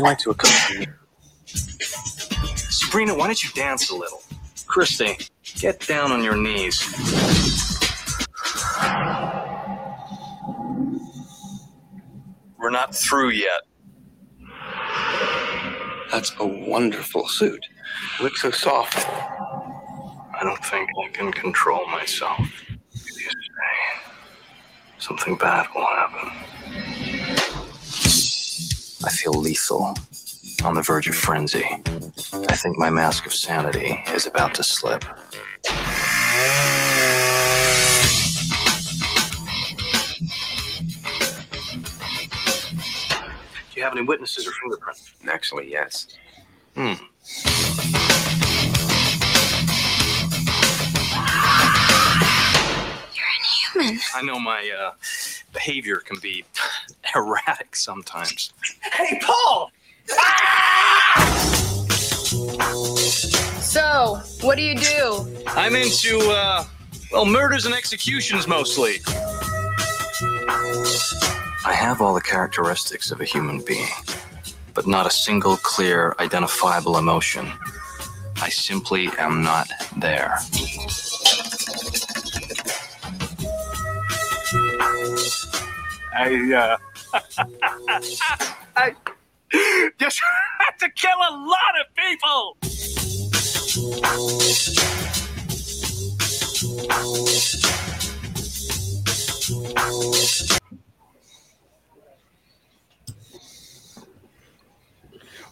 you like to accompany me? Sabrina, why don't you dance a little? Christy, get down on your knees. We're not through yet. That's a wonderful suit. You look so soft. I don't think I can control myself. You say something bad will happen. I feel lethal, on the verge of frenzy. I think my mask of sanity is about to slip. Do you have any witnesses or fingerprints? Actually, yes. Hmm. Human. I know my uh, behavior can be erratic sometimes. Hey, Paul! So, what do you do? I'm into, uh, well, murders and executions mostly. I have all the characteristics of a human being, but not a single clear, identifiable emotion. I simply am not there. I, uh, I just had to kill a lot of people.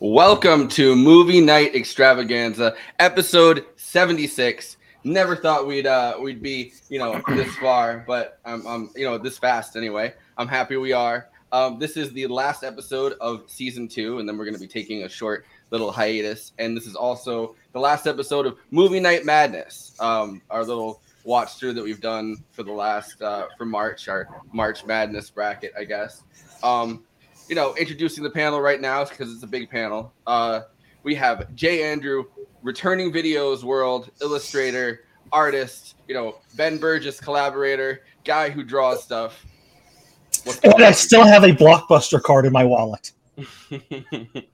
Welcome to Movie Night Extravaganza, episode 76. Never thought we'd uh we'd be, you know, this far, but I'm um you know, this fast anyway. I'm happy we are. Um this is the last episode of season 2 and then we're going to be taking a short little hiatus and this is also the last episode of Movie Night Madness. Um our little watch through that we've done for the last uh for March, our March Madness bracket, I guess. Um you know, introducing the panel right now because it's a big panel. Uh, we have J. Andrew, returning videos world illustrator, artist. You know, Ben Burgess collaborator, guy who draws stuff. What's And I still have a blockbuster card in my wallet.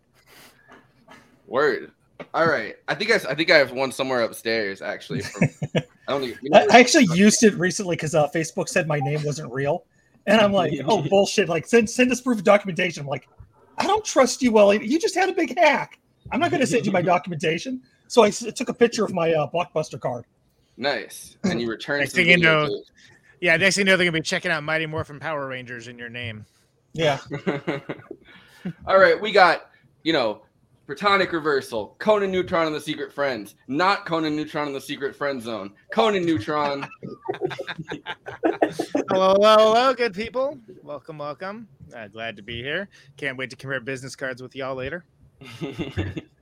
Word. All right. I think I, I think I have one somewhere upstairs actually. From, I don't think, you I, know, I actually used it recently because uh, Facebook said my name wasn't real, and I'm like, oh bullshit! Like send send us proof of documentation. I'm like, I don't trust you, well. You just had a big hack. I'm not going to send you my documentation. So I took a picture of my uh, blockbuster card. nice. And you return Next some thing you videos know- Yeah, next thing you know, they're gonna be checking out Mighty Morphin Power Rangers in your name. Yeah, All right, we got, you know, Protonic Reversal, Conan Neutron and the Secret Friends, not Conan Neutron and the Secret Friend Zone, Conan Neutron. hello, hello, hello, good people. Welcome, welcome. Uh, glad to be here. Can't wait to compare business cards with y'all later.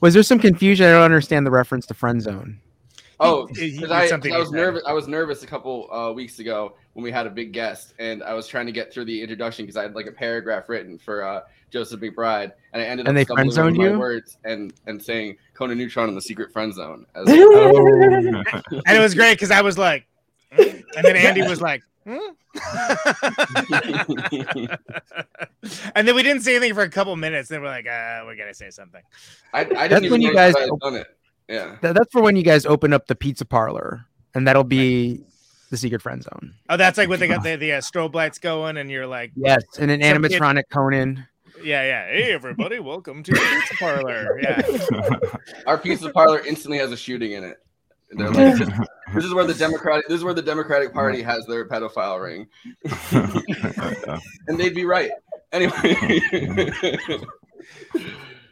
Was there some confusion? I don't understand the reference to friend zone. oh, He- he- because it's I, 'cause something I was nervous. I was nervous a couple uh, weeks ago when we had a big guest, and I was trying to get through the introduction because I had like a paragraph written for uh, Joseph McBride, and I ended And up they stumbling over friend-zoned my words and and saying Conan Neutron in the Secret Friend Zone. As, And it was great because I was like, "Hmm?" and then Andy was like, "Hmm?" and then we didn't say anything for a couple minutes. Then we're like, uh, we gotta say something. I, I didn't That's even when you guys- I done it. Yeah. That, that's for when you guys open up the pizza parlor, and that'll be the secret friend zone. Oh, that's like when they got the, the uh, strobe lights going, and you're like, Yes, and an Some kid- animatronic Conan. yeah, yeah. Hey, everybody, welcome to the pizza parlor. Yeah. Our pizza parlor instantly has a shooting in it. They're like, this, this is where the Democratic this is where the Democratic Party has their pedophile ring, and they'd be right. Anyway,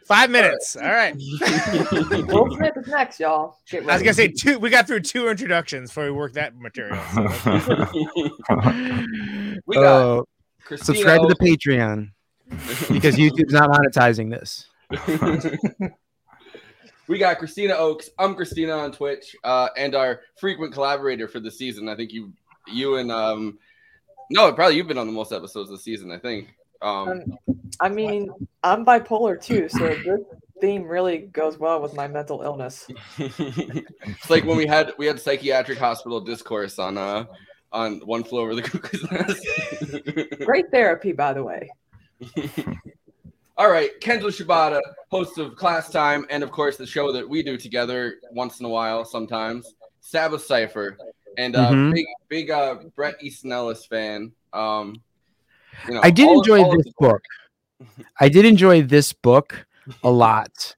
Five minutes. All right. Will Smith is next, y'all. Get I was gonna say two. We got through two introductions before we worked that material. so- we uh, got Oh, Kristina. subscribe to the Patreon because YouTube's not monetizing this. we got Kristina Oakes. I'm Christina on Twitch, uh, and our frequent collaborator for the season. I think you, you and um, no, probably you've been on the most episodes this season. I think. Um, Um, I mean, I'm bipolar too, so this theme really goes well with my mental illness. it's like when we had we had psychiatric hospital discourse on uh on one floor over the cuckoo's nest. Great therapy, by the way. All right, Kenzo Shibata, host of Class Time, and of course the show that we do together once in a while, sometimes Sabbath Cipher, and uh, Mhm. big big uh, Bret Easton Ellis fan. Um, you know, I did enjoy of this book. I did enjoy this book a lot.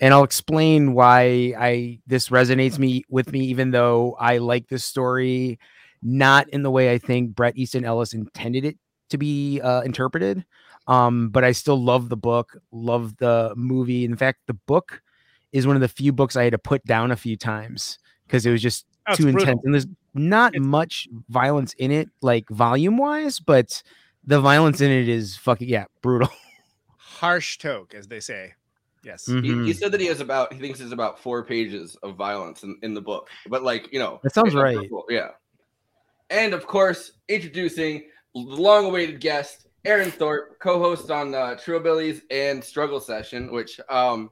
And I'll explain why I this resonates me with me, even though I like this story, not in the way I think Bret Easton Ellis intended it to be uh, interpreted. Um, but I still love the book, love the movie. In fact, the book is one of the few books I had to put down a few times because it was just Oh, it's too brutal. intense. And there's not much violence in it, like volume wise, but the violence in it is fucking yeah, brutal. Harsh toke, as they say. Yes. He, he Mhm. said that he has about he thinks there's about four pages of violence in, in the book, but like you know That sounds right. brutal, Yeah. And of course, introducing the long-awaited guest, Aaron Thorpe, co-host on uh, Trillbillies and Struggle Session, which um,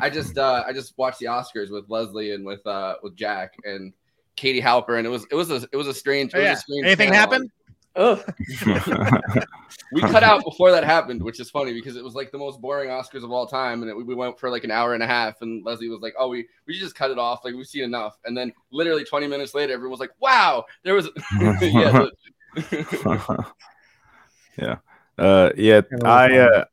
I just uh, I just watched the Oscars with Leslie and with uh, with Jack and Katie Halper, and it was it was a it was a strange. Oh, it was yeah. a strange Anything panel. happen? We cut out before that happened, which is funny because it was like the most boring Oscars of all time, and it, we went for like an hour and a half. And Leslie was like, "Oh, we we should just cut it off. Like we've seen enough." And then literally 20 minutes later, everyone was like, "Wow, there was." yeah, the- yeah. Uh yeah, Yeah, that was I uh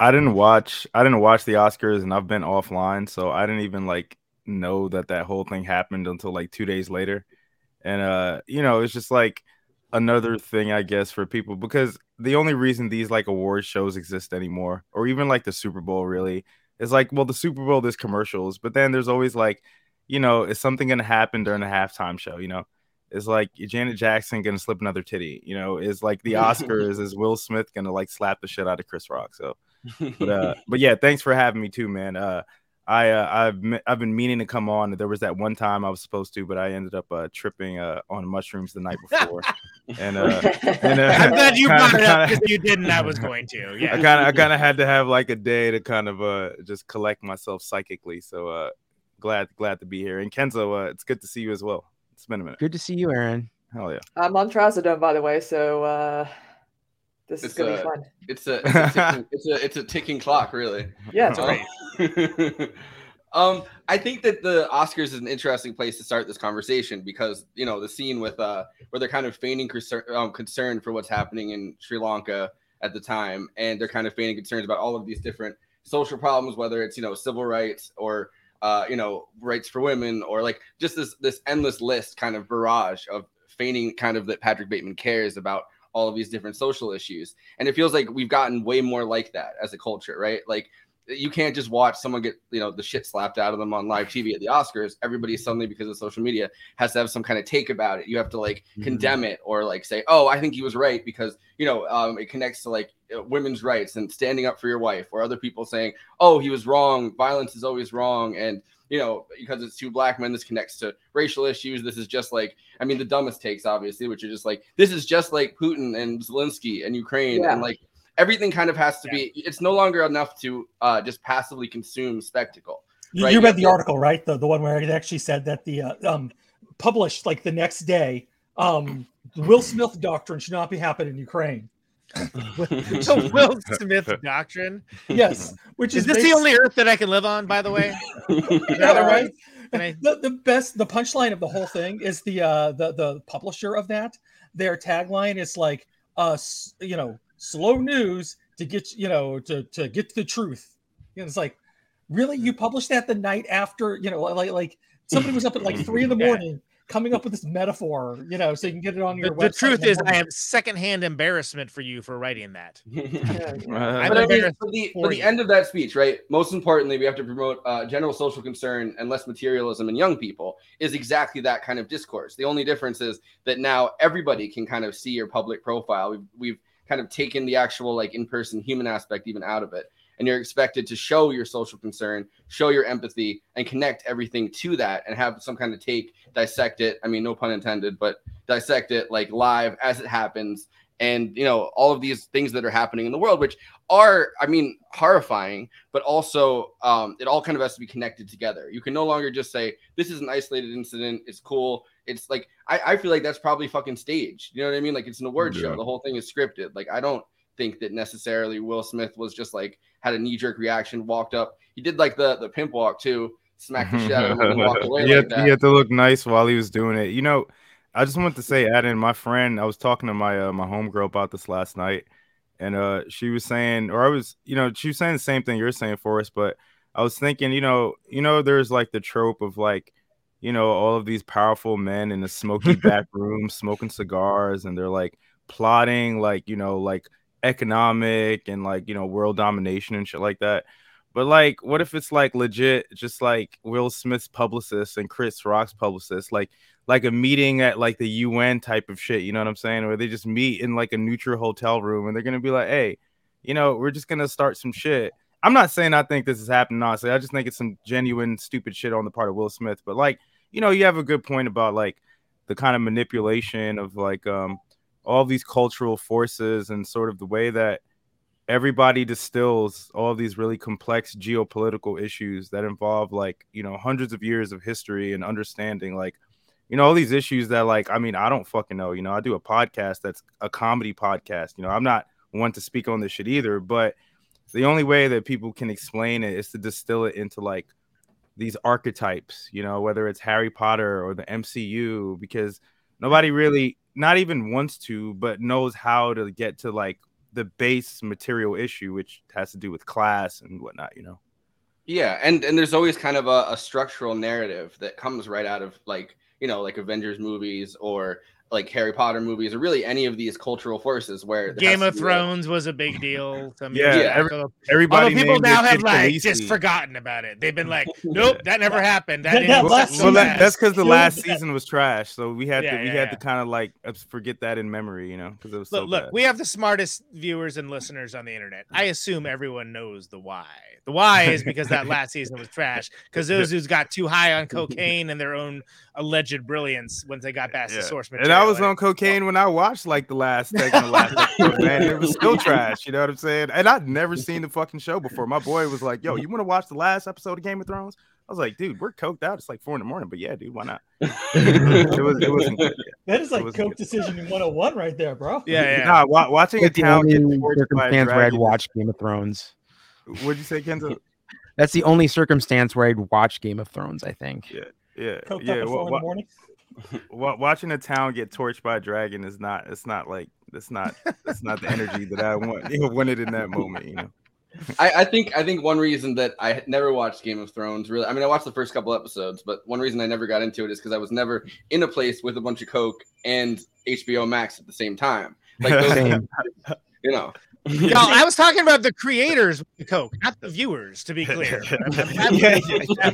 I didn't watch I didn't watch the Oscars and I've been offline, so I didn't even like know that that whole thing happened until like 2 days later. And uh you know, it's just like another thing I guess for people because the only reason these like award shows exist anymore or even like the Super Bowl really is like well the Super Bowl there's commercials, but then there's always like you know, is something going to happen during the halftime show, you know? Is like Janet Jackson gonna slip another titty? You know, is like the Oscars? is Will Smith gonna like slap the shit out of Chris Rock? So, but uh, but yeah, thanks for having me too, man. Uh, I uh, I've I've been meaning to come on. There was that one time I was supposed to, but I ended up uh, tripping uh, on mushrooms the night before, and uh, and uh, I'm glad you brought it up because you didn't. I was going to. I Yeah. kind of I kind of had to have like a day to kind of uh just collect myself psychically. So uh, glad glad to be here. And Kenzo, uh, it's good to see you as well. It's been a minute. Good to see you, Aaron. Hell yeah. I'm on trazodone, by the way, so uh, this is gonna uh, be fun. it's a it's a, ticking, it's a it's a ticking clock, really. Yeah, it's Um, um, I think that the Oscars is an interesting place to start this conversation because you know the scene with uh where they're kind of feigning concern, um, concern for what's happening in Sri Lanka at the time, and they're kind of feigning concerns about all of these different social problems, whether it's you know civil rights or uh, you know rights for women or like just this this endless list kind of barrage of feigning kind of that Patrick Bateman cares about all of these different social issues. And it feels like we've gotten way more like that as a culture, right? Like you can't just watch someone get, you know, the shit slapped out of them on live TV at the Oscars. Everybody suddenly, because of social media, has to have some kind of take about it. You have to like Mhm. condemn it or like say, oh, I think he was right because, you know, um, it connects to like uh, women's rights and standing up for your wife or other people saying, oh, he was wrong. Violence is always wrong. And, you know, because it's two black men, this connects to racial issues. This is just like, I mean, the dumbest takes, obviously, which are just like, this is just like Putin and Zelensky and Ukraine. Yeah. And like, everything kind of has to be, it's no longer enough to uh, just passively consume spectacle. You, Right, you read the article, right? The the one where it actually said that the uh, um published like the next day, um the Will Smith doctrine should not be happening in Ukraine. The Will Smith doctrine. Yes, which Is is this the only Earth that I can live on? By the way, Yeah, right. I- The, the best the punchline of the whole thing is the uh the the publisher of that. Their tagline is like uh you know slow news to get you know to to get to the truth. You know, it's like really you published that the night after you know like like somebody was up at like three in the Yeah. morning coming up with this metaphor you know so you can get it on the, your the website truth is, I have secondhand embarrassment for you for writing that. I'm but I mean, for the, for for the end of that speech, right? Most importantly, we have to promote uh, general social concern and less materialism in young people. Is exactly that kind of discourse. The only difference is that now everybody can kind of see your public profile. We've we've kind of taken the actual like in-person human aspect even out of it, and you're expected to show your social concern, show your empathy, and connect everything to that, and have some kind of take, dissect it. I mean, no pun intended, but dissect it like live as it happens and you know all of these things that are happening in the world, which are, I mean, horrifying, but also um, it all kind of has to be connected together. You can no longer just say this is an isolated incident. It's cool. It's like I, I feel like that's probably fucking staged. You know what I mean? Like it's an award Yeah. show. The whole thing is scripted. Like I don't think that necessarily Will Smith was just like had a knee jerk reaction, walked up. He did like the the pimp walk too, smacked the shit out of him and walked away he, like had, he had to look nice while he was doing it. You know, I just want to say, Adam, my friend, I was talking to my uh, my homegirl about this last night, and uh, she was saying, or I was, you know, she was saying the same thing you're saying for us, but I was thinking, you know, you know, there's like the trope of like, you know, all of these powerful men in a smoky back room smoking cigars, and they're like plotting, like you know, like economic and like you know, world domination and shit like that. But like, what if it's like legit, just like Will Smith's publicist and Chris Rock's publicist, like like a meeting at like the UN type of shit, you know what I'm saying? Where they just meet in like a neutral hotel room and they're gonna be like, hey, you know, we're just gonna start some shit. I'm not saying I think this is happening, honestly. I just think it's some genuine stupid shit on the part of Will Smith. But like, you know, you have a good point about like the kind of manipulation of like um all these cultural forces and sort of the way that everybody distills all these really complex geopolitical issues that involve like you know hundreds of years of history and understanding like you know all these issues that like i mean i don't fucking know you know i do a podcast that's a comedy podcast you know i'm not one to speak on this shit either but the only way that people can explain it is to distill it into like these archetypes you know whether it's harry potter or the mcu because nobody really not even wants to but knows how to get to like the base material issue which has to do with class and whatnot you know? Yeah, and and there's always kind of a, a structural narrative that comes right out of like you know like Avengers movies or like Harry Potter movies or really any of these cultural forces where there Game of to be, like- Thrones was a big deal. to me. Yeah, Yeah. every- everybody Although people now have like Khaleesi. just forgotten about it. They've been like, nope, that never happened. That, That- didn't that last well, that, that's because the last season was trash so we had Yeah, to we yeah, had yeah. to kind of like uh, forget that in memory you know because it was so look, look, bad. we have the smartest viewers and listeners on the internet. I assume everyone knows the why. The why is because that last season was trash. Because those who's got too high on cocaine and their own alleged brilliance once they got past Yeah. the source material. and. I was on cocaine when I watched like the last second of last episode, man. It was still trash, you know what I'm saying? And I'd never seen the fucking show before. My boy was like, "Yo, you want to watch the last episode of Game of Thrones?" I was like, "Dude, we're coked out. It's like four in the morning, but yeah, dude, why not?" it was it wasn't good. That is like Coke good. decision in 101 right there, bro. Yeah, yeah. Nah, wa- watching a Like the town get only by a circumstance where I'd watch Game of Thrones. What'd you say, Kenzo? That's the only circumstance where I'd watch Game of Thrones. I think. Yeah, yeah, Coked up yeah. at wa- four in the morning. wa- watching a town get torched by a dragon is not. It's not like. It's not. It's not the energy that I want. You know, wanted in that moment. You know. I, I think I think one reason that I never watched Game of Thrones really I mean I watched the first couple episodes, but one reason I never got into it is because I was never in a place with a bunch of Coke and HBO Max at the same time. Like those, you know. No, I was talking about the creators of the Coke, not the viewers, to be clear. Yeah, yeah,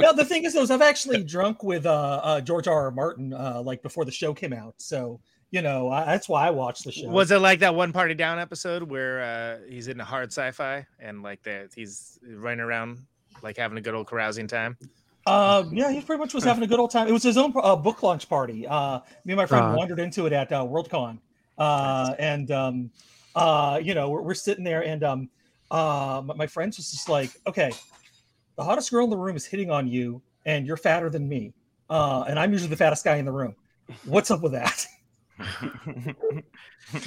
No, the thing is, though, is I've actually drunk with uh, uh, George R. R. Martin uh, like before the show came out. So you know, I, that's why I watched the show. Was it like that one Party Down episode where uh, he's in a hard sci-fi and like the, he's running around like having a good old carousing time? Um, yeah, he pretty much was having a good old time. It was his own uh, book launch party. Uh, me and my friend Uh-huh. wandered into it at uh, Worldcon, uh, and um, uh, you know, we're, we're sitting there, and um, uh, my, my friends was just like, "Okay, the hottest girl in the room is hitting on you, and you're fatter than me, uh, and I'm usually the fattest guy in the room. What's up with that?"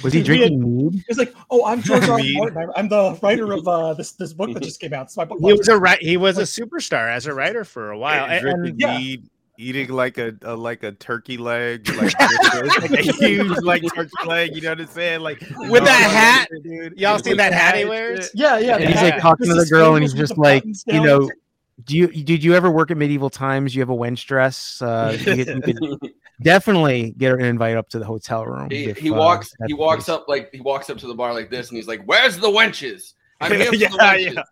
Was he We had- drinking mead? It's like, "Oh, I'm George R. R. Mead. Martin. I'm, I'm the writer of uh, this this book that just came out. It's my book." He was a. He was a superstar as a writer for a while. And- drinking and- yeah. Mead, eating like a, a like a turkey leg, like, like a huge like turkey leg. You know what I'm saying? Like With that hat, dude. y'all With seen that hat he wears? Yeah, yeah. And he's hat. like talking to the girl, and he's just like, you know, do you did you ever work at medieval times? You have a wench dress? Uh, you, could, you could definitely get an invite up to the hotel room. He, if, he uh, walks that's he walks case. up like he walks up to the bar like this and he's like, Where's the wenches? I'm here for Yeah, the wenches.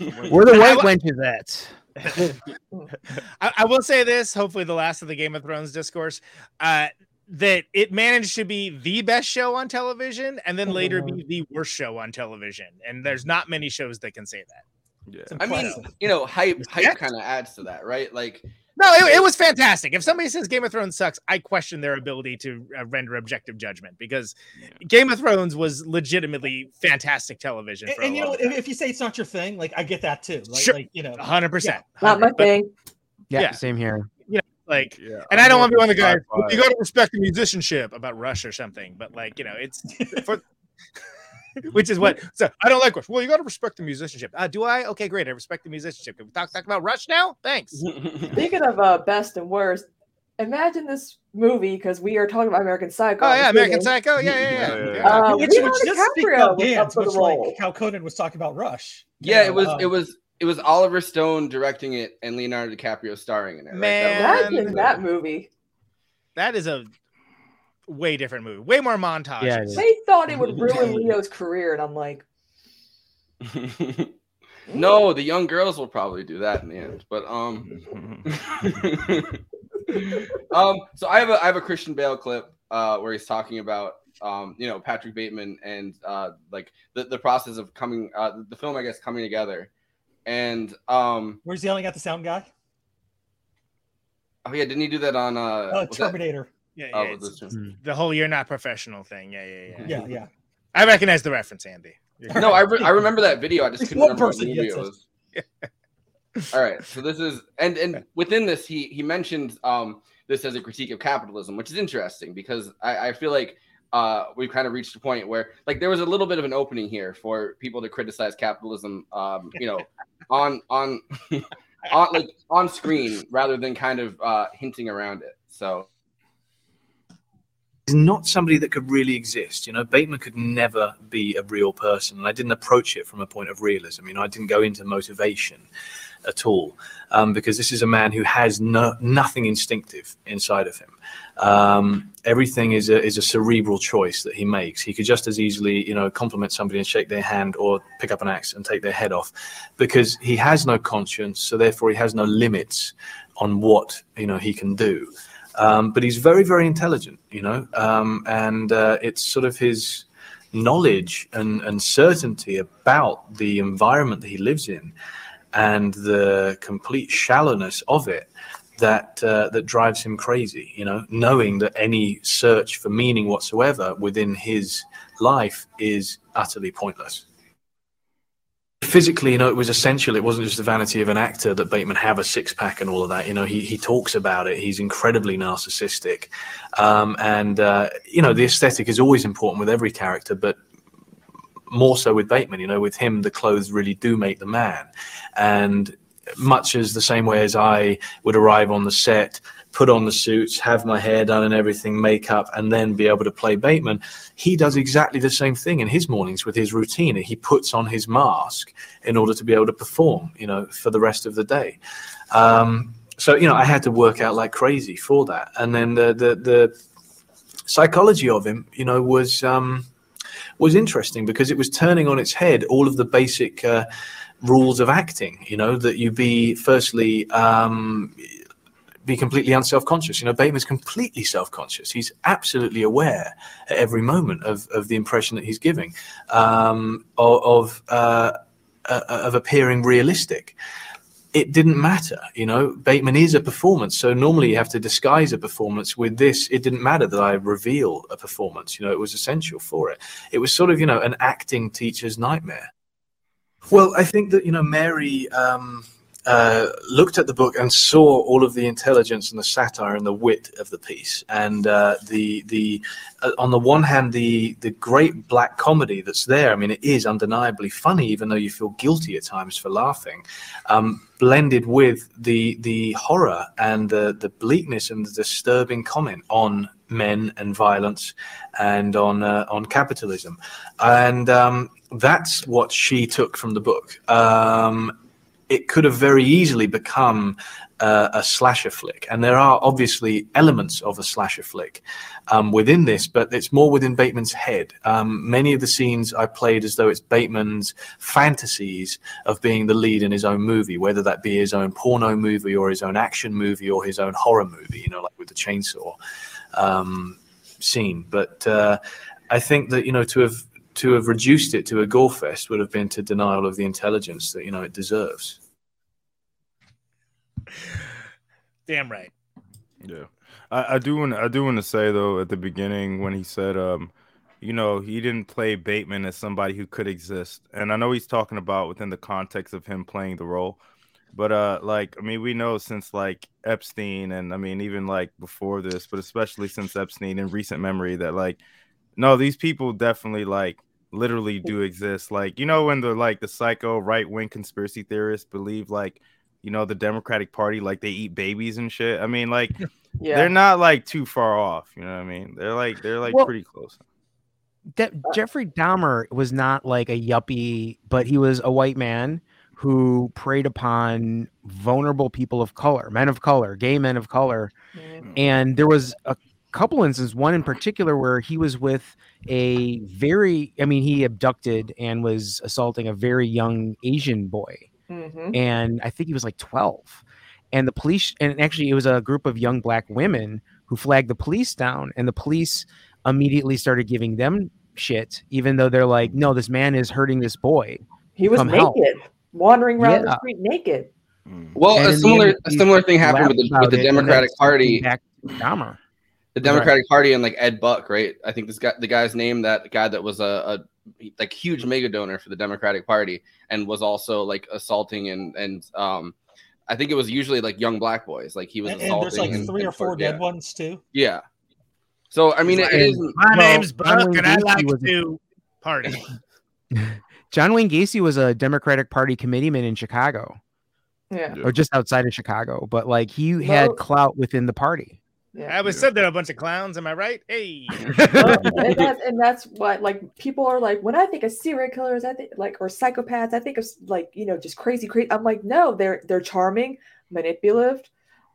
yeah. Where the I white wenches at? I, I will say this. Hopefully, the last of the Game of Thrones discourse. Uh, that it managed to be the best show on television and then later be the worst show on television. And there's not many shows that can say that. Yeah. I mean, you know, hype hype kind of adds to that, right? Like No, it, it was fantastic. If somebody says Game of Thrones sucks, I question their ability to uh, render objective judgment because Game of Thrones was legitimately fantastic television. And, and, you know, if, if you say it's not your thing, like I get that too. Like, Sure. like you know, hundred percent, Not my thing. Yeah, Yeah. same here. Yeah, like. Yeah, And I'm I don't want to be one of the guys. you got to respect the musicianship about Rush or something, but like you know, it's for, which is what. So I don't like Rush. Well, you got to respect the musicianship. Uh, do I? Okay, great. I respect the musicianship. Can we talk talk about Rush now? Thanks. Speaking of uh, best and worst, imagine this movie because we are talking about American Psycho. Oh yeah, American. Psycho. Yeah, yeah, yeah. Yeah, yeah, yeah. Uh, which, Leonardo which does speak DiCaprio was volumes, up for much like role. how Conan was talking about Rush. Yeah, know, it was um, it was it was Oliver Stone directing it and Leonardo DiCaprio starring in it. right? Man. That was- Imagine that movie. That is a way different movie. Way more montage. Yeah. They thought it would ruin Leo's career, and I'm like, no, the young girls will probably do that in the end. But um, um, so I have a I have a Christian Bale clip uh where he's talking about um you know Patrick Bateman and uh like the the process of coming uh the film I guess coming together, and um Where's yelling at the sound guy? oh yeah didn't he do that on uh Uh, was that- Terminator. Yeah, yeah, was it's- this the whole "you're not professional" thing. Yeah, yeah, yeah. Yeah, yeah. I recognize the reference, Andy. No, I, re- I remember that video. I just couldn't one remember what person movie it it. was. All right, so this is and and within this, he he mentioned um this as a critique of capitalism, which is interesting because I, I feel like uh we've kind of reached a point where like there was a little bit of an opening here for people to criticize capitalism, um you know, on on on like on screen rather than kind of uh hinting around it. So is not somebody that could really exist. You know, Bateman could never be a real person, and I didn't approach it from a point of realism. You know, I didn't go into motivation at all um, because this is a man who has no nothing instinctive inside of him. Um, everything is a is a cerebral choice that he makes. He could just as easily, you know, compliment somebody and shake their hand, or pick up an axe and take their head off, because he has no conscience. So therefore, he has no limits on what you know he can do um, but he's very very intelligent you know um, and uh, it's sort of his knowledge and, and certainty about the environment that he lives in and the complete shallowness of it that uh, that drives him crazy you know knowing that any search for meaning whatsoever within his life is utterly pointless physically, you know, it was essential. It wasn't just the vanity of an actor that Bateman have a six pack and all of that. You know, he he talks about it. He's incredibly narcissistic, um, and uh, you know, the aesthetic is always important with every character, but more so with Bateman. You know, with him, the clothes really do make the man, and much as the same way as I would arrive on the set. Put on the suits, have my hair done and everything, makeup, and then be able to play Bateman. He does exactly the same thing in his mornings with his routine. He puts on his mask in order to be able to perform, you know, for the rest of the day. Um, so you know, I had to work out like crazy for that, and then the the, the psychology of him, you know, was um, was interesting because it was turning on its head all of the basic uh, rules of acting. You know, that you be firstly. Um, be completely unself-conscious. You know, Bateman's completely self-conscious. He's absolutely aware at every moment of, of the impression that he's giving, um, of of, uh, uh, of appearing realistic. It didn't matter, you know. Bateman is a performance, so normally you have to disguise a performance. With this, it didn't matter that I reveal a performance. You know, it was essential for it. It was sort of, you know, an acting teacher's nightmare. Well, I think that you know Mary um, uh, looked at the book and saw all of the intelligence and the satire and the wit of the piece, and uh, the the uh, on the one hand the the great black comedy that's there. I mean, it is undeniably funny, even though you feel guilty at times for laughing. Um, blended with the the horror and the the bleakness and the disturbing comment on men and violence and on uh, on capitalism, and um, that's what she took from the book. Um, it could have very easily become uh, a slasher flick, and there are obviously elements of a slasher flick um, within this, but it's more within Bateman's head. Um, many of the scenes I played as though it's Bateman's fantasies of being the lead in his own movie, whether that be his own porno movie or his own action movie or his own horror movie, you know, like with the chainsaw um, scene. But uh, I think that you know to have to have reduced it to a gore fest would have been to denial of the intelligence that you know it deserves. Damn right. Yeah, I, I do want I do want to say though at the beginning when he said, um, you know, he didn't play Bateman as somebody who could exist, and I know he's talking about within the context of him playing the role, but uh, like I mean, we know since like Epstein, and I mean even like before this, but especially since Epstein in recent memory, that like, no, these people definitely like literally do exist. Like you know when the like the psycho right wing conspiracy theorists believe like you know the Democratic Party like they eat babies and shit. I mean like Yeah. they're not like too far off. You know what I mean? They're like they're like Well- pretty close. De- Jeffrey Dahmer was not like a yuppie, but he was a white man who preyed upon vulnerable people of color, men of color, gay men of color. Mhm. And there was a couple instances, one in particular where he was with a very, I mean, he abducted and was assaulting a very young Asian boy. Mhm. And I think he was like 12. And the police, and actually, it was a group of young black women who flagged the police down, and the police immediately started giving them shit, even though they're like, no, this man is hurting this boy. He was Come naked, help. wandering around Yeah. the street naked. Well, And a similar a similar thing happened with the, with the about it, and then Democratic Party. Back to Dahmer. The Democratic Party and like Ed Buck, right? I think this guy, the guy's name, that guy that was a, a like huge mega donor for the Democratic Party and was also like assaulting and and um, I think it was usually like young black boys. Like he was And, and there's like and- three or and- four yeah. dead ones too. Yeah. So I mean, it, it is. My Well, name's John Buck, and I like was a- to party. John Wayne Gacy was a Democratic Party committeeman in Chicago, Yeah. or just outside of Chicago, but like he had clout within the party. I was said they're a bunch of clowns. Am I right? Hey. Well, and, that's, and that's what like people are like when I think of serial killers, I think like or psychopaths, I think of like you know just crazy, crazy. I'm like, no, they're they're charming, manipulative.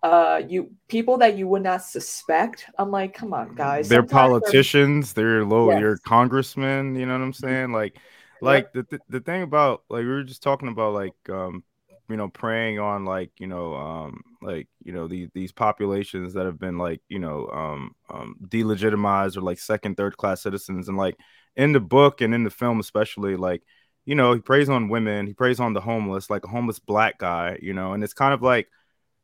Uh, you people that you would not suspect. I'm like, come on, guys. They're Sometimes they're- politicians. They're low. Yes. You're congressmen. You know what I'm saying? Like, like the, the the thing about like we were just talking about like um you know preying on like you know um like you know these these populations that have been like you know um um delegitimized or like second third class citizens. And like in the book and in the film especially like you know he preys on women he preys on the homeless like a homeless black guy you know and it's kind of like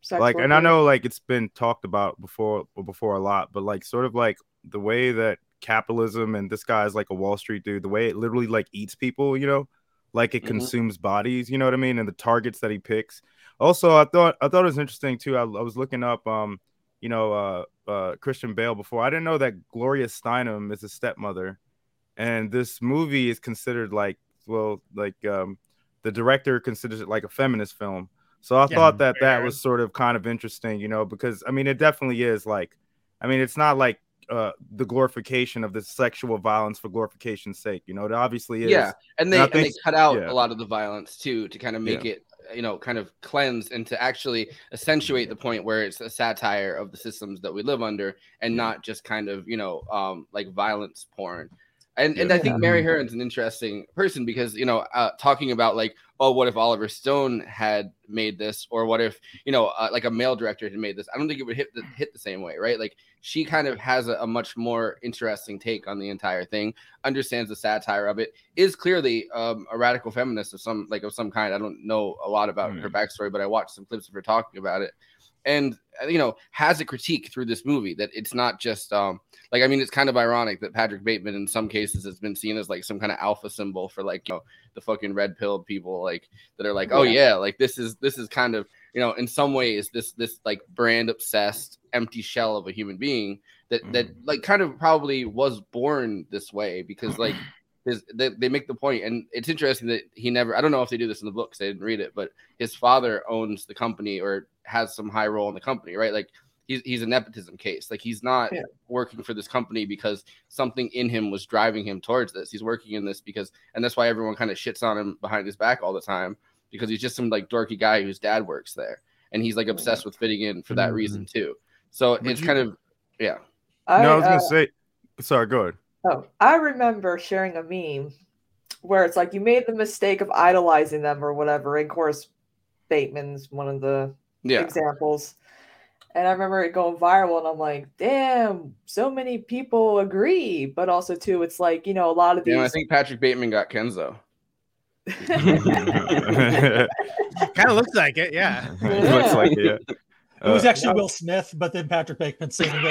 sex like and i know like it's been talked about before before a lot but like sort of like the way that capitalism and this guy is like a wall street dude the way it literally like eats people you know like it Mhm. consumes bodies you know what i mean and the targets that he picks. Also i thought i thought it was interesting too i, I was looking up um you know uh uh christian bale before. I didn't know that gloria steinem is a stepmother and this movie is considered like well like um the director considers it like a feminist film. So I Yeah, thought that that was sort of kind of interesting, you know, because I mean, it definitely is like, I mean, it's not like uh, the glorification of the sexual violence for glorification's sake, you know. It obviously is. Yeah, and they I and they cut out yeah. a lot of the violence too to kind of make Yeah. it you know kind of cleanse and to actually accentuate the point where it's a satire of the systems that we live under and not just kind of you know um like violence porn and and i think mary Harron's an interesting person because you know uh, talking about like oh what if oliver stone had made this? Or what if you know uh, like a male director had made this? I don't think it would hit the hit the same way right? Like she kind of has a, a much more interesting take on the entire thing understands the satire of it is clearly um, a radical feminist of some like of some kind. I don't know a lot about her backstory but i watched some clips of her talking about it. And uh, you know has a critique through this movie that it's not just um like i mean it's kind of ironic that patrick bateman in some cases has been seen as like some kind of alpha symbol for like you know the fucking red pill people like that are like oh Yeah. yeah like this is this is kind of you know in some ways this this like brand obsessed empty shell of a human being that that mm. like kind of probably was born this way because like his they, they make the point and it's interesting that he never i don't know if they do this in the books i didn't read it but his father owns the company or has some high role in the company right like he's, he's a nepotism case like he's not Yeah. working for this company because something in him was driving him towards this he's working in this because and that's why everyone kind of shits on him behind his back all the time because he's just some like dorky guy whose dad works there and he's like obsessed with fitting in for that reason too so But it's you- kind of yeah I, no, I was gonna uh, say. Sorry, go ahead. Oh, I remember sharing a meme where it's like you made the mistake of idolizing them or whatever. And of course, Bateman's one of the Yeah. examples. And I remember it going viral, and I'm like, damn, so many people agree. But also, too, it's like, you know, a lot of these. you know, i think patrick bateman got kenzo kind of looks like it. Yeah. It looks like it. Yeah. It was Uh, actually Will Smith, but then Patrick Bateman singing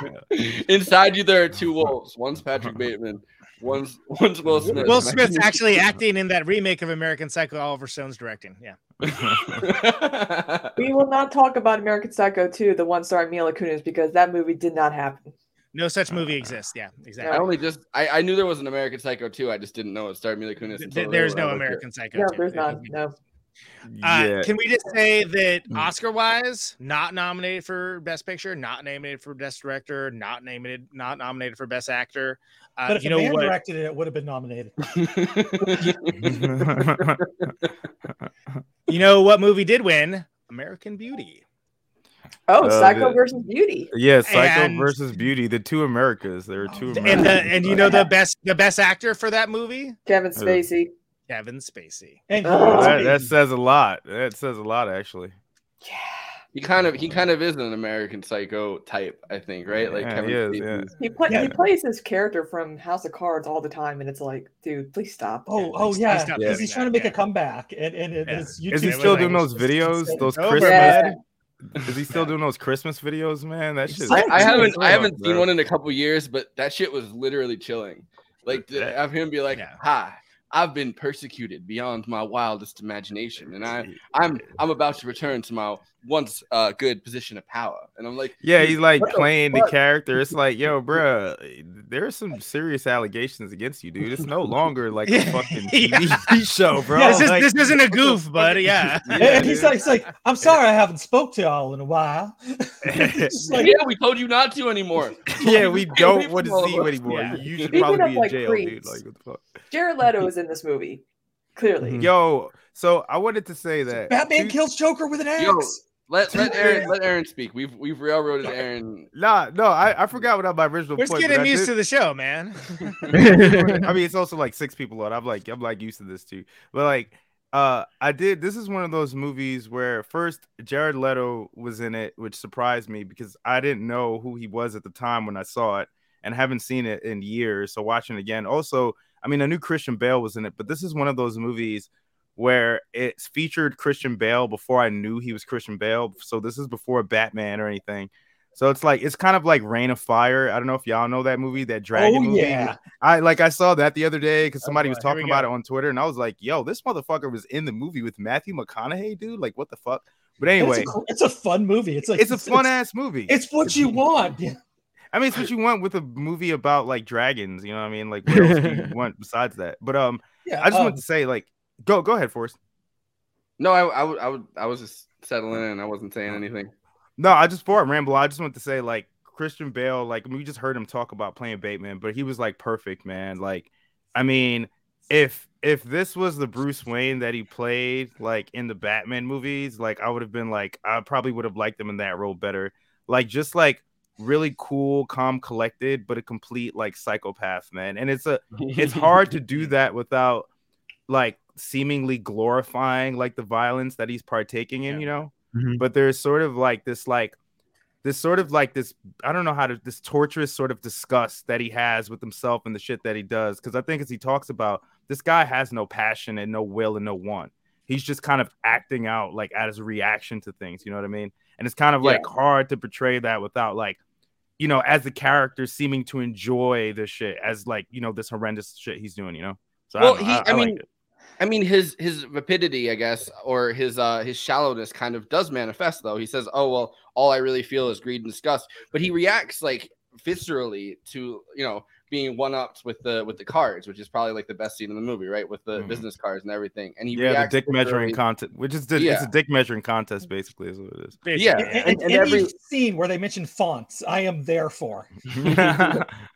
it. Inside you, there are two wolves. One's Patrick Bateman. One's one's Will Smith. Will Smith's actually acting in that remake of American Psycho. Oliver Stone's directing. Yeah. We will not talk about American Psycho 2, the one starring Mila Kunis, because that movie did not happen. No such movie exists. Yeah, exactly. I only just I, I knew there was an American Psycho too. I just didn't know it starred Mila Kunis. Th- there's no looked at. American Psycho. No, 2. there's none. No. Uh. Can we just say that Hmm. Oscar wise, not nominated for Best Picture, not nominated for Best Director, not nominated, not nominated for Best Actor. Uh, But if you know what? directed it, it would have been nominated. You know what movie did win? American Beauty. Oh, Uh, Psycho the- versus Beauty. yeah, Psycho And- versus Beauty, the two Americas. There are two And Americas. the and you know the best the best actor for that movie? Kevin Spacey. Kevin Spacey. And Oh. that, that says a lot. That says a lot, actually. Yeah. He kind of he kind of is an American Psycho type, I think, right? Like Yeah, Kevin he is, yeah. He, play, Yeah. he plays his character from House of Cards all the time, and it's like, dude, please stop. Oh, oh Please- yeah, because doing he's trying to make yeah. a comeback, and and it, Yeah. his Is he Yeah, still like- doing those videos? Those Christmas? Yeah. Is he still doing those Christmas videos, man? That shit. I, I haven't I haven't seen bro. one in a couple years, but that shit was literally chilling. Like to have him be like, Yeah. "Hi, I've been persecuted beyond my wildest imagination, and I I'm I'm about to return to my once uh, good position of power." And I'm like, Yeah, he's like What the playing the character. It's like, yo, bruh, there's some serious allegations against you, dude. It's no longer like a Yeah. fucking Yeah. TV show, bro. Yeah, this, is, Like, this isn't a goof, fuck but yeah. And- Yeah, and he's like, he's like, I'm sorry, I haven't spoke to y'all in a while. Like, "Yeah, we told you not to anymore." yeah, we don't want to see you anymore. Yeah. You, you should Speaking probably of, be in like, jail, dude. Like, what the fuck? Jared Leto is in this movie, clearly. Yo, so I wanted to say that Batman two- kills Joker with an axe. Yo, let let Aaron let Aaron speak. We've we've railroaded Aaron. Nah, no, I, I forgot what my original We're just point. but getting used did- to the show, man. I mean, it's also like six people on. I'm like, I'm like used to this too. But like, uh, I did. This is one of those movies where first Jared Leto was in it, which surprised me because I didn't know who he was at the time when I saw it, and haven't seen it in years. So watching it again, also, I mean, I knew Christian Bale was in it, but this is one of those movies where it's featured Christian Bale before I knew he was Christian Bale. So this is before Batman or anything. So it's like it's kind of like Reign of Fire. I don't know if y'all know that movie, that dragon oh movie. yeah, I like I saw that the other day because somebody was talking about it on Twitter, and I was like, "Yo, this motherfucker was in the movie with Matthew McConaughey, dude! Like, what the fuck?" But anyway, it's a, it's a fun movie. It's like it's a fun ass movie. It's what you want. I mean, it's what you want with a movie about like dragons. You know what I mean? Like, what else do you want besides that? But um, Yeah, I just um, want to say, like, go go ahead, Forrest. No, I I would I would I was just settling in. I wasn't saying anything. No, I just for ramble. I just want to say, like, Christian Bale, like, I mean, we just heard him talk about playing Bateman, but he was like perfect, man. Like, I mean, if if this was the Bruce Wayne that he played, like in the Batman movies, like I would have been like, I probably would have liked him in that role better. Like, just like really cool, calm, collected, but a complete like psychopath, man. And it's a it's hard to do that without like seemingly glorifying like the violence that he's partaking in, Yeah. you know Mhm. but there's sort of like this like this sort of like this i don't know how to this torturous sort of disgust that he has with himself and the shit that he does because i think as he talks about this guy has no passion and no will and no want he's just kind of acting out like as a reaction to things you know what i mean and it's kind of Yeah. like hard to portray that without like you know as the character seeming to enjoy the shit as like you know this horrendous shit he's doing you know so Well, I, he- I, I I mean, liked it. I mean, his his vapidity, I guess, or his uh his shallowness, kind of does manifest. Though he says, "Oh well, all I really feel is greed and disgust," but he reacts like viscerally to you know being one upped with the with the cards, which is probably like the best scene in the movie, right? With the Mhm. business cards and everything, and he yeah the dick measuring viscerally- contest which is the, it's a dick measuring contest basically is what it is Basically, Yeah. And, And- and any every- scene where they mention fonts, I am there for.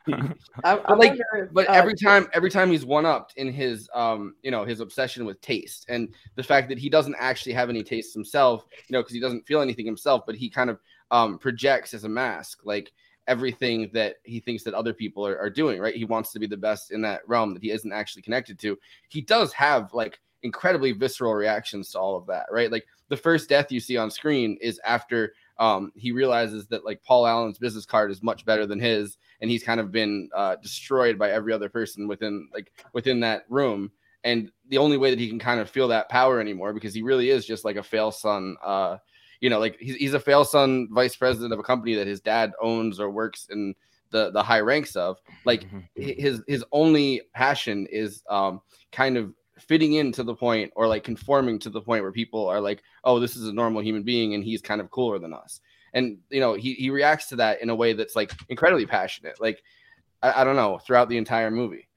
I, I like, wonder but uh, every time every time he's one upped in his um you know his obsession with taste and the fact that he doesn't actually have any taste himself you know because he doesn't feel anything himself but he kind of um projects as a mask like everything that he thinks that other people are, are doing right? He wants to be the best in that realm that he isn't actually connected to. He does have like incredibly visceral reactions to all of that right? Like the first death you see on screen is after um he realizes that like paul allen's business card is much better than his and he's kind of been uh, destroyed by every other person within like within that room. And the only way that he can kind of feel that power anymore because he really is just like a fail son uh you know, like he's, he's a fail son vice president of a company that his dad owns or works in the the high ranks of. Like his his only passion is um kind of fitting in to the point or like conforming to the point where people are like, oh, this is a normal human being and he's kind of cooler than us. And you know, he he reacts to that in a way that's like incredibly passionate. Like I, I don't know, throughout the entire movie.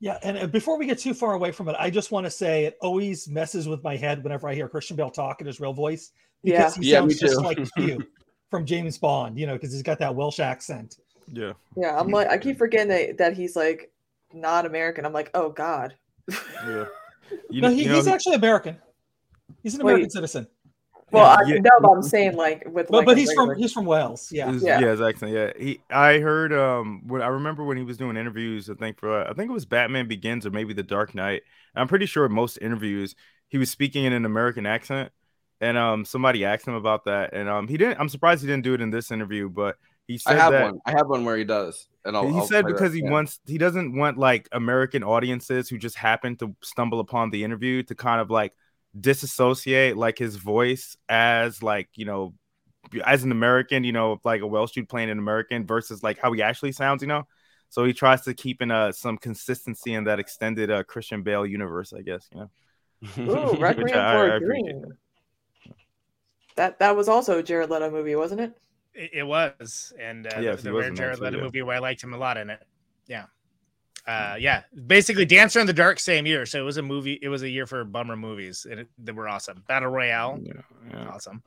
Yeah, and uh, before we get too far away from it, I just want to say it always messes with my head whenever I hear Christian Bale talk in his real voice because he Yeah, me sounds just like Q from James Bond, you know, because he's got that Welsh accent. Yeah. Yeah, I'm like I keep forgetting that, that he's like not American. I'm like, oh god. Yeah. You, no, know- he, you know, he's actually American. He's an Wait. American citizen. Well, I Yeah. know, but I'm saying like with But, like but a he's from regular- he's from Wales. Yeah. His- Yeah. yeah, his accent. Yeah, he. I heard. Um, when I remember when he was doing interviews. I think for I think it was Batman Begins or maybe The Dark Knight. I'm pretty sure most interviews he was speaking in an American accent, and um, somebody asked him about that, and um, he didn't. I'm surprised he didn't do it in this interview, but he I said have that. one. I have one where he does. And I'll, he I'll said play that, because he yeah. wants he doesn't want like American audiences who just happen to stumble upon the interview to kind of like disassociate like his voice as like you know as an American, you know, like a Welsh dude playing an American versus like how he actually sounds, you know. So he tries to keep in uh some consistency in that extended uh Christian Bale universe, I guess, you know. Ooh, Which Requiem I- for I a appreciate Dream. That that was also a Jared Leto movie, wasn't it? It, it was, and uh, Yes, the, he the was rare Jared Leto movie where I liked him a lot in it. Yeah, uh, yeah. Basically, Dancer in the Dark, same year. So it was a movie. It was a year for bummer movies, and it, they were awesome. Battle Royale, awesome.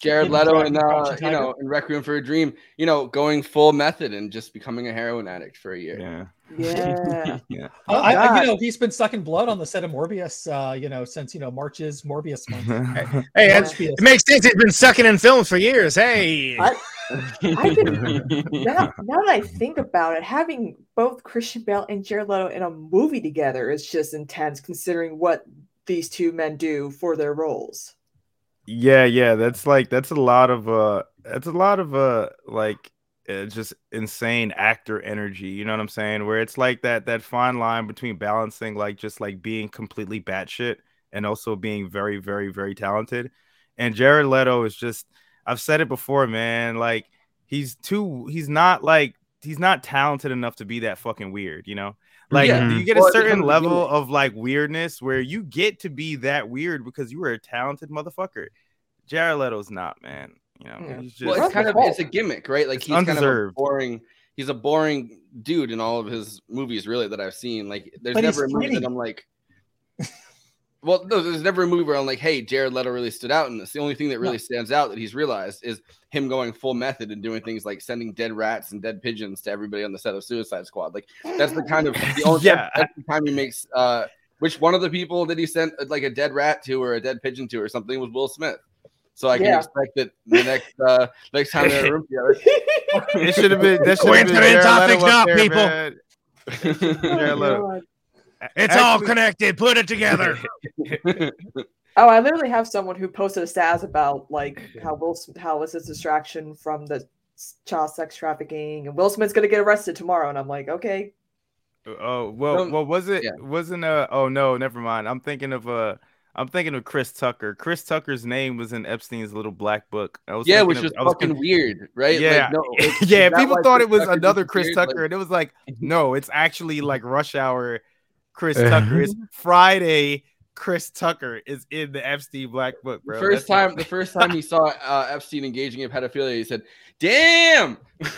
Jared Leto and uh, Crouching you know, Tiger. in Requiem for a Dream, you know, going full method and just becoming a heroin addict for a year. Yeah. Yeah. Yeah. I, I, you know, he's been sucking blood on the set of Morbius, uh, you know, since you know March's Morbius month. Hey, March-bius. it makes sense. He's been sucking in films for years. Hey, I, I didn't, now, now that I think about it, having both Christian Bale and Jared Leto in a movie together is just intense, considering what these two men do for their roles. Yeah, yeah, that's like that's a lot of uh that's a lot of uh like uh, just insane actor energy, you know what I'm saying? Where it's like that that fine line between balancing like just like being completely batshit and also being very very very talented. And Jared Leto is just I've said it before, man, like he's too he's not like he's not talented enough to be that fucking weird, you know? Like Yeah. you mm-hmm. get a certain becomes a level of like weirdness where you get to be that weird because you are a talented motherfucker. Jared Leto's not, man. You know, Yeah. he's just Well, it's kind of it's a gimmick, right? Like It's he's kind of a boring. He's a boring dude in all of his movies, really, that I've seen. Like, there's But never a movie funny. that I'm like. Well, no, there's never a movie where I'm like, "Hey, Jared Leto really stood out," and this. The only thing that really No. stands out that he's realized is him going full method and doing things like sending dead rats and dead pigeons to everybody on the set of Suicide Squad. Like, that's the kind of the only Yeah. that's the time he makes. uh Which one of the people that he sent uh, like a dead rat to or a dead pigeon to or something was Will Smith. So I can Yeah. expect that the next uh next time they're in a room together. it should have been that should have been Coincidence, Jared Leto up not, there, people. man. Jared Leto. God. it's all connected. Put it together. Oh, I literally have someone who posted a stats about like how Will Smith, how it's a distraction from the child sex trafficking, and Will Smith's gonna get arrested tomorrow, and I'm like, okay, Oh well, Um, well was it yeah. wasn't uh oh no never mind I'm thinking of uh I'm thinking of Chris Tucker Chris Tucker's name was in Epstein's little black book I was yeah, thinking which of- was I was fucking con- weird, right? yeah Like, no, it's- yeah that people thought Chris it was Tucker another Chris disappeared? Tucker Like, and it was like no it's actually like Rush Hour Chris Tucker it's Friday Chris Tucker is in the Epstein black book the bro first That's- time, the first time he saw uh, Epstein engaging in pedophilia, he said, "Damn."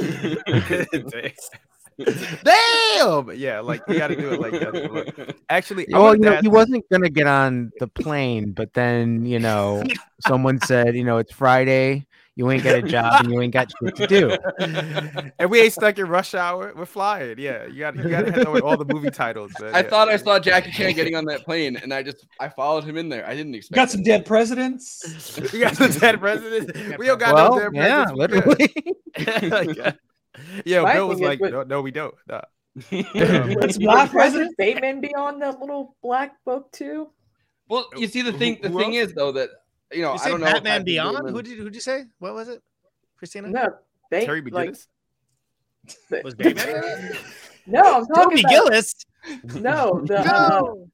Damn! Yeah, like you got to do it like that. Actually, I well, wanted you know, ask- he wasn't gonna get on the plane, but then you know, someone said, you know, it's Friday, you ain't got a job and you ain't got shit to do. and we ain't stuck in rush hour. We're flying. Yeah, you got you got to know all the movie titles. Man. I yeah. thought I saw Jackie Chan getting on that plane, and I just I followed him in there. I didn't expect. Got it. some dead presidents. we got some dead presidents. We don't got Well, no dead yeah, presidents. literally. Like, yeah, My Bill was like, with- no, no, we don't. Nah. It's Would black President president. Bateman be on that little black book too? Well, you see, the thing the who thing is though that you know You I don't know. Batman Patrick Beyond? Who did who'd you say? What was it? Kristina? No, they Terry like Was Bateman? in it? no. I'm talking Toby about Gillis. No, the No.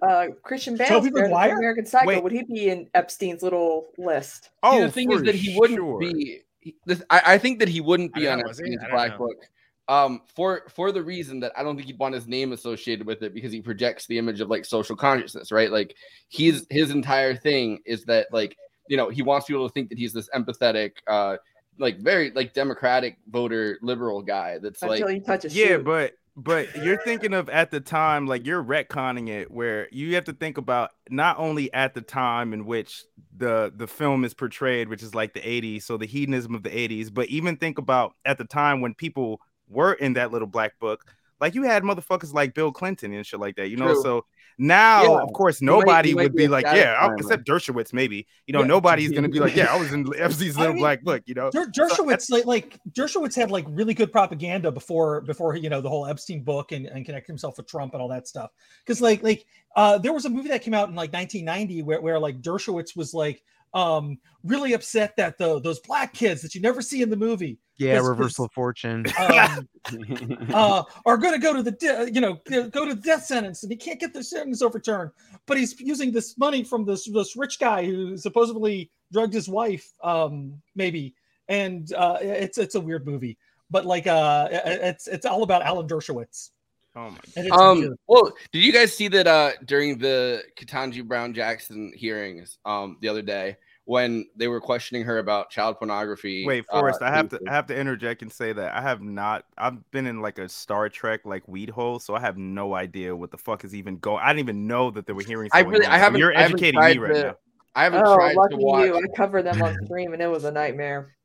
uh, uh, Christian Bale, American Psycho. Wait. Would he be in Epstein's little list? See, Oh, the thing is that he wouldn't sure. be. he- This, I, I think that he wouldn't be on know. Epstein's Black know. Book. Um, for for the reason that I don't think he'd want his name associated with it because he projects the image of like social consciousness, right? Like he's his entire thing is that like you know he wants people to think that he's this empathetic, uh, like very like democratic voter, liberal guy. That's Until like he touches Yeah, shoe. but but you're thinking of at the time, like you're retconning it, where you have to think about not only at the time in which the the film is portrayed, which is like the 80s, so the hedonism of the 80s, but even think about at the time when people were in that little black book, like you had motherfuckers like Bill Clinton and shit like that, you know. True. So now, Yeah. of course, You might- nobody you might would be be like, yeah, I'll- except Dershowitz, maybe. You know, Yeah. nobody's gonna be like, yeah, I was in I little mean, black book, you know. Der- Dershowitz, like, like Dershowitz had like really good propaganda before before you know the whole Epstein book and, and connect himself with Trump and all that stuff. Because like like uh, there was a movie that came out in like 1990 where, where like Dershowitz was like um really upset that the those black kids that you never see in the movie Yeah, reversal of fortune. um, uh, are going to go to the de- you know go to the death sentence and he can't get the sentence overturned. But he's using this money from this this rich guy who supposedly drugged his wife um maybe. And uh it's it's a weird movie. But like uh it's it's all about alan dershowitz Oh my and um well did you guys see that uh during the Ketanji Brown Jackson hearings um the other day when they were questioning her about child pornography Wait, uh, I have to? I have to interject and say that I have not I've been in like a Star Trek like weed hole, so I have no idea what the fuck is even going. I didn't even know that there were hearings. I really on, I haven't You're I haven't educating me right to- now. I haven't Oh, tried lucky to watch you! I covered them on stream and it was a nightmare.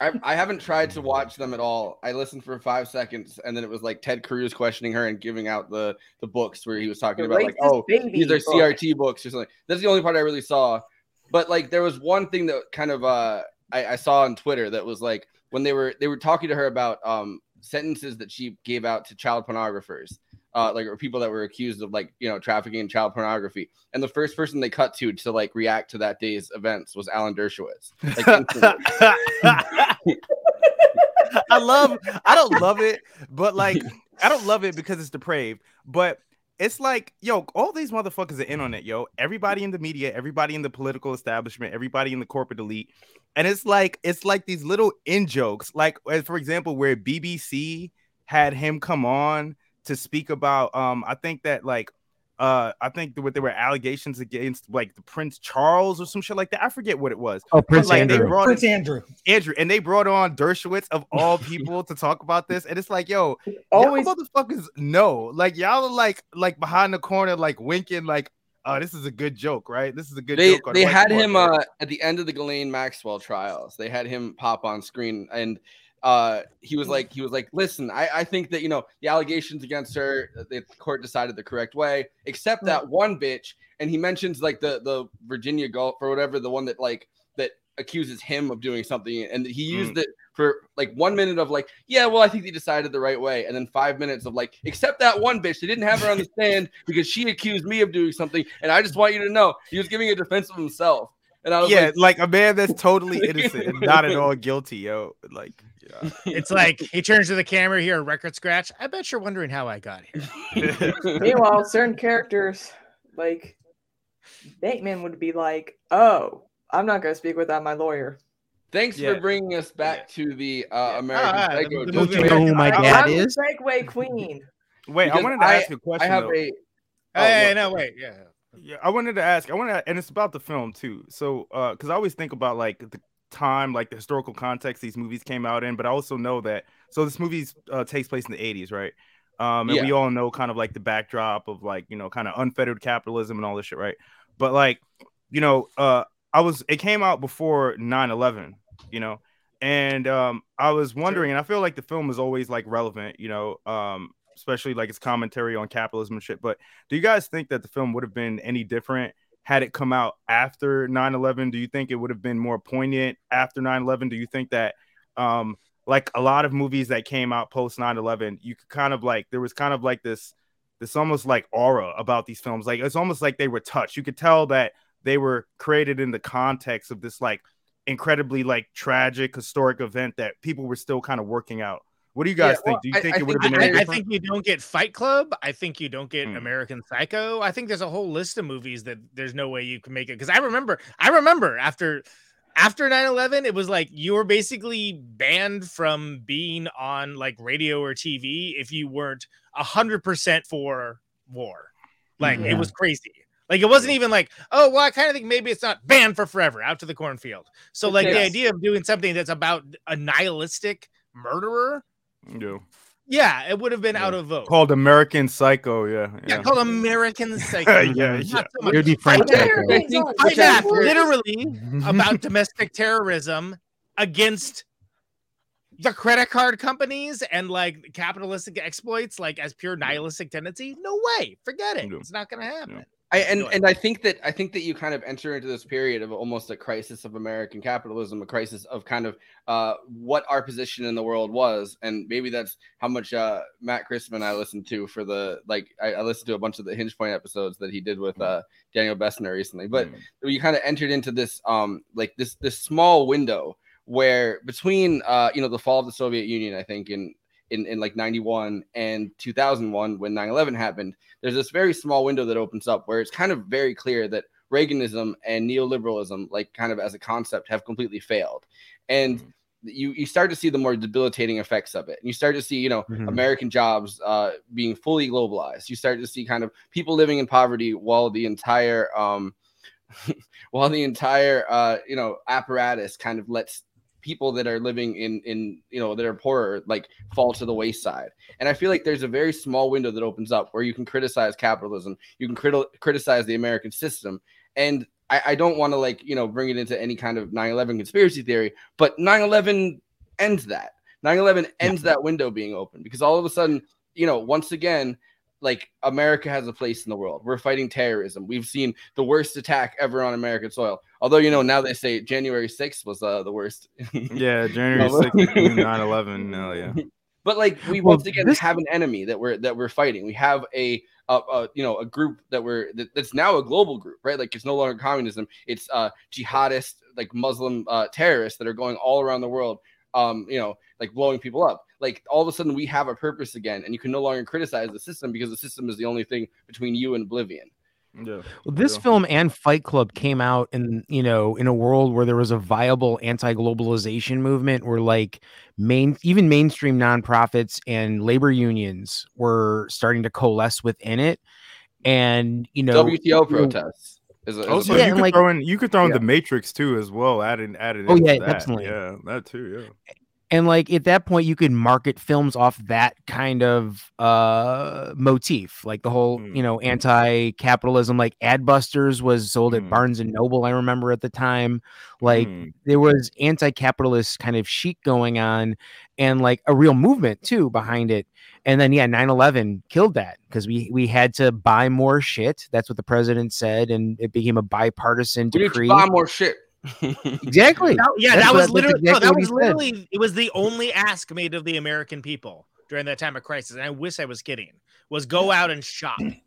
I, I haven't tried to watch them at all. I listened for five seconds, and then it was like Ted Cruz questioning her and giving out the the books where he was talking The about like, oh, these are book. CRT books or something. That's the only part I really saw. But like, there was one thing that kind of uh I, I saw on Twitter that was like when they were they were talking to her about um sentences that she gave out to child pornographers. Uh, like or people that were accused of like you know trafficking in child pornography, and the first person they cut to to like react to that day's events was Alan Dershowitz. Like. I love I don't love it, but like I don't love it because it's depraved, but it's like, yo, all these motherfuckers are in on it, yo. Everybody in the media, everybody in the political establishment, everybody in the corporate elite. And it's like it's like these little in jokes, like for example, where BBC had him come on to speak about um I think that like uh I think that there were allegations against like the Prince Charles or some shit like that. I forget what it was. Oh, But, Prince like, they Andrew. brought prince in- andrew Andrew, and they brought on Dershowitz of all people to talk about this, and it's like, yo, Always y'all motherfuckers know, like y'all are like like behind the corner, like winking, like, oh, this is a good joke, right? This is a good they joke. they had him uh, at the end of the Ghislaine Maxwell trials. They had him pop on screen, and uh, he was like, he was like, listen, I, I think that you know the allegations against her, the court decided the correct way, except that one bitch. And he mentions like the the Virginia Gulf or whatever, the one that like that accuses him of doing something, and he used it for like one minute of like, yeah, well, I think they decided the right way, and then five minutes of like, except that one bitch, they didn't have her on the stand because she accused me of doing something, and I just want you to know he was giving a defense of himself, and I was yeah, like, like a man that's totally innocent and not at all guilty, yo. Like, yeah. It's like he turns to the camera here, a record scratch. I bet you're wondering how I got here. Meanwhile, certain characters like Bateman would be like, "Oh, I'm not going to speak without my lawyer." Thanks Yeah. for bringing us back to the uh, American Ah, Psycho. the Don't you know who my dad I'm is? the Segway Queen. Wait, I wanted to I- ask you a I question. I have though. a. Oh, Hey, no. no, wait, yeah. Yeah, I wanted to ask. I want to, and it's about the film too. So, uh, because I always think about like the time, like the historical context these movies came out in, but I also know that. So this movie uh, takes place in the '80s, right? Um, and we all know kind of like the backdrop of like you know kind of unfettered capitalism and all this shit, right? But like, you know, uh, I was it came out before 9/11, you know, and um, I was wondering, and I feel like the film is always like relevant, you know, um, especially like its commentary on capitalism and shit. But do you guys think that the film would have been any different had it come out after 9-11 do you think it would have been more poignant after 9-11 do you think that um like a lot of movies that came out post 9-11 you could kind of like there was kind of like this this almost like aura about these films. Like it's almost like they were touched. You could tell that they were created in the context of this like incredibly like tragic historic event that people were still kind of working out What do you guys Yeah, think? well, Do you I- think I it would have think- been I, I think you don't get Fight Club. I think you don't get Hmm. American Psycho. I think there's a whole list of movies that there's no way you can make it. Because I remember, I remember after after 9-11, it was like you were basically banned from being on like radio or TV if you weren't hundred percent for war. Like it was crazy. Like it wasn't even like, oh well, I kind of think maybe it's not banned for forever, out to the cornfield. So like the idea of doing something that's about a nihilistic murderer, Yeah. yeah, it would have been out of vote. Called American Psycho. Yeah. Yeah, Yeah. called American Psycho. yeah. Yeah. so It would be Frank What are Tucker. things on- Fight which I Back, work- literally about domestic terrorism against the credit card companies and like capitalistic exploits, like as pure nihilistic tendency. No way, forget it. Yeah. It's not going to happen. I, and and I think that I think that you kind of enter into this period of almost a crisis of American capitalism, a crisis of kind of uh, what our position in the world was, and maybe that's how much uh, Matt Christman I listened to for the like I, I listened to a bunch of the Hinge Point episodes that he did with uh, Daniel Bessner recently, but Mm. you kind of entered into this um like this this small window where between uh you know the fall of the Soviet Union, I think in in, in like 91 and 2001 when 9-11 happened there's this very small window that opens up where it's kind of very clear that reaganism and neoliberalism like kind of as a concept have completely failed. And you you start to see the more debilitating effects of it. And you start to see you know Mhm. american jobs uh, being fully globalized. You start to see kind of people living in poverty while the entire um while the entire uh you know apparatus kind of lets people that are living in in you know that are poorer like fall to the wayside. And i feel like there's a very small window that opens up where you can criticize capitalism you can criti- criticize the american system. And i, I don't want to like you know bring it into any kind of 9-11 conspiracy theory but 9-11 ends that. 9-11 ends that window being open because all of a sudden you know once again like America has a place in the world. We're fighting terrorism. We've seen the worst attack ever on American soil. Although you know now they say January 6th was uh, the worst. Yeah. January 6th, 9 11. Hell yeah. But like we Well, once again this- have an enemy that we're that we're fighting. We have a, a, a you know a group that we're that, that's now a global group, right? Like it's no longer communism. It's uh jihadist like Muslim uh, terrorists that are going all around the world. Um, you know, like blowing people up. Like all of a sudden we have a purpose again, and you can no longer criticize the system because the system is the only thing between you and oblivion. Yeah. Well, this Yeah. film and Fight Club came out in you know in a world where there was a viable anti-globalization movement, where like main even mainstream nonprofits and labor unions were starting to coalesce within it, and you know WTO protests. Is a, is a oh, Also, bunch- Yeah, you and, could like- throw in you could throw in Yeah. the Matrix too as well. Added added. Oh, yeah, that. definitely. Yeah, that too. Yeah. And like at that point you could market films off that kind of uh motif like the whole Mm. you know anti-capitalism like adbusters was sold at Mm. barnes and noble i remember at the time like Mm. there was anti-capitalist kind of chic going on and like a real movement too behind it and then yeah 9-11 killed that because we we had to buy more shit that's what the president said and it became a bipartisan we decree buy more shit. Exactly That- yeah, That's that was that's literally no, that what he was said. literally it was the only ask made of the American people during that time of crisis. And I wish I was kidding. Was go out and shop. And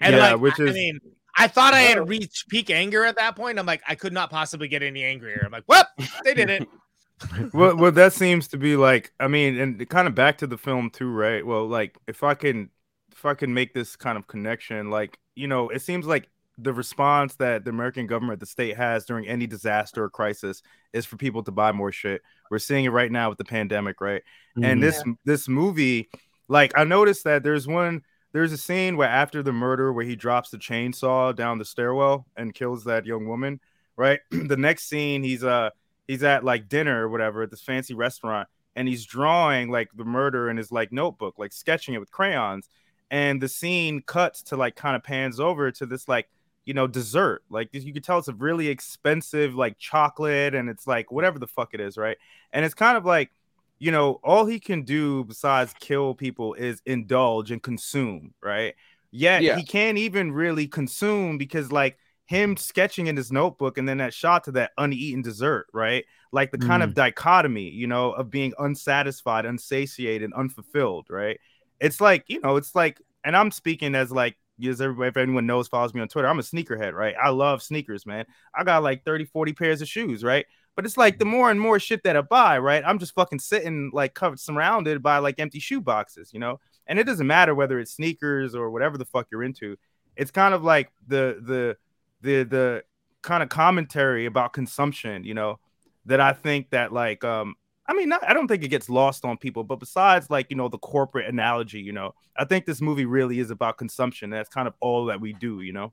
Yeah, like, which I, I mean, I thought I had reached peak anger at that point. I'm like, I could not possibly get any angrier. I'm like, well, they did it. well, well, that seems to be like, I mean, and kind of back to the film too, right? Well, like if I can, if I can make this kind of connection, like you know, it seems like the response that the American government, the state has during any disaster or crisis is for people to buy more shit. We're seeing it right now with the pandemic, right? And this this movie, like I noticed that there's one. There's a scene where after the murder, where he drops the chainsaw down the stairwell and kills that young woman, right? the next scene, he's uh he's at like dinner or whatever at this fancy restaurant and he's drawing like the murder in his like notebook like sketching it with crayons and the scene cuts to like kind of pans over to this like you know dessert like you can tell it's a really expensive like chocolate and it's like whatever the fuck it is right and it's kind of like you know all he can do besides kill people is indulge and consume right yet Yeah. he can't even really consume because like him sketching in his notebook and then that shot to that uneaten dessert, right? Like the kind of mm. dichotomy, you know, of being unsatisfied, unsatiated, unfulfilled, right? It's like, you know, it's like, and I'm speaking as like, as everybody, if anyone knows, follows me on Twitter, I'm a sneakerhead, right? I love sneakers, man. I got like 30, 40 pairs of shoes, right? But it's like the more and more shit that I buy, right? I'm just fucking sitting like covered, surrounded by like empty shoe boxes, you know. And it doesn't matter whether it's sneakers or whatever the fuck you're into. It's kind of like the the the the kind of commentary about consumption, you know, that I think that like um I mean, not, I don't think it gets lost on people, but besides like you know the corporate analogy, you know, I think this movie really is about consumption. That's kind of all that we do, you know.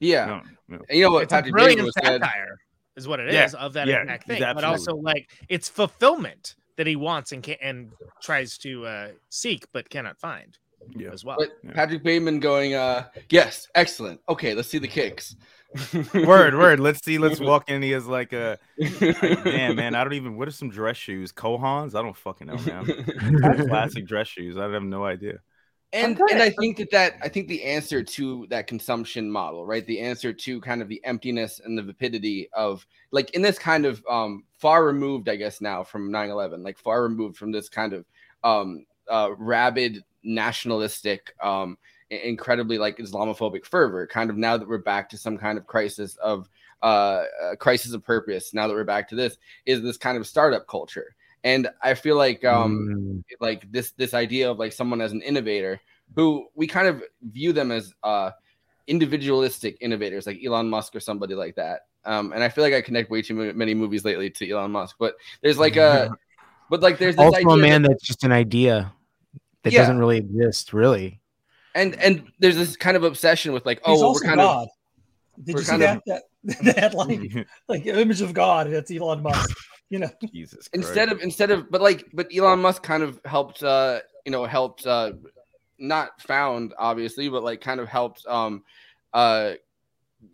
Yeah, You know, you know. And you know what it's a brilliant Bateman said. satire, is what it is Yeah, of that yeah, exact thing. he's But also, like, it's fulfillment that he wants and can and tries to uh, seek but cannot find Yeah. as well. But Patrick Bateman going, uh, yes, excellent. Okay, let's see the kicks. Word, word. Let's see. Let's walk in. He is like a like, damn man. I don't even. What are some dress shoes? Cole Haans? I don't fucking know, man. Classic dress shoes. I have no idea. and and I think that that I think the answer to that consumption model, right? The answer to kind of the emptiness and the vapidity of like in this kind of um far removed, I guess now from 9/11, like far removed from this kind of um uh rabid nationalistic um i- incredibly like Islamophobic fervor. Kind of now that we're back to some kind of crisis of uh, crisis of purpose. Now that we're back to this, is this kind of startup culture. And I feel like um Mm. like this this idea of like someone as an innovator who we kind of view them as uh individualistic innovators like Elon Musk or somebody like that. Um, and I feel like I connect way too many movies lately to Elon Musk, but there's like a but like there's this also a man that- that's just an idea that Yeah. doesn't really exist, really. And and there's this kind of obsession with like oh well, we're kind God. of Did we're you see kind that? of- that? That had like like image of God, That's Elon Musk. You know, Jesus. instead of instead of but like but Elon Musk kind of helped uh you know helped uh not found obviously but like kind of helped um uh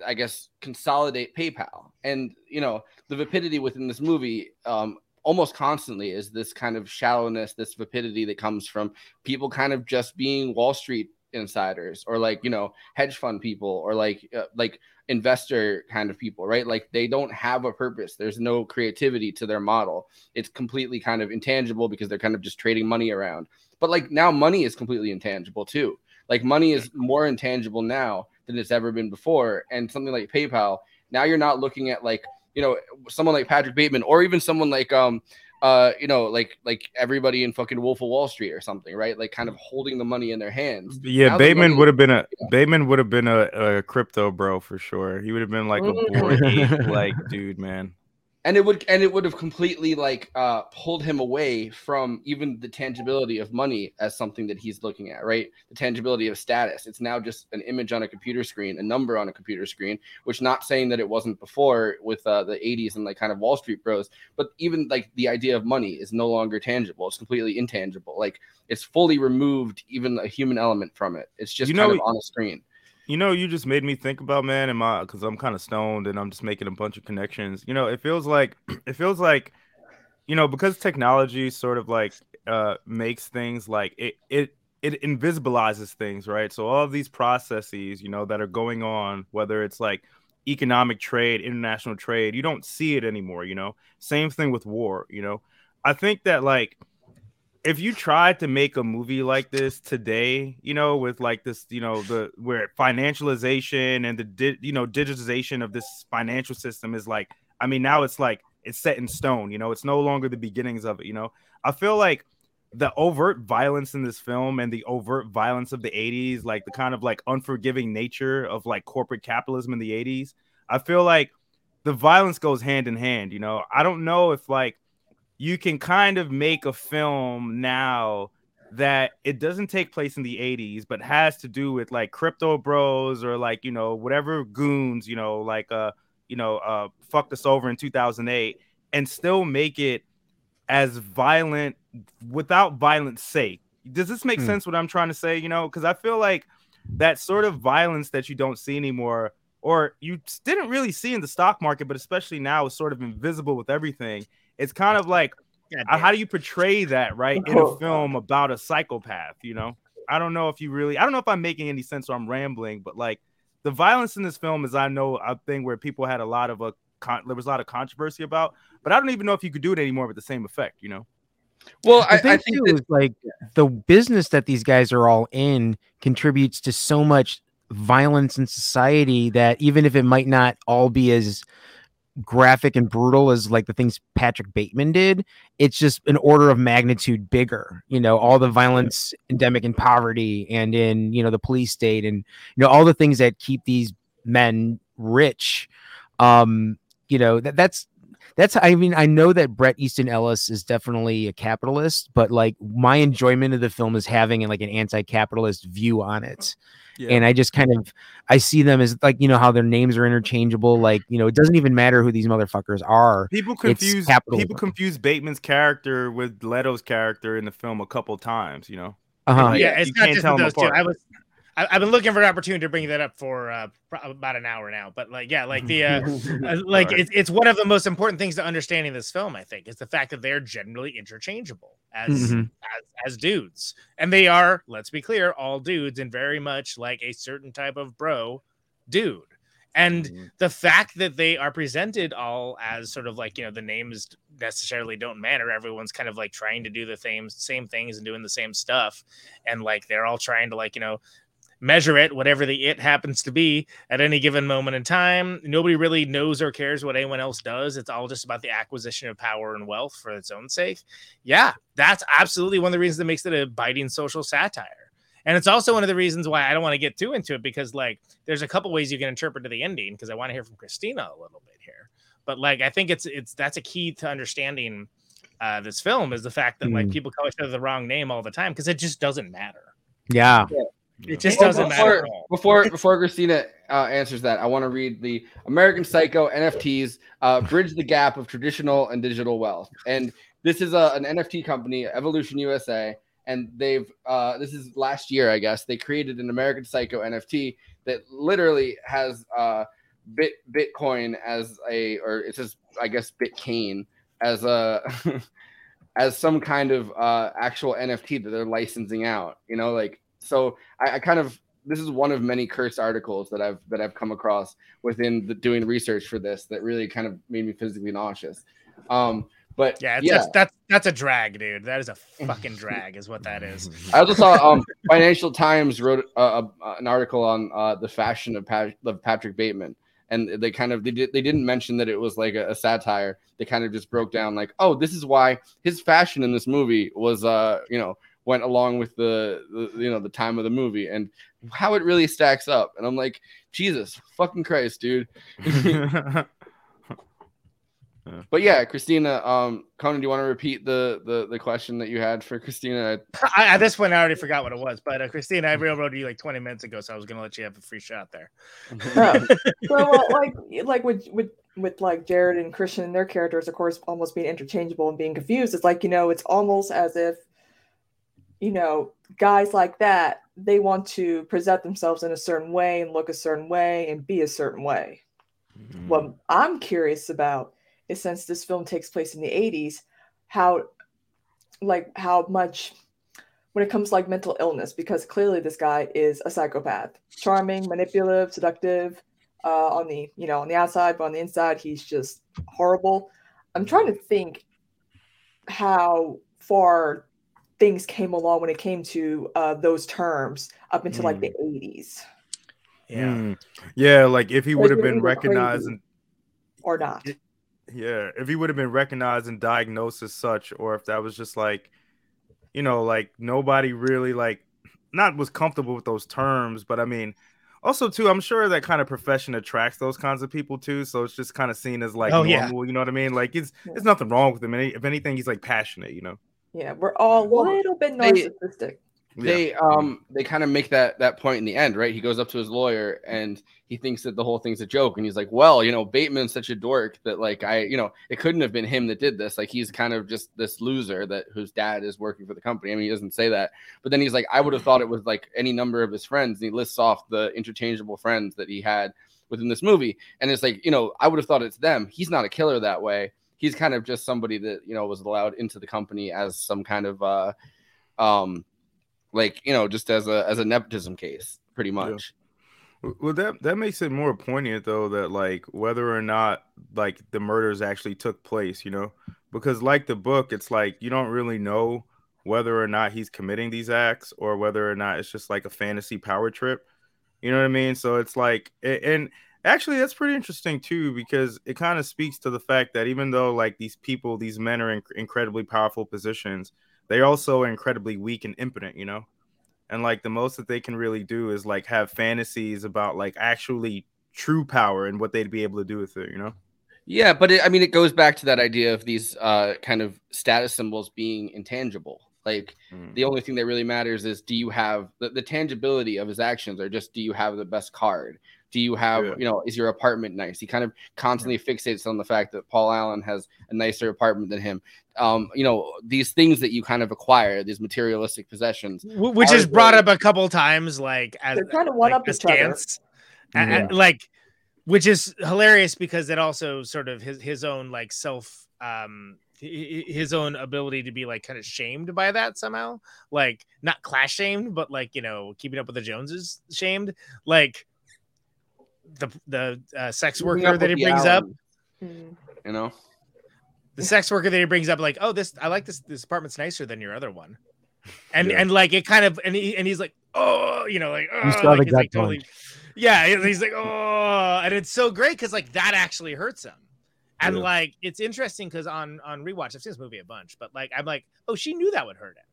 I guess consolidate PayPal and you know the vapidity within this movie um almost constantly is this kind of shallowness this vapidity that comes from people kind of just being Wall Street insiders or like you know hedge fund people or like uh, like investor kind of people right? Like they don't have a purpose. There's no creativity to their model. It's completely kind of intangible because they're kind of just trading money around. But like now money is completely intangible too. Like money is more intangible now than it's ever been before. And something like paypal now you're not looking at like you know someone like patrick bateman or even someone like um uh you know like like everybody in fucking wolf of wall street or something right like kind of holding the money in their hands Yeah, Now Bateman would have been a Bateman would have been a, a crypto bro for sure. He would have been like a bored like dude, man. And it would and it would have completely like uh pulled him away from even the tangibility of money as something that he's looking at right? The tangibility of status. It's now just an image on a computer screen a number on a computer screen which not saying that it wasn't before with uh, the 80s and like kind of wall street bros but even like the idea of money is no longer tangible. It's completely intangible. Like it's fully removed even a human element from it. It's just You kind of on a screen You know, you just made me think about man, and my because I'm kind of stoned and I'm just making a bunch of connections. You know, it feels like it feels like, you know, because technology sort of like uh makes things like it it it invisibilizes things, right? So all these processes, you know, that are going on, whether it's like economic trade, international trade, you don't see it anymore, you know. Same thing with war, you know. I think that like if you tried to make a movie like this today, you know, with like this, you know, the where financialization and the di- you know digitization of this financial system is like, I mean, now it's like it's set in stone. You know, it's no longer the beginnings of it. You know, I feel like the overt violence in this film and the overt violence of the 80s, like the kind of like unforgiving nature of like corporate capitalism in the 80s, I feel like the violence goes hand in hand. You know, I don't know if like you can kind of make a film now that it doesn't take place in the 80s but has to do with like crypto bros or like you know whatever goons you know like uh you know uh fucked us over in 2008 and still make it as violent without violence sake. Does this make Hmm. sense what i'm trying to say you know? Because i feel like that sort of violence that you don't see anymore or you didn't really see in the stock market but especially now is sort of invisible with everything it's kind of like uh, how do you portray that right in a film about a psychopath you know? I don't know if you really i don't know if i'm making any sense or i'm rambling but like the violence in this film is i know a thing where people had a lot of a con- there was a lot of controversy about but i don't even know if you could do it anymore with the same effect you know? Well I think too is like the business that these guys are all in contributes to so much violence in society that even if it might not all be as graphic and brutal as like the things Patrick Bateman did. It's just an order of magnitude bigger. You know, all the violence endemic in poverty and in you know the police state and you know all the things that keep these men rich. Um, you know that that's that's I mean I know that Bret Easton Ellis is definitely a capitalist, but like my enjoyment of the film is having like an anti-capitalist view on it. Yeah. And I just kind of I see them as like you know how their names are interchangeable. Like you know it doesn't even matter who these motherfuckers are. People confuse people confuse Bateman's character with Leto's character in the film a couple times. You know, Uh-huh. Yeah, it's you not just tell with them those two. I was, I, I've been looking for an opportunity to bring that up for uh, about an hour now. But like, yeah, like the, uh, uh, like Right. it's it's one of the most important things to understanding this film. I think is the fact that they're generally interchangeable as Mhm. as as dudes, and they are. Let's be clear, all dudes, and very much like a certain type of bro, dude. And Mm-hmm. the fact that they are presented all as sort of like you know the names necessarily don't matter. Everyone's kind of like trying to do the same same things and doing the same stuff, and like they're all trying to like you know measure it, whatever the it happens to be at any given moment in time. Nobody really knows or cares what anyone else does. It's all just about the acquisition of power and wealth for its own sake. Yeah, that's absolutely one of the reasons that makes it a biting social satire. And it's also one of the reasons why I don't want to get too into it because, like, there's a couple ways you can interpret the ending because I want to hear from Kristina a little bit here. But like, I think it's it's that's a key to understanding uh, this film is the fact that like Mm. people call each other the wrong name all the time because it just doesn't matter. Yeah. It just doesn't matter. Before before Kristina uh, answers that, I want to read the American Psycho NFTs uh, bridge the gap of traditional and digital wealth. And this is a, an NFT company, Evolution USA, and they've uh, this is last year, I guess. They created an American Psycho NFT that literally has uh, bit Bitcoin as a, or it says I guess Bitcane as a. as some kind of uh, actual NFT that they're licensing out, you know, like so I, I kind of this is one of many cursed articles that I've that I've come across within the doing research for this that really kind of made me physically nauseous. Um, but Yeah, yeah, that's that's that's a drag, dude. That is a fucking drag, is what that is. I also saw um, Financial Times wrote uh, uh, an article on uh, the fashion of, Pat- of Patrick Bateman, and they kind of they did they didn't mention that it was like a, a satire. They kind of just broke down like, oh, this is why his fashion in this movie was uh you know went along with the, the you know the time of the movie and how it really stacks up. And I'm like, Jesus fucking Christ, dude. But yeah, Kristina, um, Conan, do you want to repeat the, the the question that you had for Kristina? I, at this point, I already forgot what it was. But uh, Kristina, I railroaded you like 20 minutes ago, so I was gonna let you have a free shot there. Oh. so well, like like with with with like Jared and Christian and their characters, of course, almost being interchangeable and being confused. It's like you know, it's almost as if you know guys like that they want to present themselves in a certain way and look a certain way and be a certain way. What I'm curious about is since this film takes place in the 80s, how like how much when it comes to like mental illness, because clearly this guy is a psychopath, charming, manipulative, seductive, uh, on the you know on the outside, but on the inside he's just horrible. I'm trying to think how far things came along when it came to uh, those terms up until like the 80s Mm. yeah, like if he would have been recognized and or not. yeah, if he would have been recognized and diagnosed as such, or if that was just like, you know, like nobody really like not was comfortable with those terms, but I mean, also too, I'm sure that kind of profession attracts those kinds of people too. So it's just kind of seen as like Oh, yeah. you know what I mean? Like it's there's nothing wrong with him. If anything, he's like passionate, you know. Yeah, we're all a little bit they- narcissistic. They um they kind of make that that point in the end, right? He goes up to his lawyer and he thinks that the whole thing's a joke, and he's like, "Well, you know, Bateman's such a dork that like I, you know, it couldn't have been him that did this. Like he's kind of just this loser that whose dad is working for the company. I mean, he doesn't say that, but then he's like, I would have thought it was like any number of his friends, and he lists off the interchangeable friends that he had within this movie, and it's like, you know, I would have thought it's them. He's not a killer that way. He's kind of just somebody that you know was allowed into the company as some kind of uh um like you know just as a as a nepotism case pretty much Well, that that makes it more poignant though that like whether or not like the murders actually took place, you know, because like the book, it's like you don't really know whether or not he's committing these acts or whether or not it's just like a fantasy power trip. You know what I mean? So it's like, and Actually, that's pretty interesting too, because it kind of speaks to the fact that even though like these people, these men are in incredibly powerful positions, they also are incredibly weak and impotent, you know. And like the most that they can really do is like have fantasies about like actually true power and what they'd be able to do with it, you know. Yeah, but it, I mean, it goes back to that idea of these uh, kind of status symbols being intangible. Like Mm. the only thing that really matters is do you have the, the tangibility of his actions, or just do you have the best card? Do you have, Yeah. you know, is your apartment nice? He kind of constantly fixates on the fact that Paul Allen has a nicer apartment than him. Um, you know, these things that you kind of acquire, these materialistic possessions. Wh- which is brought the- up a couple times, like as They're trying to one like up a each other. stance, A- a- like which is hilarious because it also sort of his his own like self um hi- hi- his own ability to be like kind of shamed by that somehow like not class shamed but like you know keeping up with the joneses shamed like the the uh, sex worker that he brings up. Mm. You know, the sex worker that he brings up like oh this i like this this apartment's nicer than your other one. And Yeah. and like it kind of and he and he's like oh you know like oh You like, the like totally yeah he's like oh and it's so great because like that actually hurts him. And Yeah. like it's interesting because on on rewatch i've seen this movie a bunch but like i'm like oh she knew that would hurt him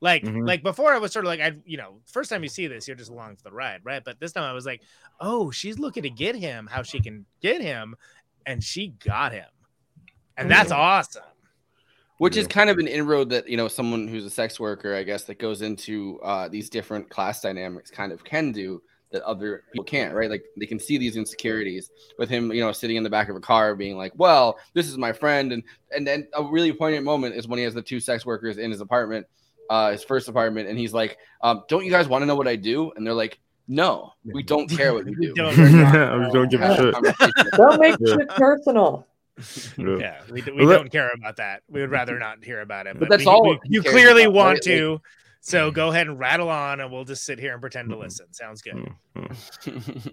like Mhm. like before i was sort of like i you know first time you see this you're just along for the ride right? But this time i was like oh she's looking to get him how she can get him and she got him. And that's awesome. Which is kind of an inroad that you know someone who's a sex worker i guess that goes into uh, these different class dynamics kind of can do that other people can't right? Like they can see these insecurities with him you know sitting in the back of a car being like well this is my friend and and then a really poignant moment is when he has the two sex workers in his apartment uh his first apartment and he's like um, don't you guys want to know what i do and they're like no we don't care what you do Don't- I was don't give a shit. Don't make Yeah. shit personal. Yeah. yeah we, we Well, don't care about that we would rather not hear about it But that's we- all we- he you clearly about, want right? Like- to so go ahead and rattle on and we'll just sit here and pretend Mm-hmm. to listen sounds good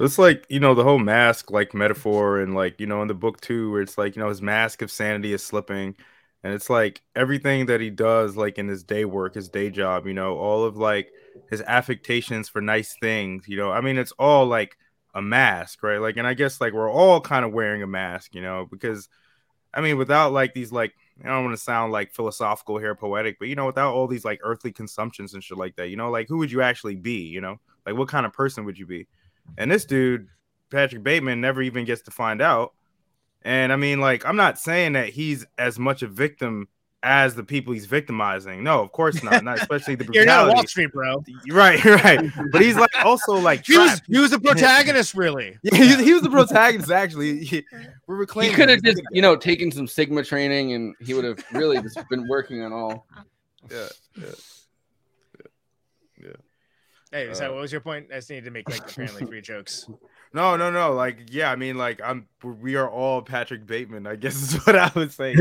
It's like you know the whole mask like metaphor and like you know in the book too where it's like you know his mask of sanity is slipping and it's like everything that he does like in his day work his day job you know all of like his affectations for nice things you know I mean it's all like a mask right like and I guess like we're all kind of wearing a mask you know because I mean without like these like I don't want to sound like philosophical here poetic but you know without all these like earthly consumptions and shit like that you know like who would you actually be you know like what kind of person would you be and this dude, Patrick Bateman, never even gets to find out. And I mean, like, I'm not saying that he's as much a victim as the people he's victimizing. No, of course not. Not especially the you're not wall street bro Right, right. But he's like also like he was, he was the protagonist really Yeah, he, was, he was the protagonist actually. He- we're he could have just you know taken some sigma training and he would have really just been working on all Yeah, yeah. Hey so Uh, what was your point i just needed to make like apparently three jokes No, no, no. Like, yeah, I mean, like, I'm. We are all Patrick Bateman. I guess is what I would say.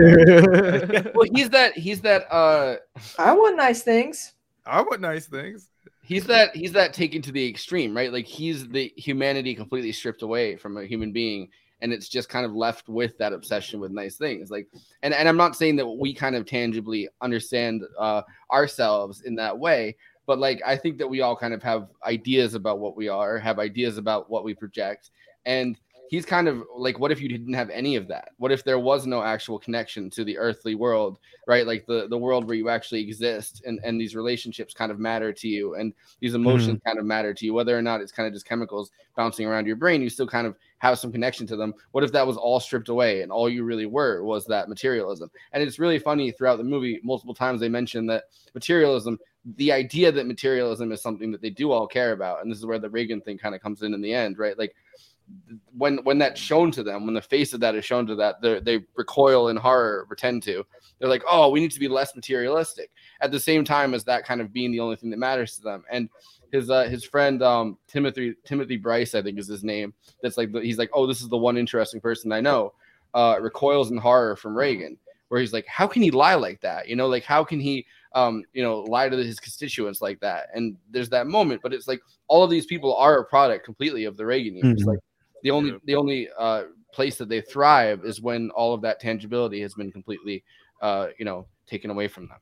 well he's that he's that uh I want nice things. I want nice things. he's that he's that taken to the extreme right like he's the humanity completely stripped away from a human being and it's just kind of left with that obsession with nice things like and, and i'm not saying that we kind of tangibly understand uh ourselves in that way but like i think that we all kind of have ideas about what we are have ideas about what we project. And he's kind of like what if you didn't have any of that? What if there was no actual connection to the earthly world right? Like the the world where you actually exist and and these relationships kind of matter to you and these hmm. emotions kind of matter to you. Whether or not it's kind of just chemicals bouncing around your brain you still kind of have some connection to them. What if that was all stripped away and all you really were was that materialism? And it's really funny throughout the movie multiple times they mention that materialism the idea that materialism is something that they do all care about and this is where the reagan thing kind of comes in in the end right like when when that's shown to them, when the face of that is shown to that, they recoil in horror, pretend to. They're like, oh, we need to be less materialistic. At the same time as that kind of being the only thing that matters to them. And his uh, his friend um, Timothy Timothy Bryce, I think is his name. That's like he's like, oh, this is the one interesting person I know. Uh, recoils in horror from Reagan, where he's like, how can he lie like that? You know, like how can he um, you know, lie to his constituents like that? And there's that moment, but it's like all of these people are a product completely of the Reagan years. Mhm. Like the only the only uh, place that they thrive is when all of that tangibility has been completely uh, you know taken away from them.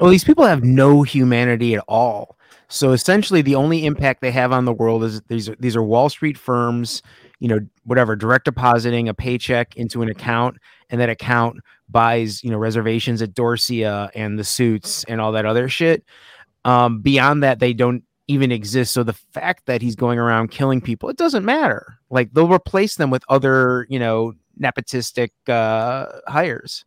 Well, these people have no humanity at all. So essentially, the only impact they have on the world is these are, these are Wall Street firms, you know, whatever, direct depositing a paycheck into an account, and that account buys, you know, reservations at Dorsia and the suits and all that other shit. Um, beyond that, they don't even exist. So the fact that he's going around killing people, it doesn't matter. Like they'll replace them with other, you know, nepotistic uh, hires.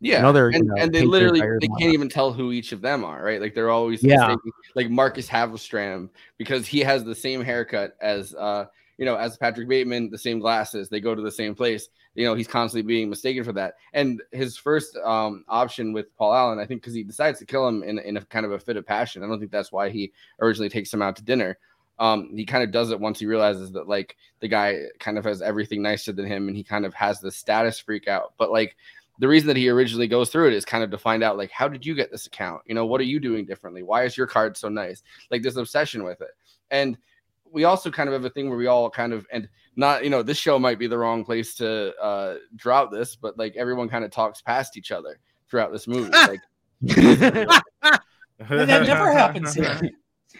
Yeah, Another, and, you know, and they literally they can't even tell who each of them are, right? Like they're always Yeah. like Marcus Halberstram because he has the same haircut as uh you know as Patrick Bateman, the same glasses. They go to the same place. You know, he's constantly being mistaken for that. And his first um option with Paul Allen, I think, because he decides to kill him in in a kind of a fit of passion. I don't think that's why he originally takes him out to dinner. Um, he kind of does it once he realizes that like the guy kind of has everything nicer than him, and he kind of has the status freak out. But like the reason that he originally goes through it is kind of to find out like how did you get this account you know what are you doing differently why is your card so nice like this obsession with it and we also kind of have a thing where we all kind of and not you know this show might be the wrong place to uh draw this but like everyone kind of talks past each other throughout this movie like that never happens here.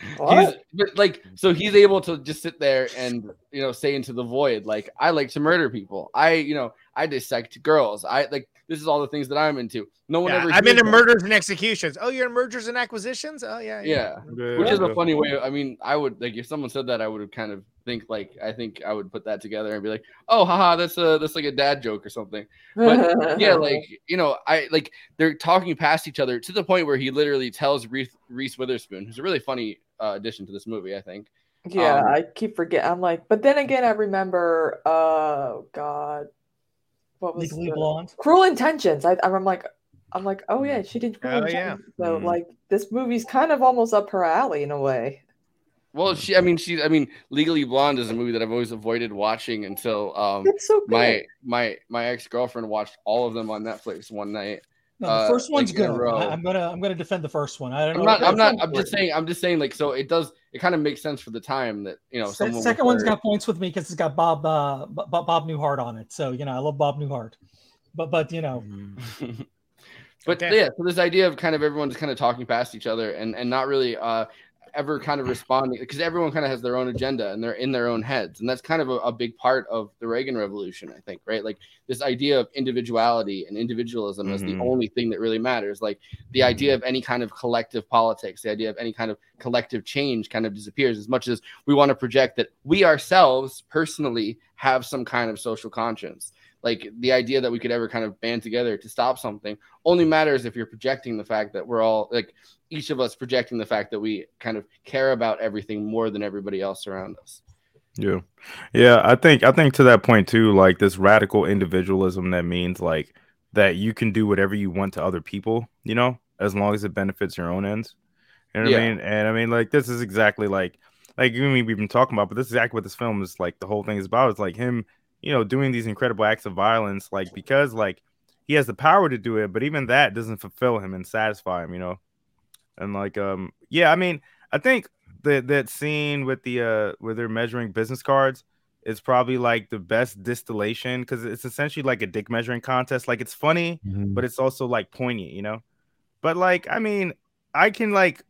He's, but like, so he's able to just sit there and you know say into the void, like, I like to murder people. I, you know, I dissect girls. I like this is all the things that I'm into. No one Yeah, ever. I'm into that. murders and executions. Oh, you're in mergers and acquisitions? Oh yeah, Yeah, which is a funny way. I mean, I would like if someone said that, I would kind of think like I think I would put that together and be like, oh, haha, that's a that's like a dad joke or something. But yeah, like you know, I like they're talking past each other to the point where he literally tells Reese, Reese Witherspoon, who's a really funny uh, addition to this movie, I think. Yeah, Um, I keep forgetting. I'm like, but then again, I remember. Oh God, what was Legally the- Blonde. Cruel Intentions. I, I'm like, I'm like, oh yeah, she did Cruel Oh, yeah. Intentions. So Mhm. like, this movie's kind of almost up her alley in a way. Well, she, I mean, she, I mean, Legally Blonde is a movie that I've always avoided watching until um, It's so good. my my my ex girlfriend watched all of them on Netflix one night. No, the uh, first one's like, in good. I, am gonna I'm gonna defend the first one. I don't I'm know. not. I'm not. I'm just saying. I'm just saying. Like, so it does. It kind of makes sense for the time that you know. Se- second one's got points with me because it's got Bob uh, Bob, Bob Newhart on it. So you know I love Bob Newhart, but but you know but Okay. yeah, so this idea of kind of everyone's kind of talking past each other and and not really uh ever kind of responding because everyone kind of has their own agenda and they're in their own heads and that's kind of a, a big part of the Reagan Revolution, I think, right? Like this idea of individuality and individualism as the Mhm. only thing that really matters. Like the idea of any kind of collective politics, the idea of any kind of collective change kind of disappears as much as we want to project that we ourselves personally have some kind of social conscience like the idea that we could ever kind of band together to stop something only matters if you're projecting the fact that we're all like each of us projecting the fact that we kind of care about everything more than everybody else around us. Yeah. Yeah, I think I think to that point too, like this radical individualism that means like that you can do whatever you want to other people, you know, as long as it benefits your own ends. You know what Yeah. I mean? And I mean like this is exactly like like I mean we've been talking about, but this is exactly what this film is like the whole thing is about. It's like him, you know, doing these incredible acts of violence, like because like he has the power to do it, but even that doesn't fulfill him and satisfy him, you know. And like um yeah, I mean, I think that that scene with the uh where they're measuring business cards is probably like the best distillation because it's essentially like a dick measuring contest. Like it's funny, but it's also like poignant, you know. But like, I mean, I can like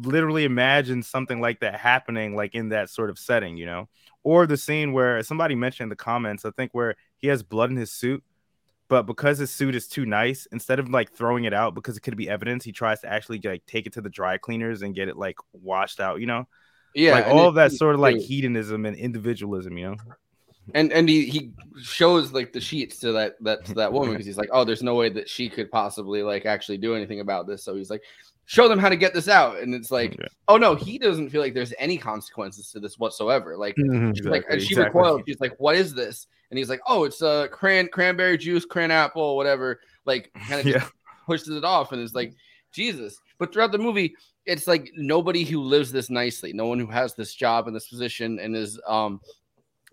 literally imagine something like that happening, like in that sort of setting, you know. Or the scene where somebody mentioned in the comments, I think where he has blood in his suit, but because his suit is too nice, instead of like throwing it out because it could be evidence, he tries to actually like take it to the dry cleaners and get it like washed out, you know. Yeah, like all it- of that sort of like hedonism and individualism, you know. And and he, he shows like the sheets to that that to that woman because he's like, oh, there's no way that she could possibly like actually do anything about this. So he's like, show them how to get this out. And it's like, oh no, he doesn't feel like there's any consequences to this whatsoever. Like, Mhm. she's like, and she exactly. recoiled. She's like, what is this? And he's like, oh, it's a cran cranberry juice, cran apple, whatever. Like, kind of Yeah. pushes it off, and it's like, Jesus. But throughout the movie, it's like nobody who lives this nicely, no one who has this job and this position and is um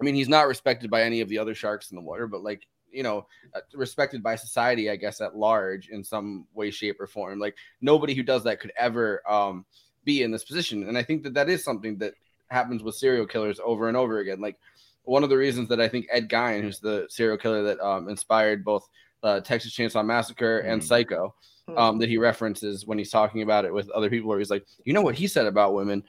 I mean, he's not respected by any of the other sharks in the water, but like, you know, uh, respected by society, I guess, at large in some way, shape, or form. Like, nobody who does that could ever um, be in this position. And I think that that is something that happens with serial killers over and over again. Like, one of the reasons that I think Ed Gein, who's the serial killer that um, inspired both uh, Texas Chainsaw Massacre and Mhm. Psycho, um, that he references when he's talking about it with other people, where he's like, you know what he said about women.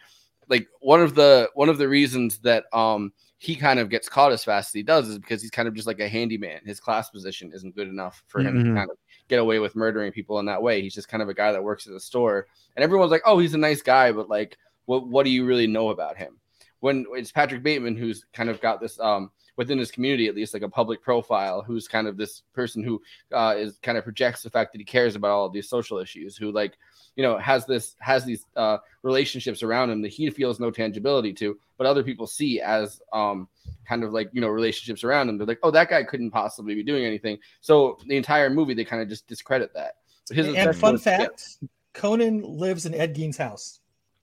Like one of the one of the reasons that um he kind of gets caught as fast as he does is because he's kind of just like a handyman. His class position isn't good enough for him Mhm. to kind of get away with murdering people in that way. He's just kind of a guy that works at a store, and everyone's like, "Oh, he's a nice guy," but like, what what do you really know about him? When it's Patrick Bateman who's kind of got this um within his community at least like a public profile who's kind of this person who uh, is kind of projects the fact that he cares about all these social issues who like you know has this has these uh, relationships around him that he feels no tangibility to but other people see as um kind of like you know relationships around him they're like oh that guy couldn't possibly be doing anything so the entire movie they kind of just discredit that his and fun was- yeah. fact Conan lives in Ed Gein's house.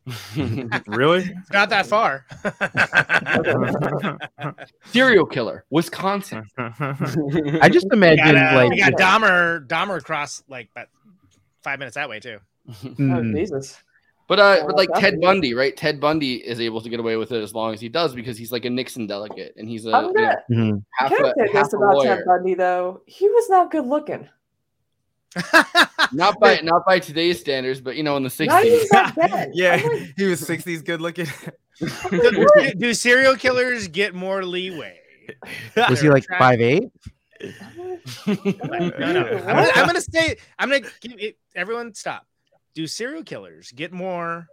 really? It's not that far. serial killer wisconsin I just imagine got, uh, like we got Dahmer Dahmer across like about five minutes that way too. Oh, mm, Jesus. But uh, but like Ted. Bundy, right? Ted Bundy is able to get away with it as long as he does because he's like a Nixon delegate and he's a I'm gonna know, mhm. half can I a, say half this a about Ted. Bundy though? He was not good looking. Not by not by today's standards, but you know in the Not even sixties. yeah, like, he was 60s good looking. do, do serial killers get more leeway? was he like five eight? No, no. I'm gonna, I'm gonna say I'm gonna give it, everyone stop. Do serial killers get more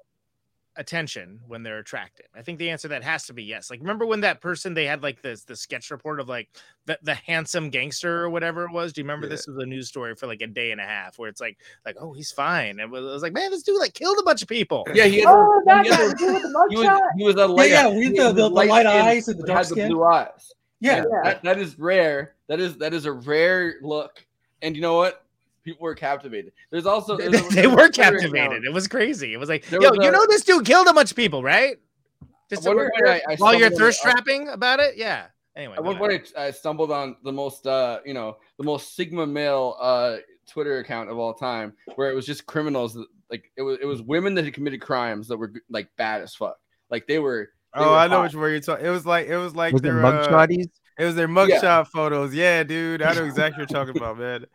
attention when they're attractive? I think the answer to that has to be yes. Like remember when that person they had like this the sketch report of like the, the handsome gangster or whatever it was? Do you remember this was a news story for like a day and a half where it's like like oh he's fine. And it was, it was like man this dude like killed a bunch of people. Yeah, he had oh, a, that he, had a- the he was mugshot. he was a light, yeah, with he the- the- the light light-skinned, eyes and the but dark had the blue eyes. Yeah, Yeah. That, that is rare. That is that is a rare look. And you know what? People were captivated. There's also they, there's a- they were Twitter account. captivated. It was crazy. It was like, There yo, was you a- know this dude killed a bunch of people, right? Just I wonder over when I- I while you're thirst trapping about it. Yeah. Anyway, At one point, I, I stumbled on the most, uh, you know, the most sigma male uh, Twitter account of all time, where it was just criminals. That, like it was, it was women that had committed crimes that were like bad as fuck. Like they were. they Oh, were I know hot. which word you're talking. It was like it was like Was it their mug uh, shotties? It was their mugshot photos. Yeah, dude. I know exactly what you're talking about, man.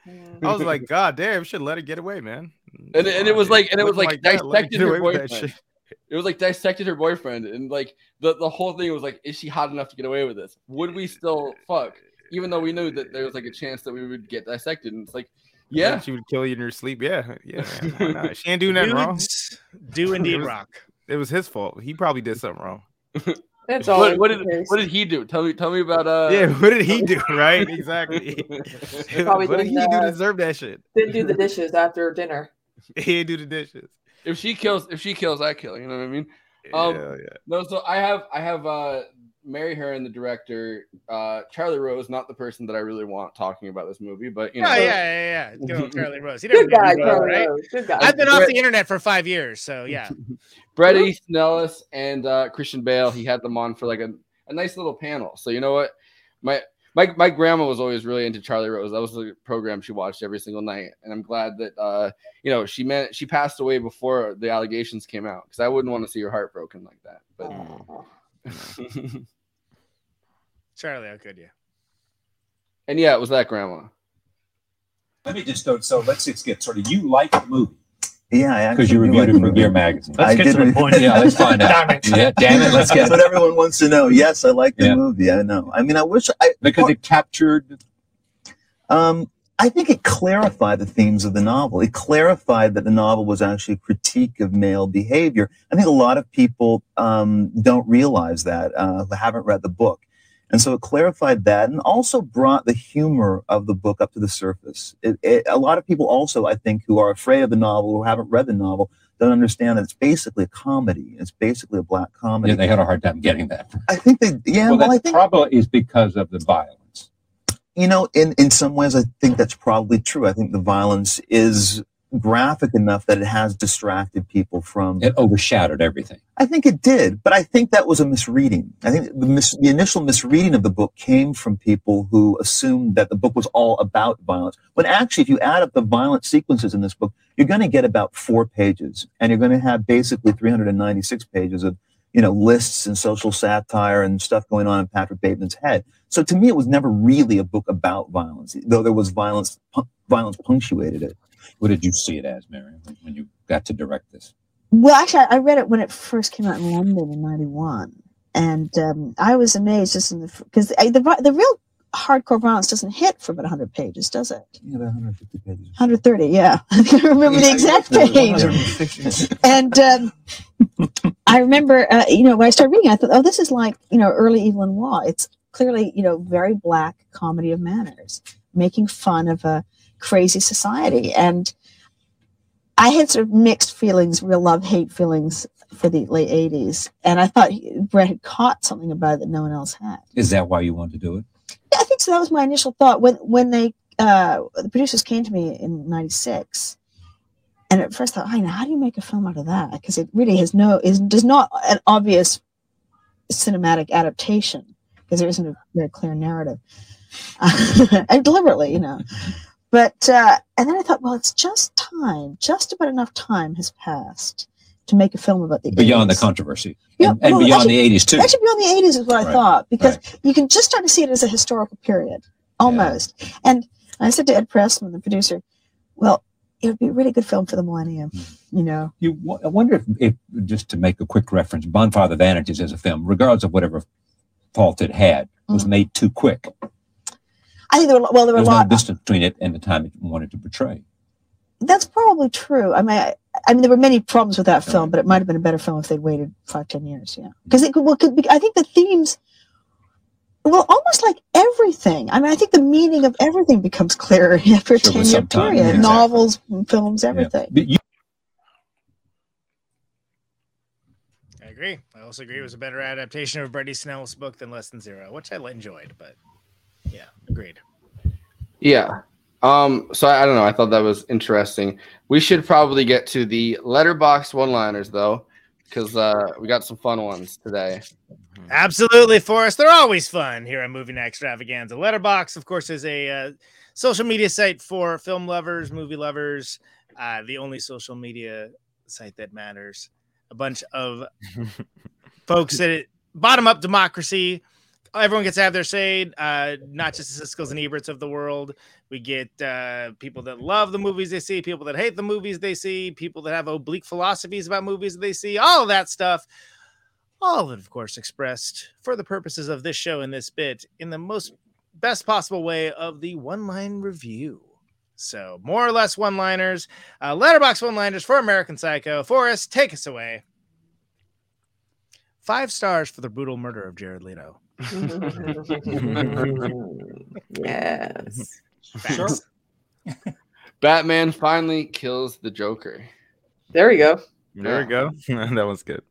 I was like, God damn, should let it get away, man. And, and it was like, and it was Looking like, that, let it dissected get her away with that boyfriend. It was like dissected her boyfriend, and like the, the whole thing was like, is she hot enough to get away with this? Would we still fuck, even though we knew that there was like a chance that we would get dissected? And it's like, yeah, she would kill you in your sleep. Yeah, yeah. man, why? She ain't doing nothing wrong. Dudes do indeed It was- rock. It was his fault. He probably did something wrong. It's What, what did what did he do? Tell me, tell me about uh. yeah, what did he do? Right? Exactly. Probably what did he didn't, do to deserve that shit? Didn't do the dishes after dinner. He didn't do the dishes. if she kills, if she kills, I kill. You know what I mean? Um, yeah, yeah. No, so I have I have uh Mary Harron, the director, uh Charlie Rose, not the person that I really want talking about this movie, but you know, Oh yeah, yeah, yeah. Good Charlie Rose. He Good guy, did well, right? Rose. Good guy. I've been off the internet for five years, so yeah. Bret Easton Ellis and uh Christian Bale, he had them on for like a, a nice little panel. So you know what? My my my grandma was always really into Charlie Rose. That was the program she watched every single night. And I'm glad that uh you know she meant she passed away before the allegations came out because I wouldn't want to see her heart broken like that. But Charlie, how could you? and yeah, it was that grandma. Let me just so, so let's just get sort of you like the movie Yeah, I because you reviewed it for. Gear Magazine. Let's get did to the point. Yeah, let's find out. Damn it. Yeah, damn it, let's That's get what it everyone wants to know. Yes, I like the Yeah. movie. I know. I mean, I wish I because it captured. Um, I think it clarified the themes of the novel. It clarified that the novel was actually a critique of male behavior. I think a lot of people um, don't realize that, uh, who haven't read the book. And so it clarified that and also brought the humor of the book up to the surface. It, it, a lot of people also, I think, who are afraid of the novel, who haven't read the novel, don't understand that it's basically a comedy. It's basically a black comedy. Yeah, they had a hard time getting that. I think they, yeah, well, well, I think probably is because of the violence. you know, in, in some ways, I think that's probably true. I think the violence is graphic enough that it has distracted people from. It overshadowed everything. I think it did, but I think that was a misreading. I think the, mis- the initial misreading of the book came from people who assumed that the book was all about violence. When actually, if you add up the violent sequences in this book, you're going to get about four pages, and you're going to have basically 396 pages of you know lists and social satire and stuff going on in Patrick Bateman's head. So to me, it was never really a book about violence, though there was violence. Pu- violence punctuated it. What did you see it as, Mary, when- when you got to direct this? Well, actually, I I read it when it first came out in London in '91, and um, I was amazed just in the because the, the the real hardcore violence doesn't hit for about 100 pages, does it? Yeah, about 150 pages. 130, yeah. I can't remember the exact page. and um, I remember, uh, you know, when I started reading, I thought, oh, this is like, you know, early Evelyn Waugh. It's clearly, you know, very black comedy of manners, making fun of a crazy society. And I had sort of mixed feelings, real love hate feelings for the late 80s. And I thought he- Bret had caught something about it that no one else had. Is that why you wanted to do it? Yeah, I think so. That was my initial thought when when they uh, the producers came to me in '96, and at first I thought, I know how do you make a film out of that? Because it really has no is does not an obvious cinematic adaptation because there isn't a very clear narrative, and deliberately, you know. But uh, and then I thought, well, it's just time, just about enough time has passed to make a film about the Beyond 80s. the controversy. Yeah, and and well, beyond actually- the 80s, too. Actually, beyond the eighties is what I thought because you can just start to see it as a historical period, almost. And I said to Ed Pressman, the producer, "Well, it would be a really good film for the millennium, Hmm. you know." You, I wonder if, if, just to make a quick reference, Bonfire of the Vanities as a film, regardless of whatever fault it had, was made too quick. I think there were well, there were There a lot no distance between it and the time it wanted to portray. That's probably true. I mean, I, I mean, there were many problems with that film, but it might have been a better film if they'd waited five, ten years. Yeah, because it could. Well, could be, I think the themes. Well, almost like everything. I mean, I think the meaning of everything becomes clearer after a Sure, ten-year some time, period. yeah, exactly. Novels, films, everything. But you, I agree. I also agree it was a better adaptation of Bret Easton Ellis's book than Less Than Zero, which I enjoyed, but yeah, agreed. Yeah. Um, so I, I don't know. I thought that was interesting. We should probably get to the Letterboxd one liners though, because uh, we got some fun ones today. Absolutely, Forrest. They're always fun here on Movie Night Extravaganza. Letterboxd, of course, is a uh, social media site for film lovers, movie lovers, uh, the only social media site that matters. A bunch of folks that bottom up democracy. Everyone gets to have their say, uh, not just the Siskel's and Eberts of the world. We get uh, people that love the movies they see, people that hate the movies they see, people that have oblique philosophies about movies they see, all of that stuff. All of it, of course, expressed for the purposes of this show and this bit in the most best possible way of the one line review. So, more or less one liners, uh, Letterboxd one liners for American Psycho. Forrest, take us away. Five stars for the brutal murder of Jared Leto. Mm-hmm. yes. Sure. Batman finally kills the Joker. There we go. There we go. that was good.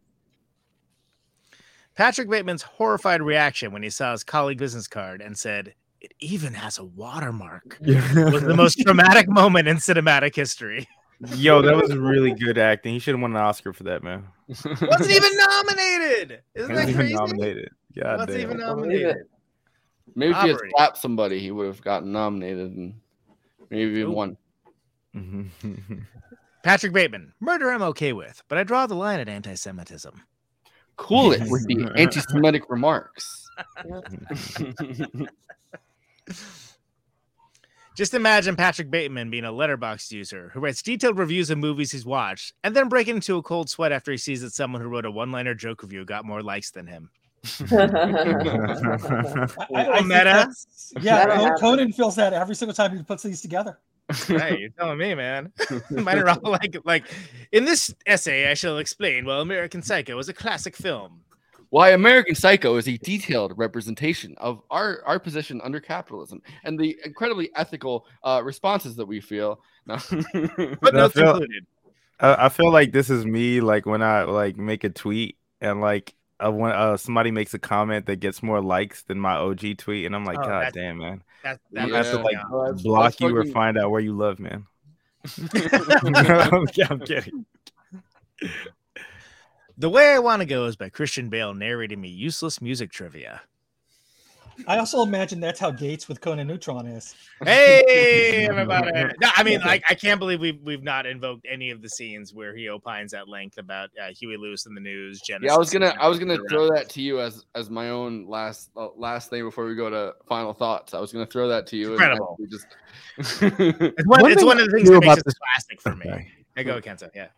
Patrick Bateman's horrified reaction when he saw his colleague business card and said, It even has a watermark was the most dramatic moment in cinematic history. Yo, that was really good acting. He should have won an Oscar for that, man. Wasn't even nominated. Isn't that crazy? nominated. God Wasn't damn. even nominated. Maybe if he had slapped somebody, he would have gotten nominated and maybe even won. Patrick Bateman, murder I'm okay with, but I draw the line at anti Semitism. Cool it with the anti-Semitic remarks. Just imagine Patrick Bateman being a Letterboxd user who writes detailed reviews of movies he's watched and then breaking into a cold sweat after he sees that someone who wrote a one liner joke review got more likes than him. I, I think meta? Yeah, That'll happen. Conan feels that every single time he puts these together. hey, you're telling me, man. Mine are all like, like in this essay, I shall explain. Well, American Psycho is a classic film. Why American Psycho is a detailed representation of our, our position under capitalism and the incredibly ethical uh, responses that we feel. No. But I feel, included. I, I feel like this is me, like when I like make a tweet and like uh, when uh, somebody makes a comment that gets more likes than my OG tweet, and I'm like, Oh, God that's- damn, man. That, I'm have to like yeah. Oh, that's- block that's you or find out where you live, man. I'm, I'm kidding. The Way I Want to Go is by Christian Bale narrating me useless music trivia. I also imagine that's how dates with Conan Neutron is. Hey, everybody! No, I mean, like, I can't believe we've we've not invoked any of the scenes where he opines at length about uh, Huey Lewis and the News. Genesis, Yeah, I was gonna I was gonna throw that to you as as my own last uh, last thing before we go to final thoughts. I was gonna throw that to you. Incredible. we just It's one, One it's one of the things that makes about it this- classic for me. Okay. Hey, go, Kenzo. Yeah.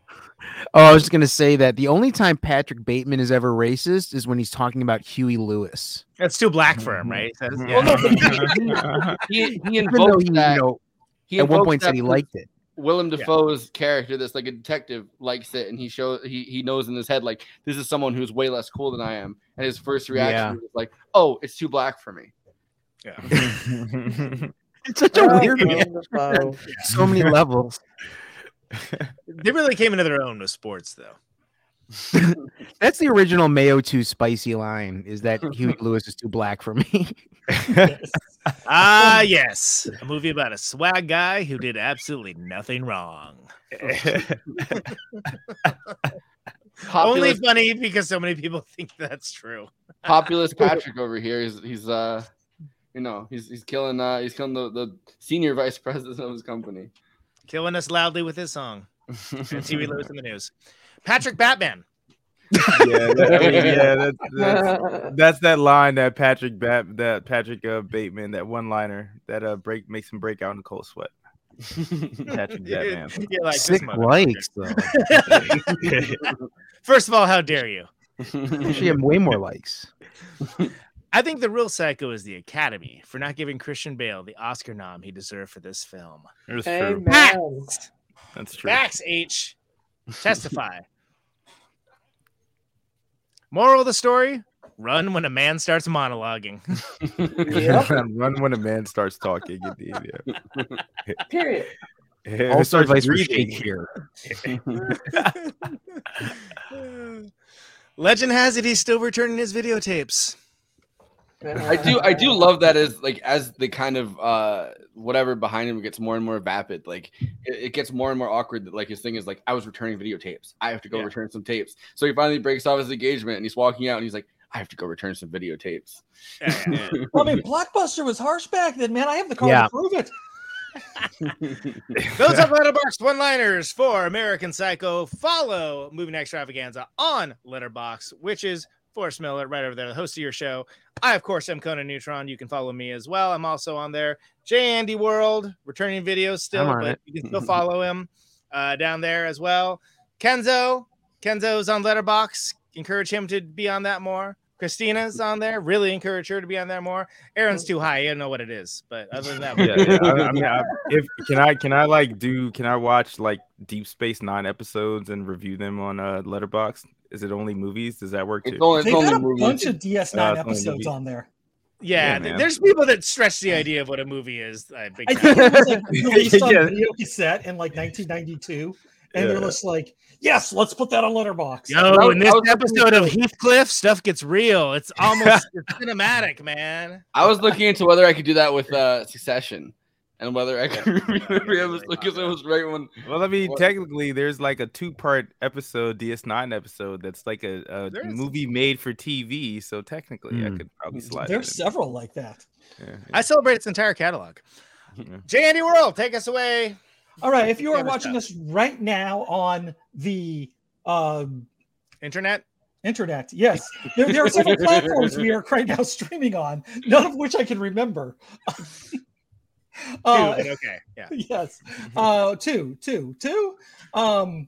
Oh, I was just gonna say that the only time Patrick Bateman is ever racist is when he's talking about Huey Lewis. That's too black for him, mm-hmm. right? He mm-hmm. yeah. he, he invoked he, that. you know, he at one point said he liked it. Willem Yeah. Dafoe's character, that's like a detective, likes it, and he shows he he knows in his head like this is someone who's way less cool than I am, and his first reaction Yeah. was like, "Oh, it's too black for me." Yeah. It's such a Oh, weird Willem man. So many levels. They really came into their own with sports, though. That's the original Mayo 2 spicy line is that Huey Lewis is too black for me. Ah, yes, a movie about a swag guy who did absolutely nothing wrong. Only funny because so many people think that's true. Populist Patrick over here. He's he's uh, you know, he's he's killing uh he's killing the, the senior vice president of his company. Killing us loudly with his song. And Huey Lewis and the News. Patrick Batman. yeah, that, I mean, yeah, that's, that's that's that line that Patrick Bat that Patrick uh, Bateman that one liner that uh break makes him break out in a cold sweat. Patrick Batman. You're like, this Sick likes though. First of all, how dare you? Actually, have way more likes. I think the real psycho is the Academy for not giving Christian Bale the Oscar nom he deserved for this film. That's true. Amen. Facts. That's true. Facts, H. Testify. Moral of the story run when a man starts monologuing. Run when a man starts talking. Indeed, yeah. Period. Yeah, Also, starts advice for breathing. Here. Legend has it he's still returning his videotapes. I do I do love that as like as the kind of uh whatever behind him gets more and more vapid, like it, it gets more and more awkward that like his thing is like I was returning videotapes. I have to go Yeah. return some tapes. So he finally breaks off his engagement and he's walking out and he's like, I have to go return some videotapes. Yeah, yeah, yeah. I mean, Blockbuster was harsh back then, man. I have the card Yeah. to prove it. Those are Letterboxd one-liners for American Psycho. Follow Movie Night Extravaganza on Letterboxd, which is Forrest Miller right over there, the host of your show. I, of course, am Conan Neutron. You can follow me as well. I'm also on there. J Andy World, returning videos still, but it. you can still follow him uh, down there as well. Kenzo, Kenzo's on Letterboxd. Encourage him to be on that more. Kristina's on there. Really encourage her to be on there more. Aaron's too high. I don't know what it is, but other than that, yeah, yeah. I, I mean, I, if can I can I like do can I watch like Deep Space Nine episodes and review them on uh Letterboxd? Is it only movies? Does that work It's too? only it's They only got a movies. bunch of DS9 Uh, episodes on there. Yeah, Yeah, there's people that stretch the idea of what a movie is. Big I think it was like released on Yeah. video cassette in like 1992, and they're just like, "Yes, let's put that on Letterboxd." Yo, was- in this I was looking episode of Heathcliff, stuff gets real. It's almost it's cinematic, man. I was looking into whether I could do that with uh Succession and whether I could review every episode because it was right when Well, I mean, What- technically, there's like a two-part episode, DS9 episode. That's like a, a movie made for TV. So technically, I Hmm. could probably slide. There's it in. several like that. Yeah, I celebrate its entire catalog. yeah. J. Andy World, take us away. All right, if you are watching stuff. us right now on the um, Internet. internet, yes, there, there are several platforms we are right now streaming on, none of which I can remember. Two, Uh, but okay. Yeah. yes uh two two two um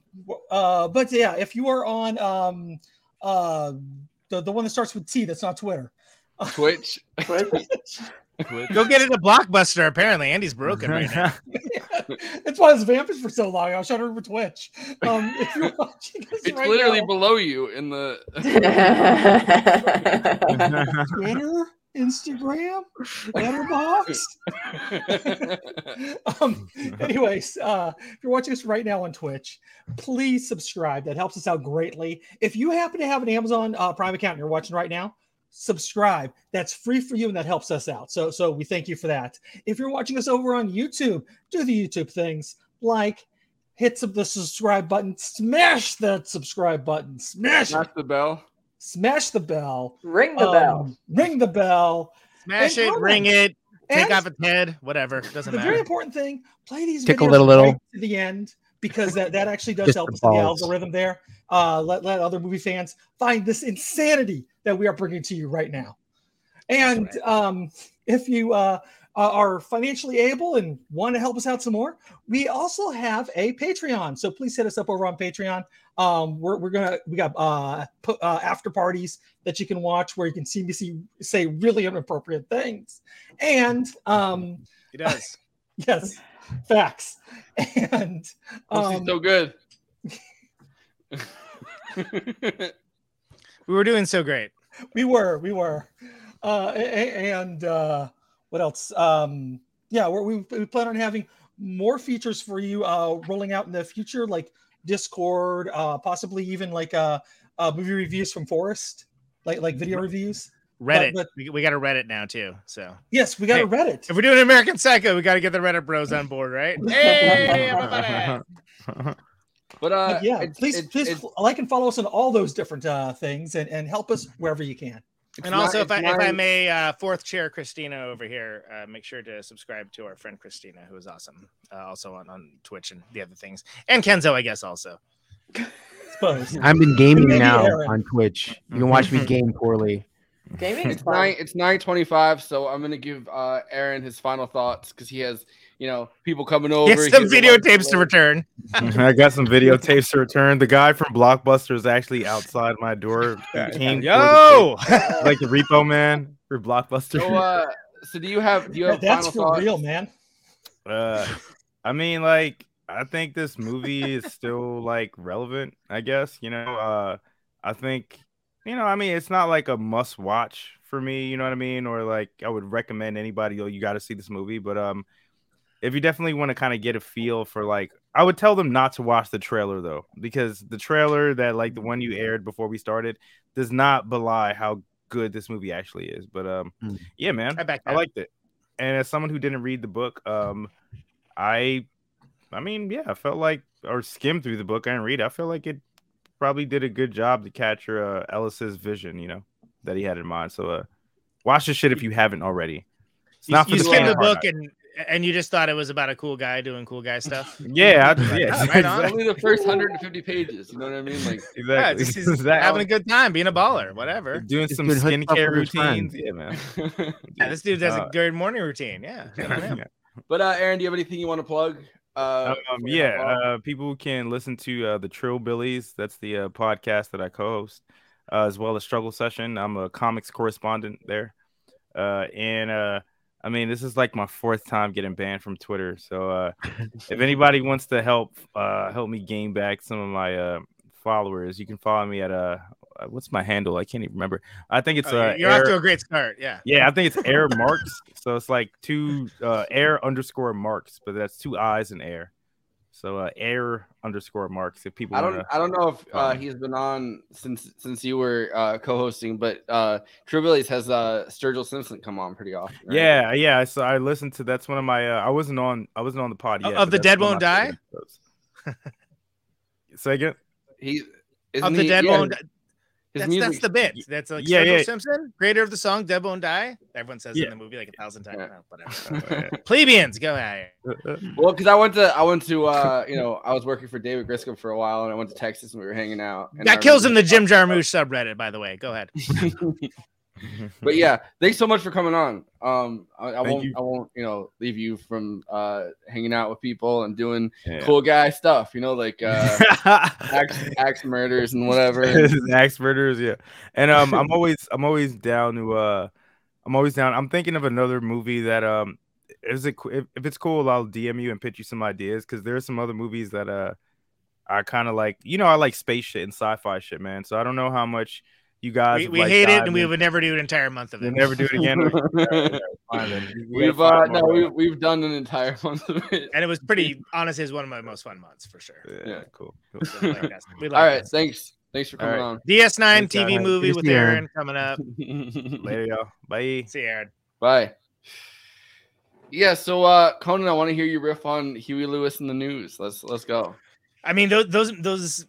uh but yeah if you are on um uh the, the one that starts with t that's not twitter Twitch. Twitch. Go get it a blockbuster. Apparently, Andy's broken right now. that's why I was vamping for so long i was trying to remember twitch um if you're watching us It's right literally now, below you in the twitter instagram? Letterboxd? Um anyways uh if you're watching us right now on twitch please subscribe. That helps us out greatly. If you happen to have an amazon uh, prime account and you're watching right now subscribe. That's free for you and that helps us out. So so we thank you for that. If you're watching us over on youtube do the youtube things. Like hit the subscribe button. Smash that subscribe button. Smash it. Smash the bell. Smash the bell Ring the um, bell. ring the bell Smash it, comment. ring it, take And- off its head, whatever. Doesn't the matter. The very important thing: play these Tickle videos it a little. right to the end because that, that actually does Just help the the algorithm there. Uh, let let other movie fans find this insanity that we are bringing to you right now. And um, if you uh, uh, are financially able and want to help us out some more, we also have a Patreon. So please hit us up over on Patreon. Um, we're, we're gonna we got uh, pu- uh, after parties that you can watch where you can see me see say really inappropriate things, and um, He does. yes, facts. And Pussy's um, so good. We were doing so great. we were we were uh a- a- and uh what else um yeah we're, we, we plan on having more features for you uh rolling out in the future like discord uh possibly even like uh, uh movie reviews from Forrest like like video reviews Reddit. but- we, we got a Reddit now too. So yes we got a reddit if we're doing American Psycho, we got to get the Reddit bros on board, right? Hey, everybody. But uh, But yeah it's- please it's- please it's- like and follow us on all those different uh things and and help us wherever you can it's and not- also, if I, if I may, uh, fourth chair Kristina over here, uh, make sure to subscribe to our friend Kristina, who is awesome, uh, also on, on Twitch and the other things, and Kenzo, I guess, also. I've been gaming now Aaron. on Twitch. You can watch me game poorly. Gaming It's fun. nine. It's nine twenty-five. So I'm gonna give uh Aaron his final thoughts because he has, you know, people coming over. He some has a lot of videotapes to return. I got some videotapes to return. The guy from Blockbuster is actually outside my door. He came for the Yo, like the repo man for Blockbuster. So uh, so do you have do you have that's final for thoughts? real man Uh, I mean, like, I think this movie is still like relevant. I guess you know. Uh, I think you know. I mean, it's not like a must watch for me. You know what I mean? Or like, I would recommend anybody. Oh, you got to see this movie. But um, if you definitely want to kind of get a feel for like, I would tell them not to watch the trailer though, because the trailer that like the one you aired before we started does not belie how good this movie actually is. But um, Hmm. yeah, man, I I liked it. And as someone who didn't read the book, um, I, I mean, yeah, I felt like or skimmed through the book. I didn't read. it. I feel like it probably did a good job to capture uh, Ellis's vision, you know, that he had in mind. So, uh, watch this shit if you haven't already. It's You, not for you the skimmed the book and and you just thought it was about a cool guy doing cool guy stuff. Yeah, I yeah, Yeah, right on. Only the first 150 pages. You know what I mean? Like Yeah, exactly. just, Exactly. having a good time, being a baller, whatever. Doing Just some doing hood stuff skincare with his friends. routines. Yeah, man. Yeah, this dude does Uh, a good morning routine. Yeah. good on him. But uh, Aaron, do you have anything you want to plug? Uh, Um, before you hop yeah, uh, people can listen to uh, the Trillbillies. That's the uh, podcast that I co-host, uh, as well as Struggle Session. I'm a comics correspondent there, uh, and uh, I mean, this is like my fourth time getting banned from Twitter. So, uh, if anybody wants to help uh, help me gain back some of my uh, followers, you can follow me at uh, what's my handle? I can't even remember. I think it's Oh, uh, you're off to a great start. Yeah. yeah, I think it's air marks. So it's like two uh air underscore marks, but that's two eyes and air. So uh air underscore marks. If people I don't wanna- I don't know if uh, he's been on since since you were uh, co-hosting, but uh, Trillbillies has uh, Sturgill Simpson come on pretty often. right? Yeah, yeah. So I listened to that's one of my uh, I wasn't on I wasn't on the pod Of- yet. of the Dead Won't Die? favorite. Say again? he Of isn't the he- Dead yeah, Won't Die. His That's, music, that's the bit. That's like Yeah, Sturgill yeah. Simpson, creator of the song Dead Won't Die. Everyone says Yeah. in the movie like a thousand times. Yeah. No, whatever. Plebeians, go ahead. Well, because I went to I went to uh, you know I was working for David Griscom for a while, and I went to Texas and we were hanging out. and I That kills in the Jim Jarmusch subreddit, by the way. Go ahead. But yeah, thanks so much for coming on. Um, I, I won't you. I won't you know leave you from uh hanging out with people and doing Yeah. cool guy stuff. You know, like uh, axe, axe murders and whatever. Axe murders, yeah. And um, I'm always I'm always down to uh, I'm always down. I'm thinking of another movie that um, is it if, if it's cool, I'll DM you and pitch you some ideas because there are some other movies that uh, I kind of like. You know, I like space shit and sci-fi shit, man. So I don't know how much you guys We, we like, hate it, dive and we would never do an entire month of it. We'll never do it again. Fine, then. We- we We've uh, no, we, uh, we've done an entire month of it. And it was pretty honestly, it's one of my most fun months for sure. Yeah, Yeah. cool. We cool. like. We like All right, that. thanks. Thanks for coming right. on. DS9 Thanks, TV guys. movie Good with Aaron Aaron. coming up. Later, y'all. Bye. See you, Aaron. Bye. Yeah, so uh Conan, I want to hear you riff on Huey Lewis and the News. Let's let's go. I mean, those those those,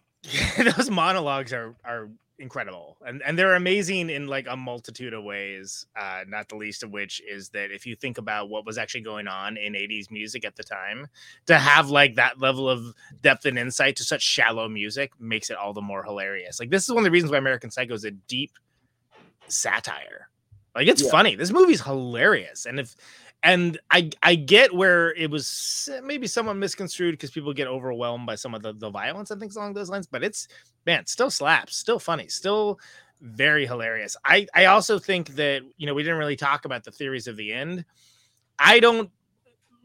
those monologues are are incredible and and they're amazing in like a multitude of ways uh not the least of which is that if you think about what was actually going on in 80s music at the time to have like that level of depth and insight to such shallow music makes it all the more hilarious. Like this is one of the reasons why american psycho is a deep satire. Like it's Yeah. funny. This movie's hilarious and if and I I get where it was maybe somewhat misconstrued because people get overwhelmed by some of the, the violence and things along those lines, but it's man, still slaps, still funny, still very hilarious. I I also think that you know we didn't really talk about the theories of the end. I don't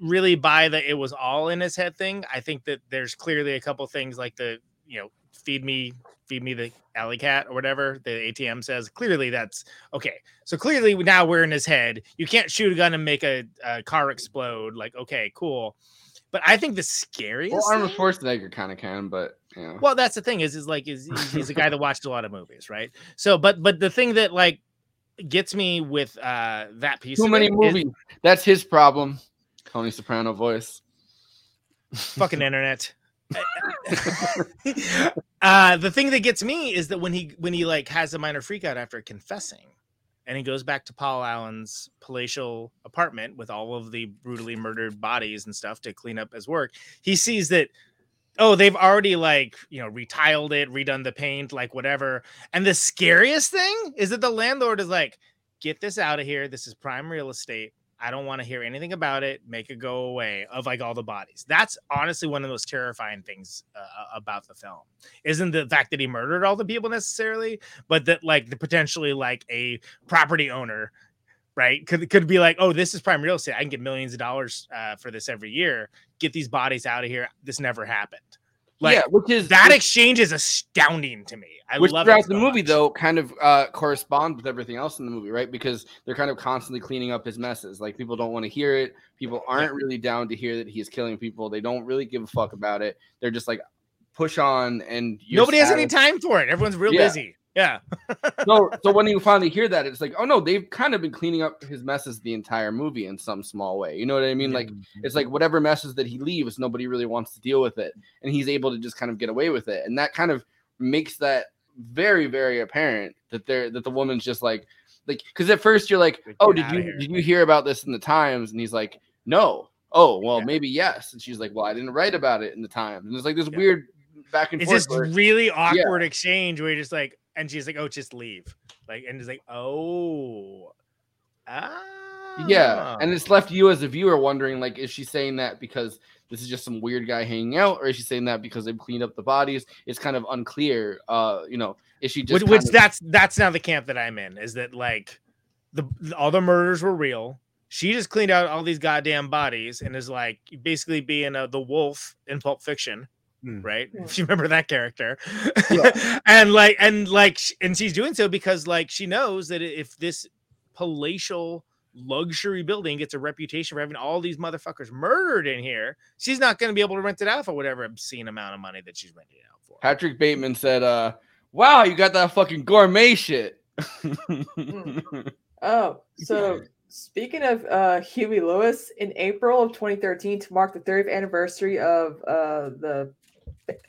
really buy that it was all in his head thing. I think that there's clearly a couple things like the you know feed me feed me the alley cat or whatever the ATM says. Clearly that's okay. So clearly now we're in his head. You can't shoot a gun and make a, a car explode. Like okay, cool. But I think the scariest. Well, Arnold Schwarzenegger kind of can, but yeah. well, that's the thing is, is like, is he's- a guy that watched a lot of movies, right? So, but but the thing that like gets me with uh that piece Too many it is movies. That's his problem. Tony Soprano voice. fucking internet. uh the thing that gets me is that when he when he like has a minor freak out after confessing and he goes back to Paul Allen's palatial apartment with all of the brutally murdered bodies and stuff to clean up his work, he sees that oh, they've already like, you know, retiled it, redone the paint, like whatever. And the scariest thing is that the landlord is like, get this out of here. This is prime real estate. I don't want to hear anything about it. Make it go away of like all the bodies. That's honestly one of the most terrifying things uh, about the film. Isn't the fact that he murdered all the people necessarily, but that like the potentially like a property owner, right? Could could be like, oh, this is prime real estate. I can get millions of dollars uh, for this every year. Get these bodies out of here. This never happened. Like, yeah, which is that which- exchange is astounding to me. I which love throughout it the movie much. though kind of uh corresponds with everything else in the movie right because they're kind of constantly cleaning up his messes like people don't want to hear it people aren't really down to hear that he's killing people they don't really give a fuck about it they're just like push on and Nobody has any time for it. Everyone's real Yeah. busy. Yeah. so so when you finally hear that it's like oh no they've kind of been cleaning up his messes the entire movie in some small way. You know what i mean? Like mm-hmm. it's like whatever messes that he leaves nobody really wants to deal with it. And he's able to just kind of get away with it. And that kind of makes that very very apparent that they're that the woman's just like like because at first you're like oh did you here." did you hear about this in the times? And he's like no. Oh well maybe yes. And she's like well i didn't write about it in the times. And there's like this weird back and It's forth this where- really Yeah. awkward exchange where you're just like, and she's like, "Oh, just leave," like, and it's like, "Oh, ah, Yeah, and it's left you as a viewer wondering, like, is she saying that because this is just some weird guy hanging out, or is she saying that because they've cleaned up the bodies? It's kind of unclear. Uh, you know, is she just which, which of- that's that's now the camp that I'm in is that like the all the murders were real. She just cleaned out all these goddamn bodies and is like basically being a, the wolf in Pulp Fiction, right? If you remember that character, and like and like and she's doing so because like she knows that if this palatial luxury building gets a reputation for having all these motherfuckers murdered in here, she's not going to be able to rent it out for whatever obscene amount of money that she's renting it out for. Patrick Bateman said, uh, "Wow, you got that fucking gourmet shit." Oh, so speaking of uh, Huey Lewis, in April of 2013, to mark the 30th anniversary of uh, the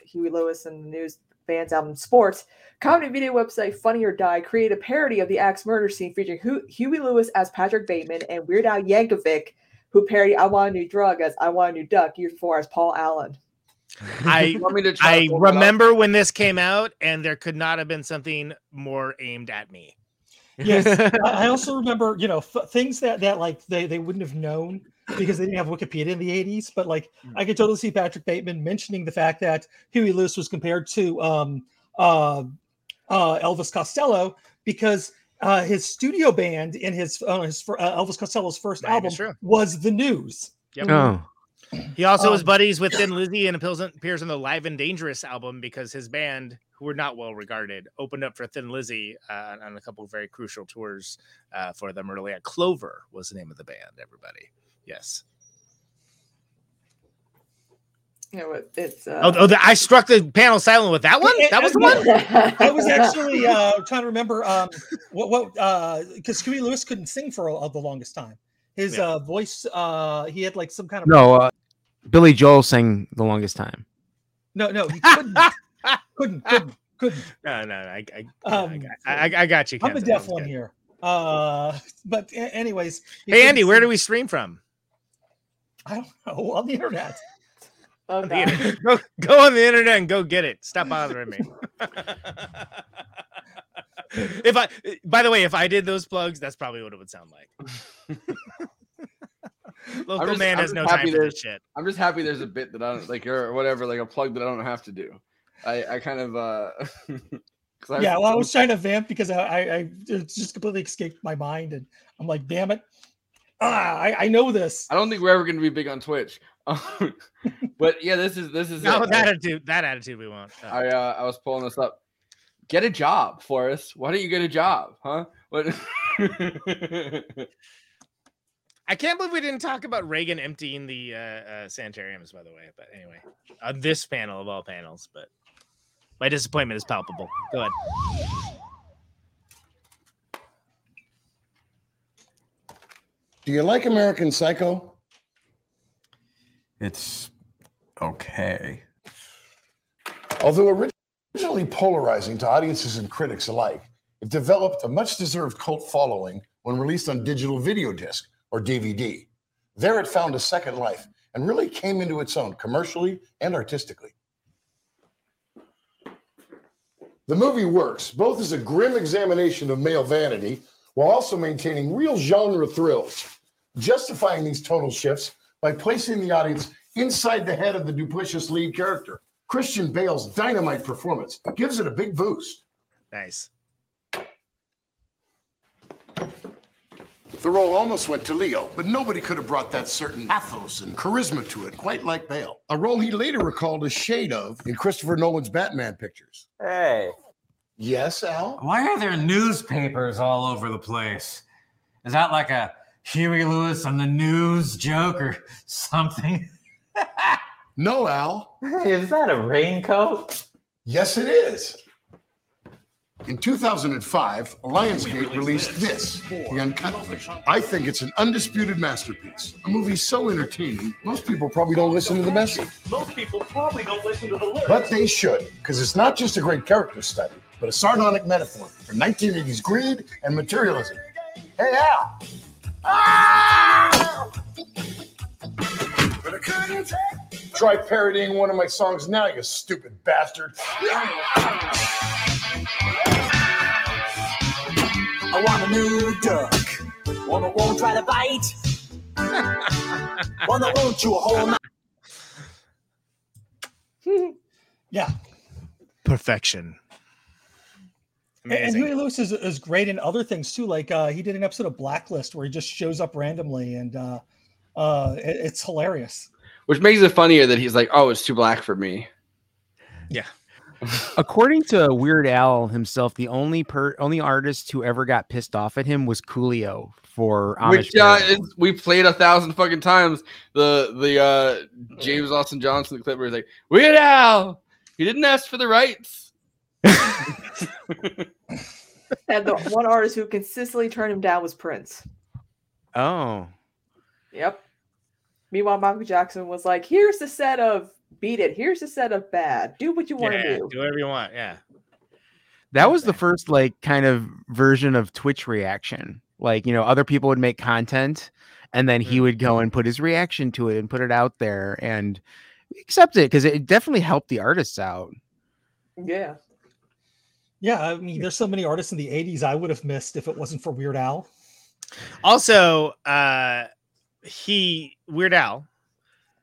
Huey Lewis and the News band's album Sports, comedy video website Funny or Die created a parody of the Axe murder scene featuring Hu- Huey Lewis as Patrick Bateman and Weird Al Yankovic, who parodied I Want a New Drug as I Want a New Duck years before as Paul Allen. I want me to try I pull remember when this came out, and there could not have been something more aimed at me. Yes, I I also remember, you know, f- things that that like they they wouldn't have known because they didn't have Wikipedia in the '80s. But like, I could totally see Patrick Bateman mentioning the fact that Huey Lewis was compared to um, uh, uh, Elvis Costello because uh, his studio band in his uh, his uh, Elvis Costello's first Right, album was the News. Yep. Oh. He also was Um, buddies with Thin Lizzy and appears on, the Live and Dangerous album because his band, who were not well regarded, opened up for Thin Lizzy uh, on a couple of very crucial tours uh, for them early. on. Clover was the name of the band. Everybody, yes. You know, it- it's uh, Oh, oh the, I struck the panel silent with that one. Yeah, That was the one. I was actually uh, trying to remember um, what what because Huey Lewis couldn't sing for a, the longest time. His uh, voice, uh, he had like some kind of No, uh, Billy Joel sang the longest time. no, no, he couldn't, couldn't, couldn't, Couldn't. No, no, I, I, Um, I, I, I got you. I'm the Captain. deaf one here. Uh, but anyways. Hey, can Andy, where do we stream from? I don't know on the internet. Oh, the internet. go, go on the internet and go get it. Stop bothering me. if I, by the way, if I did those plugs, that's probably what it would sound like. Local just- man I'm has no time for this shit. I'm just happy there's a bit that I don't like or whatever, like a plug that I don't have to do. I, I kind of uh 'cause I- yeah, well, I was trying to vamp because I, I, I it just completely escaped my mind, and I'm like, damn it, ah, I, I know this. I don't think we're ever gonna be big on Twitch. but yeah, this is this is No, it. that attitude, that attitude we want. Oh. I uh, I was pulling this up. Get a job, Forrest. Why don't you get a job, huh? What? I can't believe we didn't talk about Reagan emptying the uh, uh, sanitariums, by the way. But anyway, on this panel of all panels, but my disappointment is palpable. Go ahead. Do you like American Psycho? It's okay. Although originally polarizing to audiences and critics alike, it developed a much deserved cult following when released on digital video disc or DVD. There it found a second life and really came into its own commercially and artistically. The movie works both as a grim examination of male vanity while also maintaining real genre thrills, justifying these tonal shifts by placing the audience inside the head of the duplicitous lead character. Christian Bale's dynamite performance gives it a big boost. Nice. The role almost went to Leo, but nobody could have brought that certain pathos and charisma to it quite like Bale. A role he later recalled a shade of in Christopher Nolan's Batman pictures. Hey. Yes, Al? Why are there newspapers all over the place? Is that like a Huey Lewis and the news joke or something? No, Al. Is that a raincoat? Yes, it is. In 2005, Lionsgate released this, The Uncut. I think it's an undisputed masterpiece. A movie so entertaining, most people probably don't listen to the message. Most people probably don't listen to the lyrics. But they should, because it's not just a great character study, but a sardonic metaphor for 1980s greed and materialism. Hey, Al! Ah! Try parodying one of my songs now, you stupid bastard. I want a new duck. One that won't try to bite. One that won't chew a whole mouth. Yeah. Perfection. And- And Huey Lewis is, is great in other things too. Like uh, he did an episode of Blacklist where he just shows up randomly, and uh, uh, it- it's hilarious. Which makes it funnier that he's like, "Oh, it's too black for me." Yeah. According to Weird Al himself, the only per only artist who ever got pissed off at him was Coolio for Amish. Which uh, is, we played a thousand fucking times. The the uh, James Austin Johnson clip where he's like, "Weird Al, he didn't ask for the rights." And the one artist who consistently turned him down was Prince. oh, Yep. Meanwhile, Michael Jackson was like, "Here's the set of Beat It. Here's the set of Bad. Do what you want to Yeah, do." do whatever you want. Yeah. that was the first like kind of version of Twitch reaction. Like you know, other people would make content, and then he mm-hmm. would go and put his reaction to it and put it out there and accept it because it definitely helped the artists out. Yeah. Yeah, I mean, there's so many artists in the '80s I would have missed if it wasn't for Weird Al. Also, uh, he Weird Al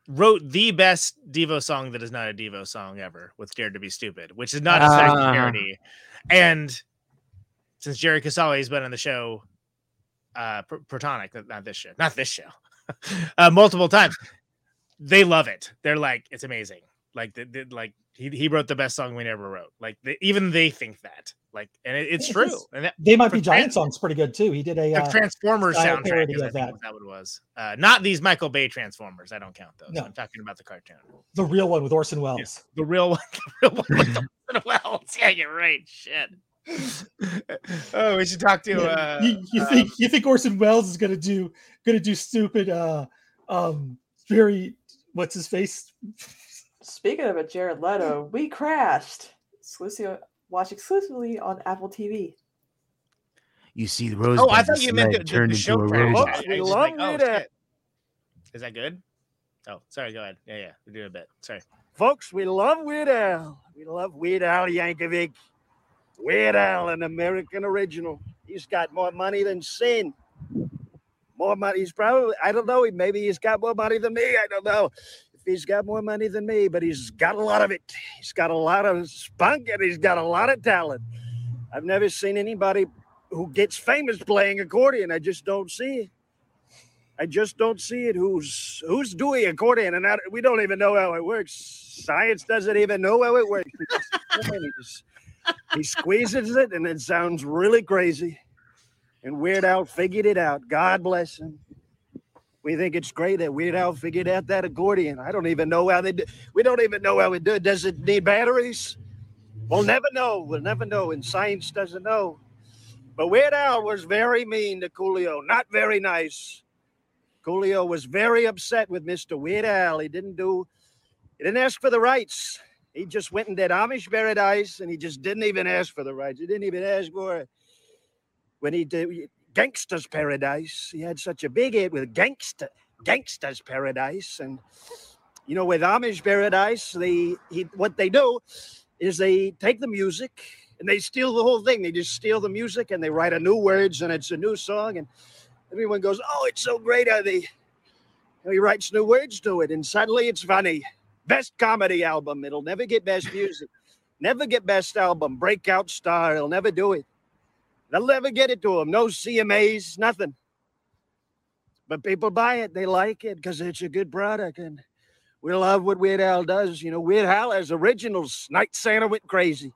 wrote the best Devo song that is not a Devo song ever with "Dare to Be Stupid," which is not a second Ah. parody. And since Jerry Casale has been on the show, uh, Protonic, not- not this show, not this show, uh, multiple times, they love it. They're like, it's amazing. Like, the, the- like he, he wrote the best song we never wrote. Like, the, even they think that. Like, and it, it's true. And that, They might be giant song's pretty good too. He did a uh, Transformers soundtrack is, I of think, that. that what it was. Uh, not these Michael Bay Transformers. I don't count those. No. I'm talking about the cartoon. the real one with Orson Welles. The real one. The real one with Orson Welles. Yeah, you're right. Shit. oh, we should talk to. Yeah, Uh, you, you um, think you think Orson Welles is gonna do gonna do stupid uh um very what's his face Speaking of a Jared Leto, WeCrashed. Slicio Watch exclusively on Apple TV. You see the rose. Oh, I thought you meant the, the, turned the into show a rose. I- I we love like, oh, Weird Al. Is that good? Oh, sorry. Go ahead. Yeah, yeah. We're doing a bit. Sorry. Folks, we love Weird Al. We love Weird Al Yankovic. Weird Al, an American original. He's got more money than sin. More money. He's probably, I don't know, maybe he's got more money than me. I don't know if he's got more money than me, but he's got a lot of it. He's got a lot of spunk and he's got a lot of talent. I've never seen anybody who gets famous playing accordion. I just don't see it. I just don't see it. Who's who's doing accordion? And I, we don't even know how it works. Science doesn't even know how it works. He just- he squeezes it, and it sounds really crazy. And Weird Al figured it out. God bless him. We think it's great that Weird Al figured out that accordion. I don't even know how they do. We don't even know how it do. it. Does it need batteries? We'll never know. We'll never know. And science doesn't know. But Weird Al was very mean to Coolio. Not very nice. Coolio was very upset with Mr. Weird Al. He didn't do, he didn't ask for the rights. He just went and did Amish Paradise and he just didn't even ask for the rights. He didn't even ask for it. When he did Gangsta's Paradise, he had such a big hit with Gangsta, Gangsta's Paradise. And, you know, with Amish Paradise, they, he, what they do is they take the music and they steal the whole thing. They just steal the music and they write a new words and it's a new song. And everyone goes, "Oh, it's so great!" How they and he writes new words to it, and suddenly it's funny. Best comedy album. It'll never get best music. Never get best album. Breakout star. He'll never do it. They'll never get it to him. No CMAs. Nothing. But people buy it. They like it because it's a good product, and we love what Weird Al does. You know, Weird Al has originals. Night Santa went crazy.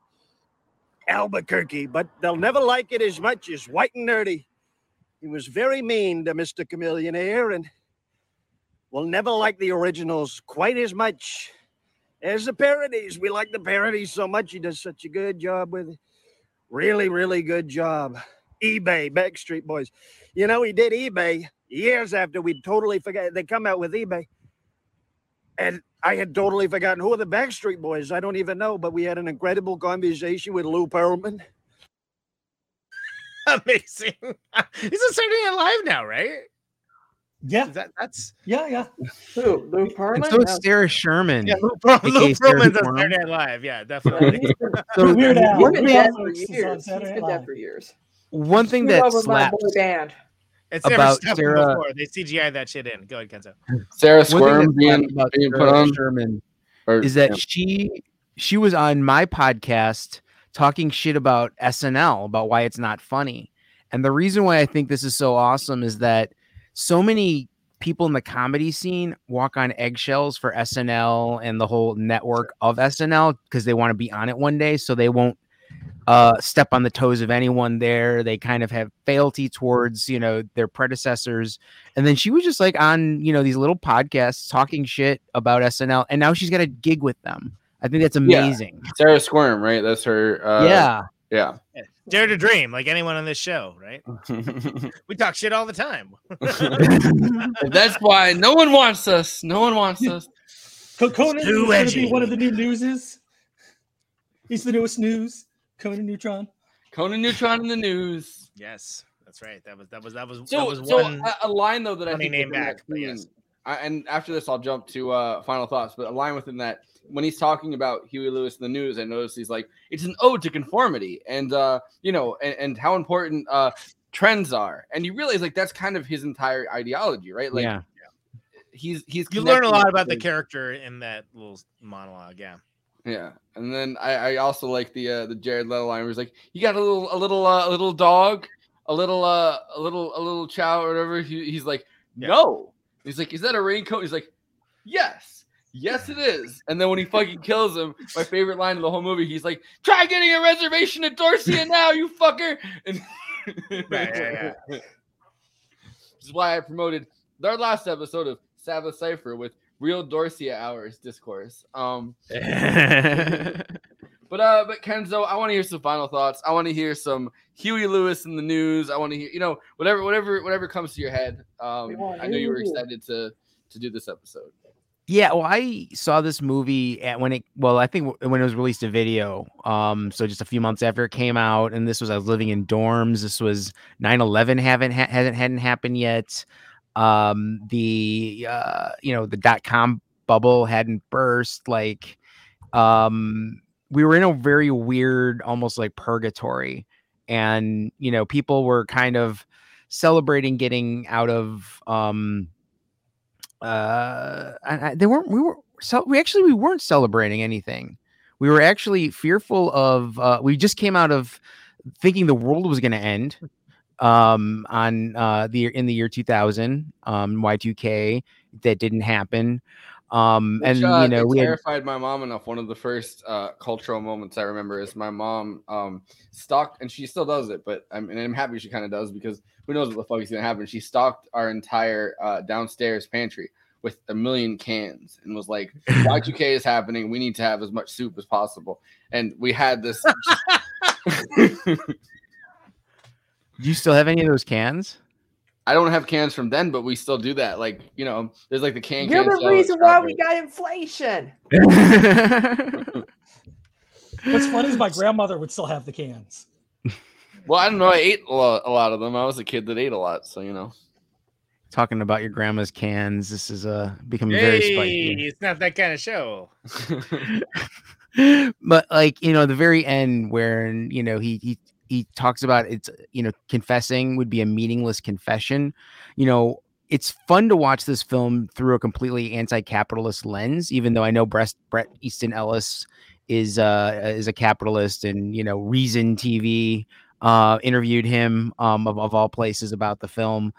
Albuquerque, but they'll never like it as much as White and Nerdy. He was very mean to Mr. Chamillionaire and will never like the originals quite as much as the parodies. We like the parodies so much. He does such a good job with it. Really, really good job. eBay, Backstreet Boys. You know, he did eBay years after we totally forgot. They come out with eBay. And I had totally forgotten who are the Backstreet Boys. I don't even know, but we had an incredible conversation with Lou Pearlman. Amazing. He's a Saturday Night Live now, right? Yeah. That, that's yeah, yeah. Who? Lou And Pearlman? so is Sarah Sherman. Yeah, Lou, Pearl- Lou Sarah Pearlman's on Sherman. Saturday Night Live. Yeah, definitely. So Weird Al. He's been dead for Netflix is on years. He's Saturday been dead for years. One thing that over my slaps boy band. It's about Sarah. before. They CGI that shit in. Go ahead, Kenzo. Sarah Squirm being, about being put on. Sherman Or- is that yeah. she she was on my podcast talking shit about SNL about why it's not funny. And the reason why I think this is so awesome is that so many people in the comedy scene walk on eggshells for SNL and the whole network of SNL because they want to be on it one day so they won't uh step on the toes of anyone there they kind of have fealty towards you know their predecessors and then she was just like on you know these little podcasts talking shit about SNL and now she's got a gig with them I think that's Yeah. amazing Sarah Squirm, right? That's her. Uh, yeah Yeah. Dare to dream, like anyone on this show, right? we talk shit all the time. That's why no one wants us. No one wants us. Co- Conan is going to be one of the new newses. He's the newest news. Conan Neutron. Conan Neutron in the news. yes, that's right. That was that was that was that was so one. a, a line though that I funny think name back, that but scene- yes. I, and after this, I'll jump to uh, final thoughts. But a line within that, when he's talking about Huey Lewis and the news, I noticed he's like, it's an ode to conformity, and uh, you know, and, and how important uh, trends are. And you realize like that's kind of his entire ideology, right? Like, yeah he's he's you learn a lot about the character in that little monologue. Yeah. Yeah, and then I, I also like the uh, the Jared Leto line where he's like, "You got a little a little uh, a little dog, a little uh a little a little chow or whatever." He, he's like, "No." He's like, "Is that a raincoat?" He's like, "Yes." Yes, it is. And then when he fucking kills him, my favorite line of the whole movie, he's like, "Try getting a reservation at Dorsia now, you fucker!" And yeah, Which is why I promoted their last episode of Sabbath Cipher with real Dorsia hours discourse. Um, but uh, but Kenzo, I want to hear some final thoughts. I want to hear some Huey Lewis and the news. I want to hear, you know, whatever, whatever, whatever comes to your head. Um, I know you were excited to to do this episode. Yeah, well, I saw this movie at when it well, I think when it was released a video. Um, so just a few months after it came out, and this was I was living in dorms. This was 9-11 haven't ha- hadn't hadn't happened yet. Um, the uh, you know, the dot com bubble hadn't burst. Like, um, we were in a very weird, almost like purgatory, and you know, people were kind of celebrating getting out of um uh I, they weren't we were so we actually we weren't celebrating anything. We were actually fearful of uh we just came out of thinking the world was going to end um on uh the in the year 2000 um y2k that didn't happen um Which, and uh, you know we had, terrified my mom enough. One of the first uh, cultural moments I remember is my mom um, stalked, and she still does it. But I'm, and I'm happy she kind of does because who knows what the fuck is gonna happen. She stalked our entire uh, downstairs pantry with a million cans and was like, "Y2K is happening. We need to have as much soup as possible." And we had this. do you still have any of those cans I don't have cans from then, but we still do that. Like you know, there's like the can. You're can the reason why we got inflation. What's funny is my grandmother would still have the cans. Well, I don't know. I ate a lot, a lot of them. I was a kid that ate a lot, so you know. talking about your grandma's cans this is uh becoming very spicy it's not that kind of show. but like you know the very end where you know he he he talks about it's you know confessing would be a meaningless confession. You know it's fun to watch this film through a completely anti-capitalist lens even though i know Bret, Bret Easton Ellis is uh is a capitalist and you know reason tv uh interviewed him um of, of all places about the film.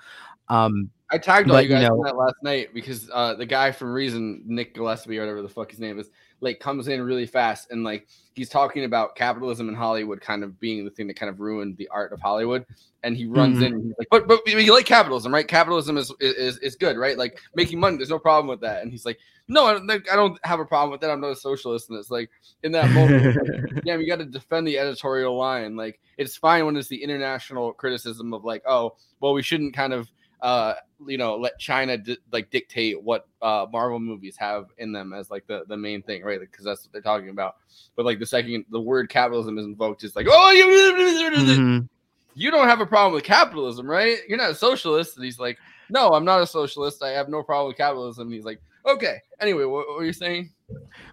Um I tagged all you guys you know- that last night because uh, the guy from Reason, Nick Gillespie or whatever the fuck his name is, like comes in really fast and like he's talking about capitalism in Hollywood kind of being the thing that kind of ruined the art of Hollywood. And he runs Mhm. in and he's like, but but you like capitalism, right? Capitalism is is is good, right? Like making money, there's no problem with that. And he's like, no, I don't, I don't have a problem with that. I'm not a socialist. And it's like in that moment, like, damn, you got to defend the editorial line. Like it's fine when it's the international criticism of like, oh, well, we shouldn't kind of uh you know let china di- like dictate what uh marvel movies have in them as like the the main thing right? Because that's what they're talking about. But like the second the word capitalism is invoked it's like oh you Mhm. you don't have a problem with capitalism right? You're not a socialist. And he's like no i'm not a socialist. I have no problem with capitalism. And he's like okay. Anyway what, what were you saying?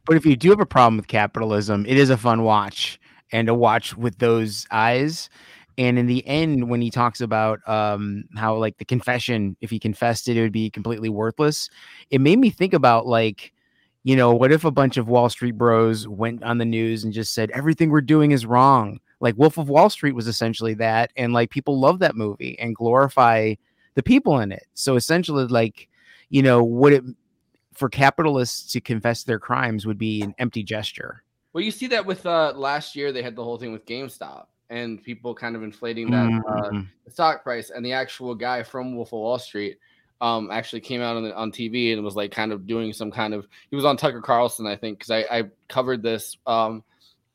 But if you do have a problem with capitalism, it is a fun watch and to watch with those eyes. And in the end, when he talks about um, how like the confession, if he confessed it, it would be completely worthless. It made me think about like, you know, what if a bunch of Wall Street bros went on the news and just said everything we're doing is wrong? Like Wolf of Wall Street was essentially that, and like people love that movie and glorify the people in it. So essentially, like, you know, would it for capitalists to confess their crimes would be an empty gesture. Well, you see that with uh last year they had the whole thing with GameStop and people kind of inflating that uh, Mhm. the stock price and the actual guy from Wolf of Wall Street um actually came out on the, on TV and was like kind of doing some kind of he was on Tucker Carlson I think because I, I covered this um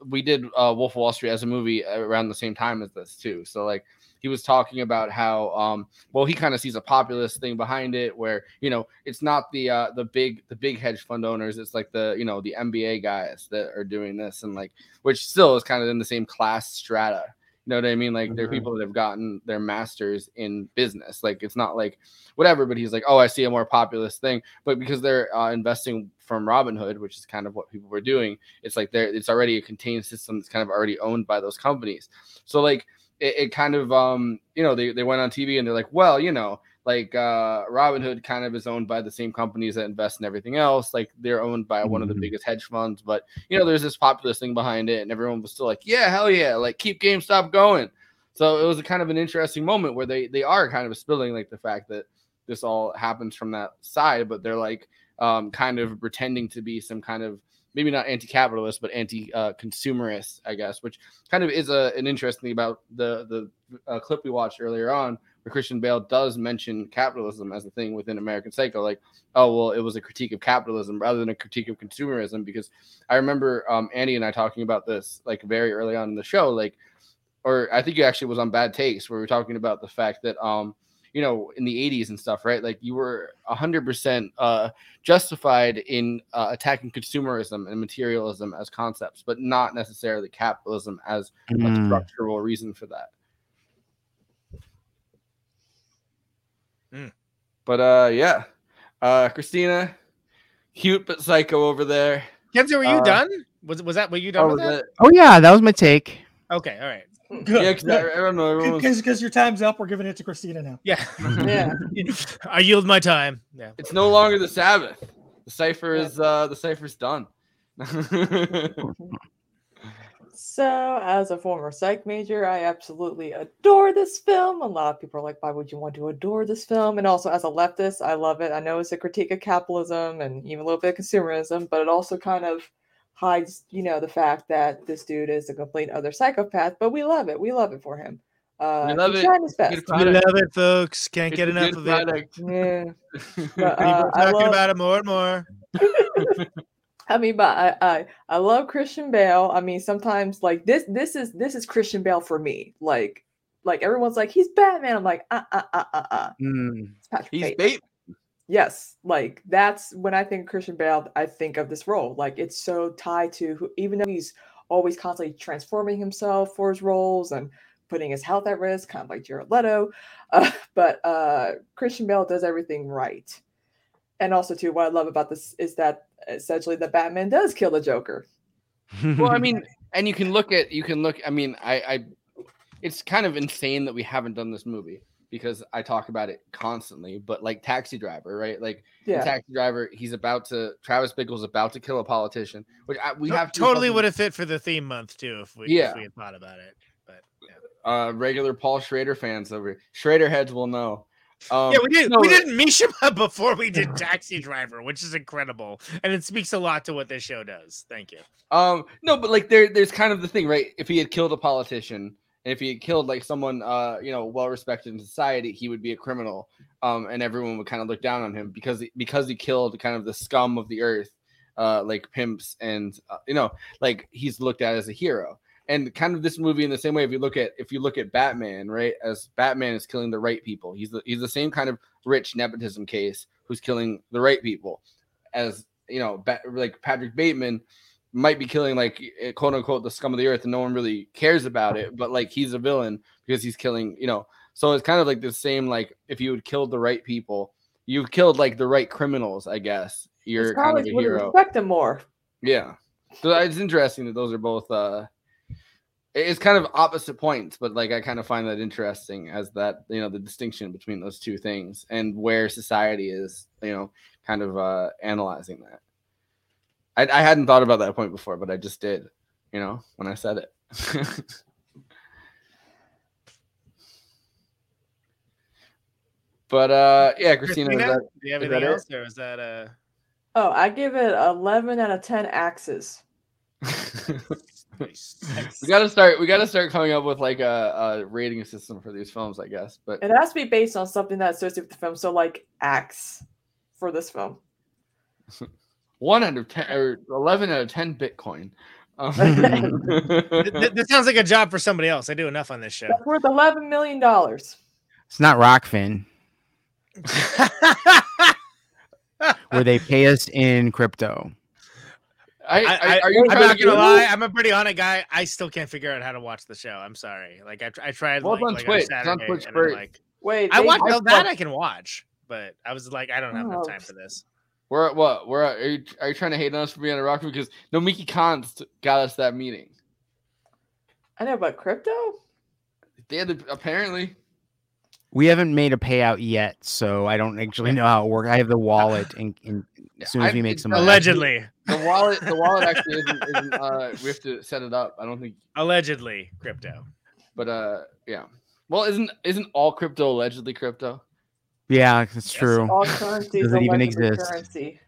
we did uh, Wolf of Wall Street as a movie around the same time as this too so like he was talking about how um well he kind of sees a populist thing behind it where you know it's not the uh the big the big hedge fund owners it's like the you know the MBA guys that are doing this and like which still is kind of in the same class strata. You know what I mean? Like they're Mhm. people that have gotten their masters in business. Like it's not like whatever but he's like oh I see a more populist thing. But because they're uh, investing from Robinhood which is kind of what people were doing it's like there it's already a contained system that's kind of already owned by those companies. So like it, it kind of um you know they, they went on tv and they're like well you know like uh robinhood kind of is owned by the same companies that invest in everything else like they're owned by one of the Mhm. biggest hedge funds but you know there's this populist thing behind it and everyone was still like yeah hell yeah like keep gamestop going so it was a kind of an interesting moment where they they are kind of spilling like the fact that this all happens from that side but they're like um kind of pretending to be some kind of maybe not anti-capitalist but anti-consumerist i guess which kind of is a, an interesting about the the uh, clip we watched earlier on where christian bale does mention capitalism as a thing within american psycho like oh well it was a critique of capitalism rather than a critique of consumerism because i remember um, andy and i talking about this like very early on in the show like or i think it actually was on bad takes where we were talking about the fact that um you you know, in the 80s and stuff, right? Like you were 100% uh, justified in uh, attacking consumerism and materialism as concepts, but not necessarily capitalism as a Mm. structural reason for that. Mm. But uh, yeah, uh, Kristina, cute but psycho over there. Kenzie, were you Uh, done? Was was that were you done Oh, with was that? it? Oh yeah, that was my take. Okay, all right. Yeah, 'cause I, I don't know. everyone was- Because because your time's up, we're giving it to Kristina now. Yeah. Yeah. I yield my time. Yeah. It's no longer the Sabbath. The cipher is uh the cipher's done. So, as a former psych major, I absolutely adore this film. A lot of people are like, why would you want to adore this film? And also, as a leftist, I love it. I know it's a critique of capitalism and even a little bit of consumerism, but it also kind of hides, you know, the fact that this dude is a complete other psychopath, but we love it. We love it for him. Uh, We love it. trying his best. We love it, folks. Can't It's get enough of product. Yeah. it. But, People uh, are I talking love- about it more and more. I mean, but I, I I love Christian Bale. I mean, sometimes like this this is this is Christian Bale for me. Like like everyone's like he's Batman. I'm like uh uh uh uh uh. Mm. It's Patrick He's Bateman. Bait. Yes, like that's when I think Christian Bale, I think of this role. Like it's so tied to who, even though he's always constantly transforming himself for his roles and putting his health at risk, kind of like Jared Leto. Uh, but uh, Christian Bale does everything right. And also, too, what I love about this is that essentially the Batman does kill the Joker. well, I mean, and you can look at you can look. I mean, I, I, it's kind of insane that we haven't done this movie because I talk about it constantly. But like Taxi Driver, right? Like Yeah. Taxi Driver, he's about to Travis Bickle's about to kill a politician, which I, we have to totally would have fit for the theme month too if we Yeah. if we had thought about it. But uh regular Paul Schrader fans over here. Schrader heads will know. Um, yeah, we did. no, we didn't Mishima before we did Taxi Driver, which is incredible, and it speaks a lot to what this show does. Thank you. Um, no, but like there, there's kind of the thing, right? If he had killed a politician, and if he had killed like someone, uh, you know, well respected in society, he would be a criminal. Um, and everyone would kind of look down on him because because he killed kind of the scum of the earth, uh, like pimps, and uh, you know, like he's looked at as a hero. And kind of this movie in the same way, if you look at if you look at Batman, right, as Batman is killing the right people, he's the he's the same kind of rich nepotism case who's killing the right people, as you know, like Patrick Bateman might be killing like eh, quote unquote the scum of the earth and no one really cares about it but like he's a villain because he's killing you know. So it's kind of like the same like if you had killed the right people you've killed like the right criminals i guess. You're kind of a hero. respect him more. yeah. So it's interesting that those are both uh it's kind of opposite points but like i kind of find that interesting as that you know the distinction between those two things and where society is you know kind of uh analyzing that I, I hadn't thought about that point before, but I just did, you know, when I said it. but uh yeah, Kristina, is Kristina, that, do you have anything that it? else, or is that uh? Oh, I give it 11 out of 10 axes. we gotta start we gotta start coming up with like a, a rating system for these films, I guess. But It has to be based on something that's associated with the film. So, like axe for this film. one out of ten or eleven out of ten Bitcoin. Um, Th- th- this sounds like a job for somebody else. I do enough on this show. That's worth $11 million. It's not Rokfin. where they pay us in crypto. I, I, are you I'm trying to not gonna a- lie. I'm a pretty honest guy. I still can't figure out how to watch the show. I'm sorry. Like I, I tried. Well, like, on like Twitch. It's On on Twitch and I'm like, Wait, I watched watch I that. I can watch, but I was like, I don't have enough Oh. time for this. We're at what? We're at, are you are you trying to hate on us for being on a rock because no Mickey Cons t- got us that meeting. I know, but crypto? They had to, apparently. We haven't made a payout yet, so I don't actually know how it works. I have the wallet, and, and as soon as I- we make it- some money, Allegedly, The wallet, the wallet actually isn't. isn't uh, we have to set it up. I don't think, allegedly, crypto. but uh, yeah. Well, isn't isn't all crypto allegedly crypto? Yeah, that's true. All currencies Does it even exist? currency.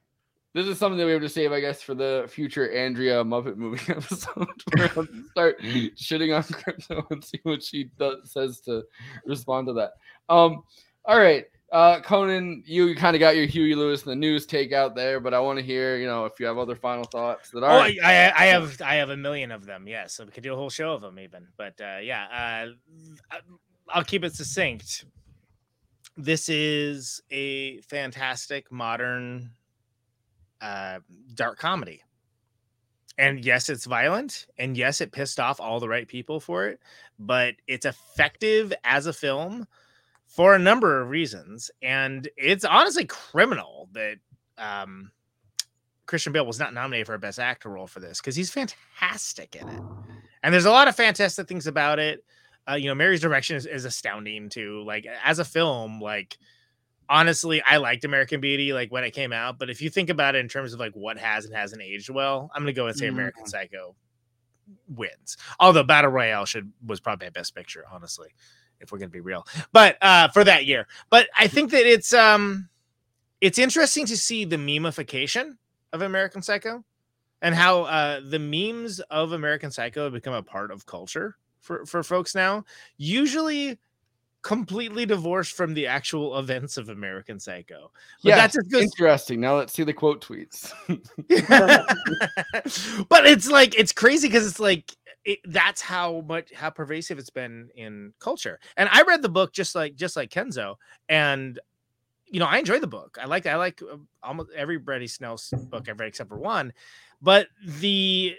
This is something that we have to save, I guess, for the future Andrea Muppet movie episode. Where I'll start shitting on crypto and see what she does, says to respond to that. Um, all right, uh, Conan, you kind of got your Huey Lewis and the news take out there, but I want to hear, you know, if you have other final thoughts that Oh, are. I, I, I have I have a million of them. Yes, so we could do a whole show of them even. But uh, yeah, uh, I'll keep it succinct. This is a fantastic modern uh, dark comedy. And yes, it's violent, and yes, it pissed off all the right people for it, but it's effective as a film for a number of reasons. And it's honestly criminal that um, Christian Bale was not nominated for a Best Actor role for this because he's fantastic in it. And there's a lot of fantastic things about it. Uh, you know, Mary's direction is, is astounding too. Like as a film, like honestly, I liked American Beauty like when it came out. But if you think about it in terms of like what has and hasn't aged well, I'm gonna go and say American Mm. Psycho wins. Although Battle Royale should was probably a best picture, honestly, if we're gonna be real. But uh for that year. But I think that it's um it's interesting to see the memification of American Psycho and how uh the memes of American Psycho have become a part of culture for for folks now. Usually completely divorced from the actual events of American Psycho. But yeah, that's just goes interesting. Now let's see the quote tweets. but it's like it's crazy because it's like it, that's how much how pervasive it's been in culture. And I read the book just like just like Kenzo, and you know I enjoy the book. I like I like uh, almost every Bret Easton Ellis's book I've read except for one, but the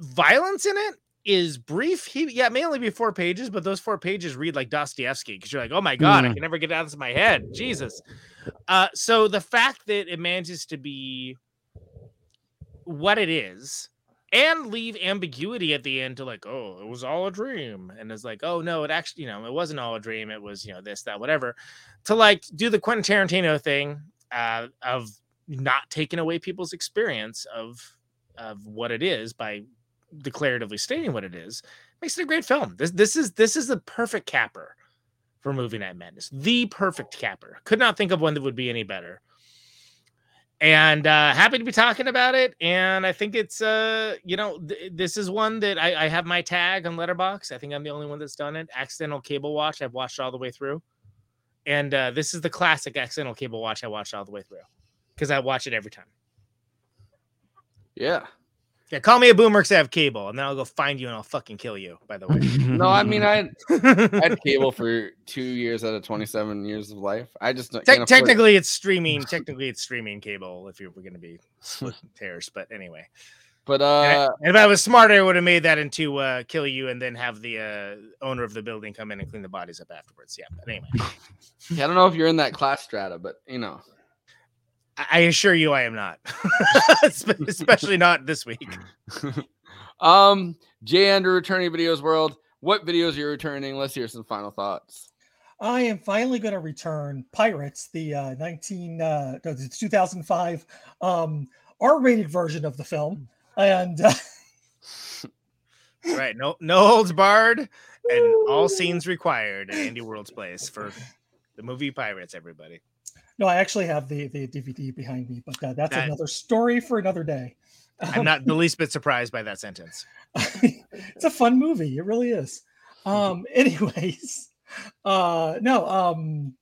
violence in it is brief. He yeah, it may only be four pages, but those four pages read like Dostoevsky because you're like, oh my god, I Mm. can never get out of my head. Jesus. Uh, so the fact that it manages to be what it is and leave ambiguity at the end to like oh it was all a dream and it's like oh no it actually you know it wasn't all a dream it was you know this that whatever to like do the quentin tarantino thing uh, of not taking away people's experience of of what it is by declaratively stating what it is makes it a great film. This this is this is the perfect capper for movie night madness. The perfect capper. Could not think of one that would be any better. And uh happy to be talking about it and i think it's uh you know th- this is one that I, I have my tag on Letterboxd i think i'm the only one that's done it. Accidental cable watch i've watched all the way through. And uh this is the classic accidental cable watch i watched all the way through because i watch it every time. Yeah yeah call me a boomer because i have cable and then i'll go find you and i'll fucking kill you by the way no, I mean I, I had cable for two years out of 27 years of life. I just don't- Te- can't afford it. technically it's streaming technically it's streaming cable if you were going to be split hairs but anyway But And I- uh, and if I was smarter, I would have made that into uh, kill you and then have the uh, owner of the building come in and clean the bodies up afterwards. Yeah, but anyway, yeah, I don't know if you're in that class strata, but you know, I, I assure you, I am not, especially not this week. um, J. Andrew returning videos world. What videos are you returning? Let's hear some final thoughts. I am finally going to return Pirates, the uh, 19 uh, no, the 2005 um, R-rated version of the film, and uh, right, no, no holds barred, and all scenes required at Andy World's place for the movie Pirates. Everybody, no, I actually have the the DVD behind me, but uh, that's That- another story for another day. I'm not the least bit surprised by that sentence. it's a fun movie. It really is. Um, anyways, uh, no, um,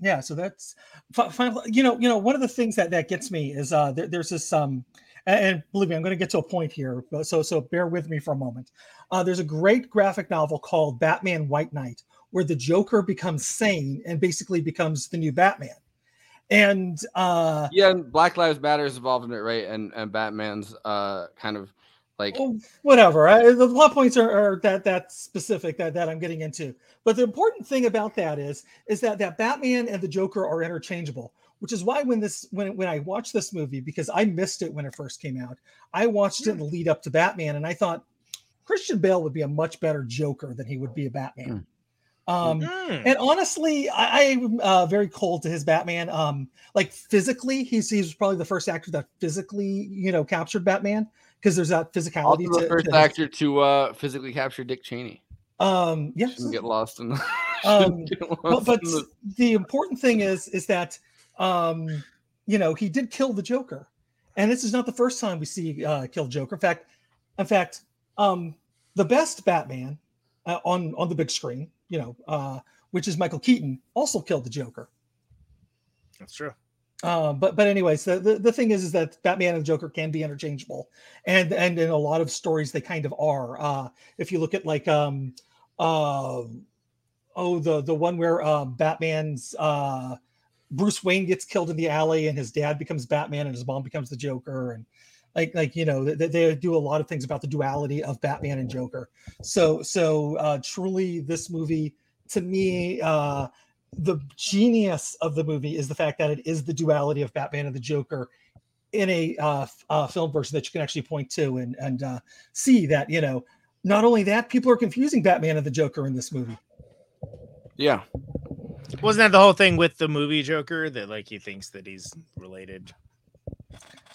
yeah. So that's fi- final. You know, you know, one of the things that that gets me is uh, there, there's this um, and, believe me, I'm going to get to a point here. But so so bear with me for a moment. Uh, there's a great graphic novel called Batman White Knight, where the Joker becomes sane and basically becomes the new Batman. And uh, Yeah, and Black Lives Matter is involved in it, right? And and Batman's uh kind of like Oh, whatever. I, the plot points are, are that that specific that that I'm getting into. But the important thing about that is is that that Batman and the Joker are interchangeable, which is why when this when when I watched this movie because I missed it when it first came out, I watched it in the lead up to Batman, and I thought Christian Bale would be a much better Joker than he would be a Batman. Um, and honestly, I, I'm uh, very cold to his Batman. Um, like physically, he's he's probably the first actor that physically, you know, captured Batman because there's that physicality. also the to, first to- actor to uh physically capture Dick Cheney. Um, yes. Shouldn't get lost in the. Um, shouldn't but but in the- the important thing is is that um, you know he did kill the Joker, and this is not the first time we see uh, kill Joker. In fact, in fact, um, the best Batman uh, on on the big screen, you know, uh, which is Michael Keaton, also killed the Joker. That's true. Um, but but anyways, the, the the thing is is that Batman and the Joker can be interchangeable, and and in a lot of stories they kind of are. Uh, if you look at like um, uh, oh the the one where um, Batman's uh, Bruce Wayne gets killed in the alley and his dad becomes Batman and his mom becomes the Joker and like like you know they, they do a lot of things about the duality of Batman and Joker. So so uh, truly this movie to me uh, the genius of the movie is the fact that it is the duality of Batman and the Joker in a uh, f- uh, film version that you can actually point to and and uh, see that you know not only that people are confusing Batman and the Joker in this movie. Yeah. Wasn't that the whole thing with the movie Joker that like he thinks that he's related?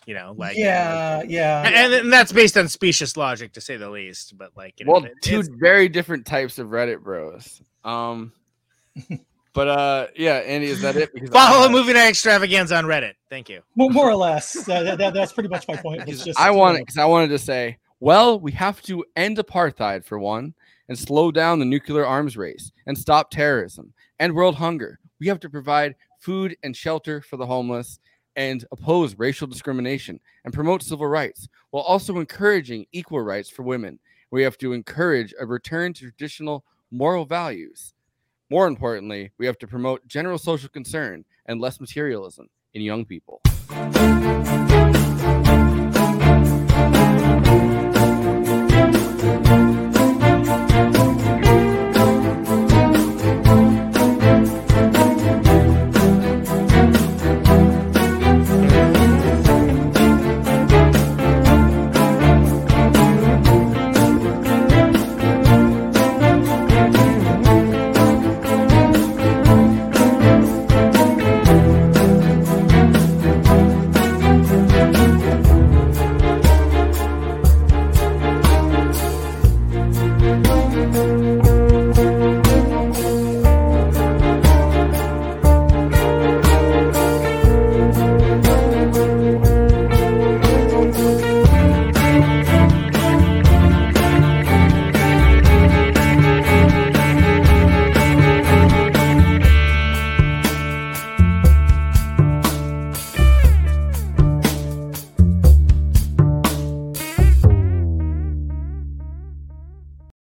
You know, like yeah, yeah, and, and that's based on specious logic to say the least. But like, you know, Well, it- two very different types of Reddit bros. Um, but uh, yeah, Andy, is that it? Because follow I, movie night extravaganza on Reddit. Thank you. More, more or less, uh, that, that- that's pretty much my point. was just, I you want because I wanted to say, well, we have to end apartheid for one, and slow down the nuclear arms race, and stop terrorism and world hunger. We have to provide food and shelter for the homeless, and oppose racial discrimination and promote civil rights, while also encouraging equal rights for women. We have to encourage a return to traditional moral values. More importantly, we have to promote general social concern and less materialism in young people.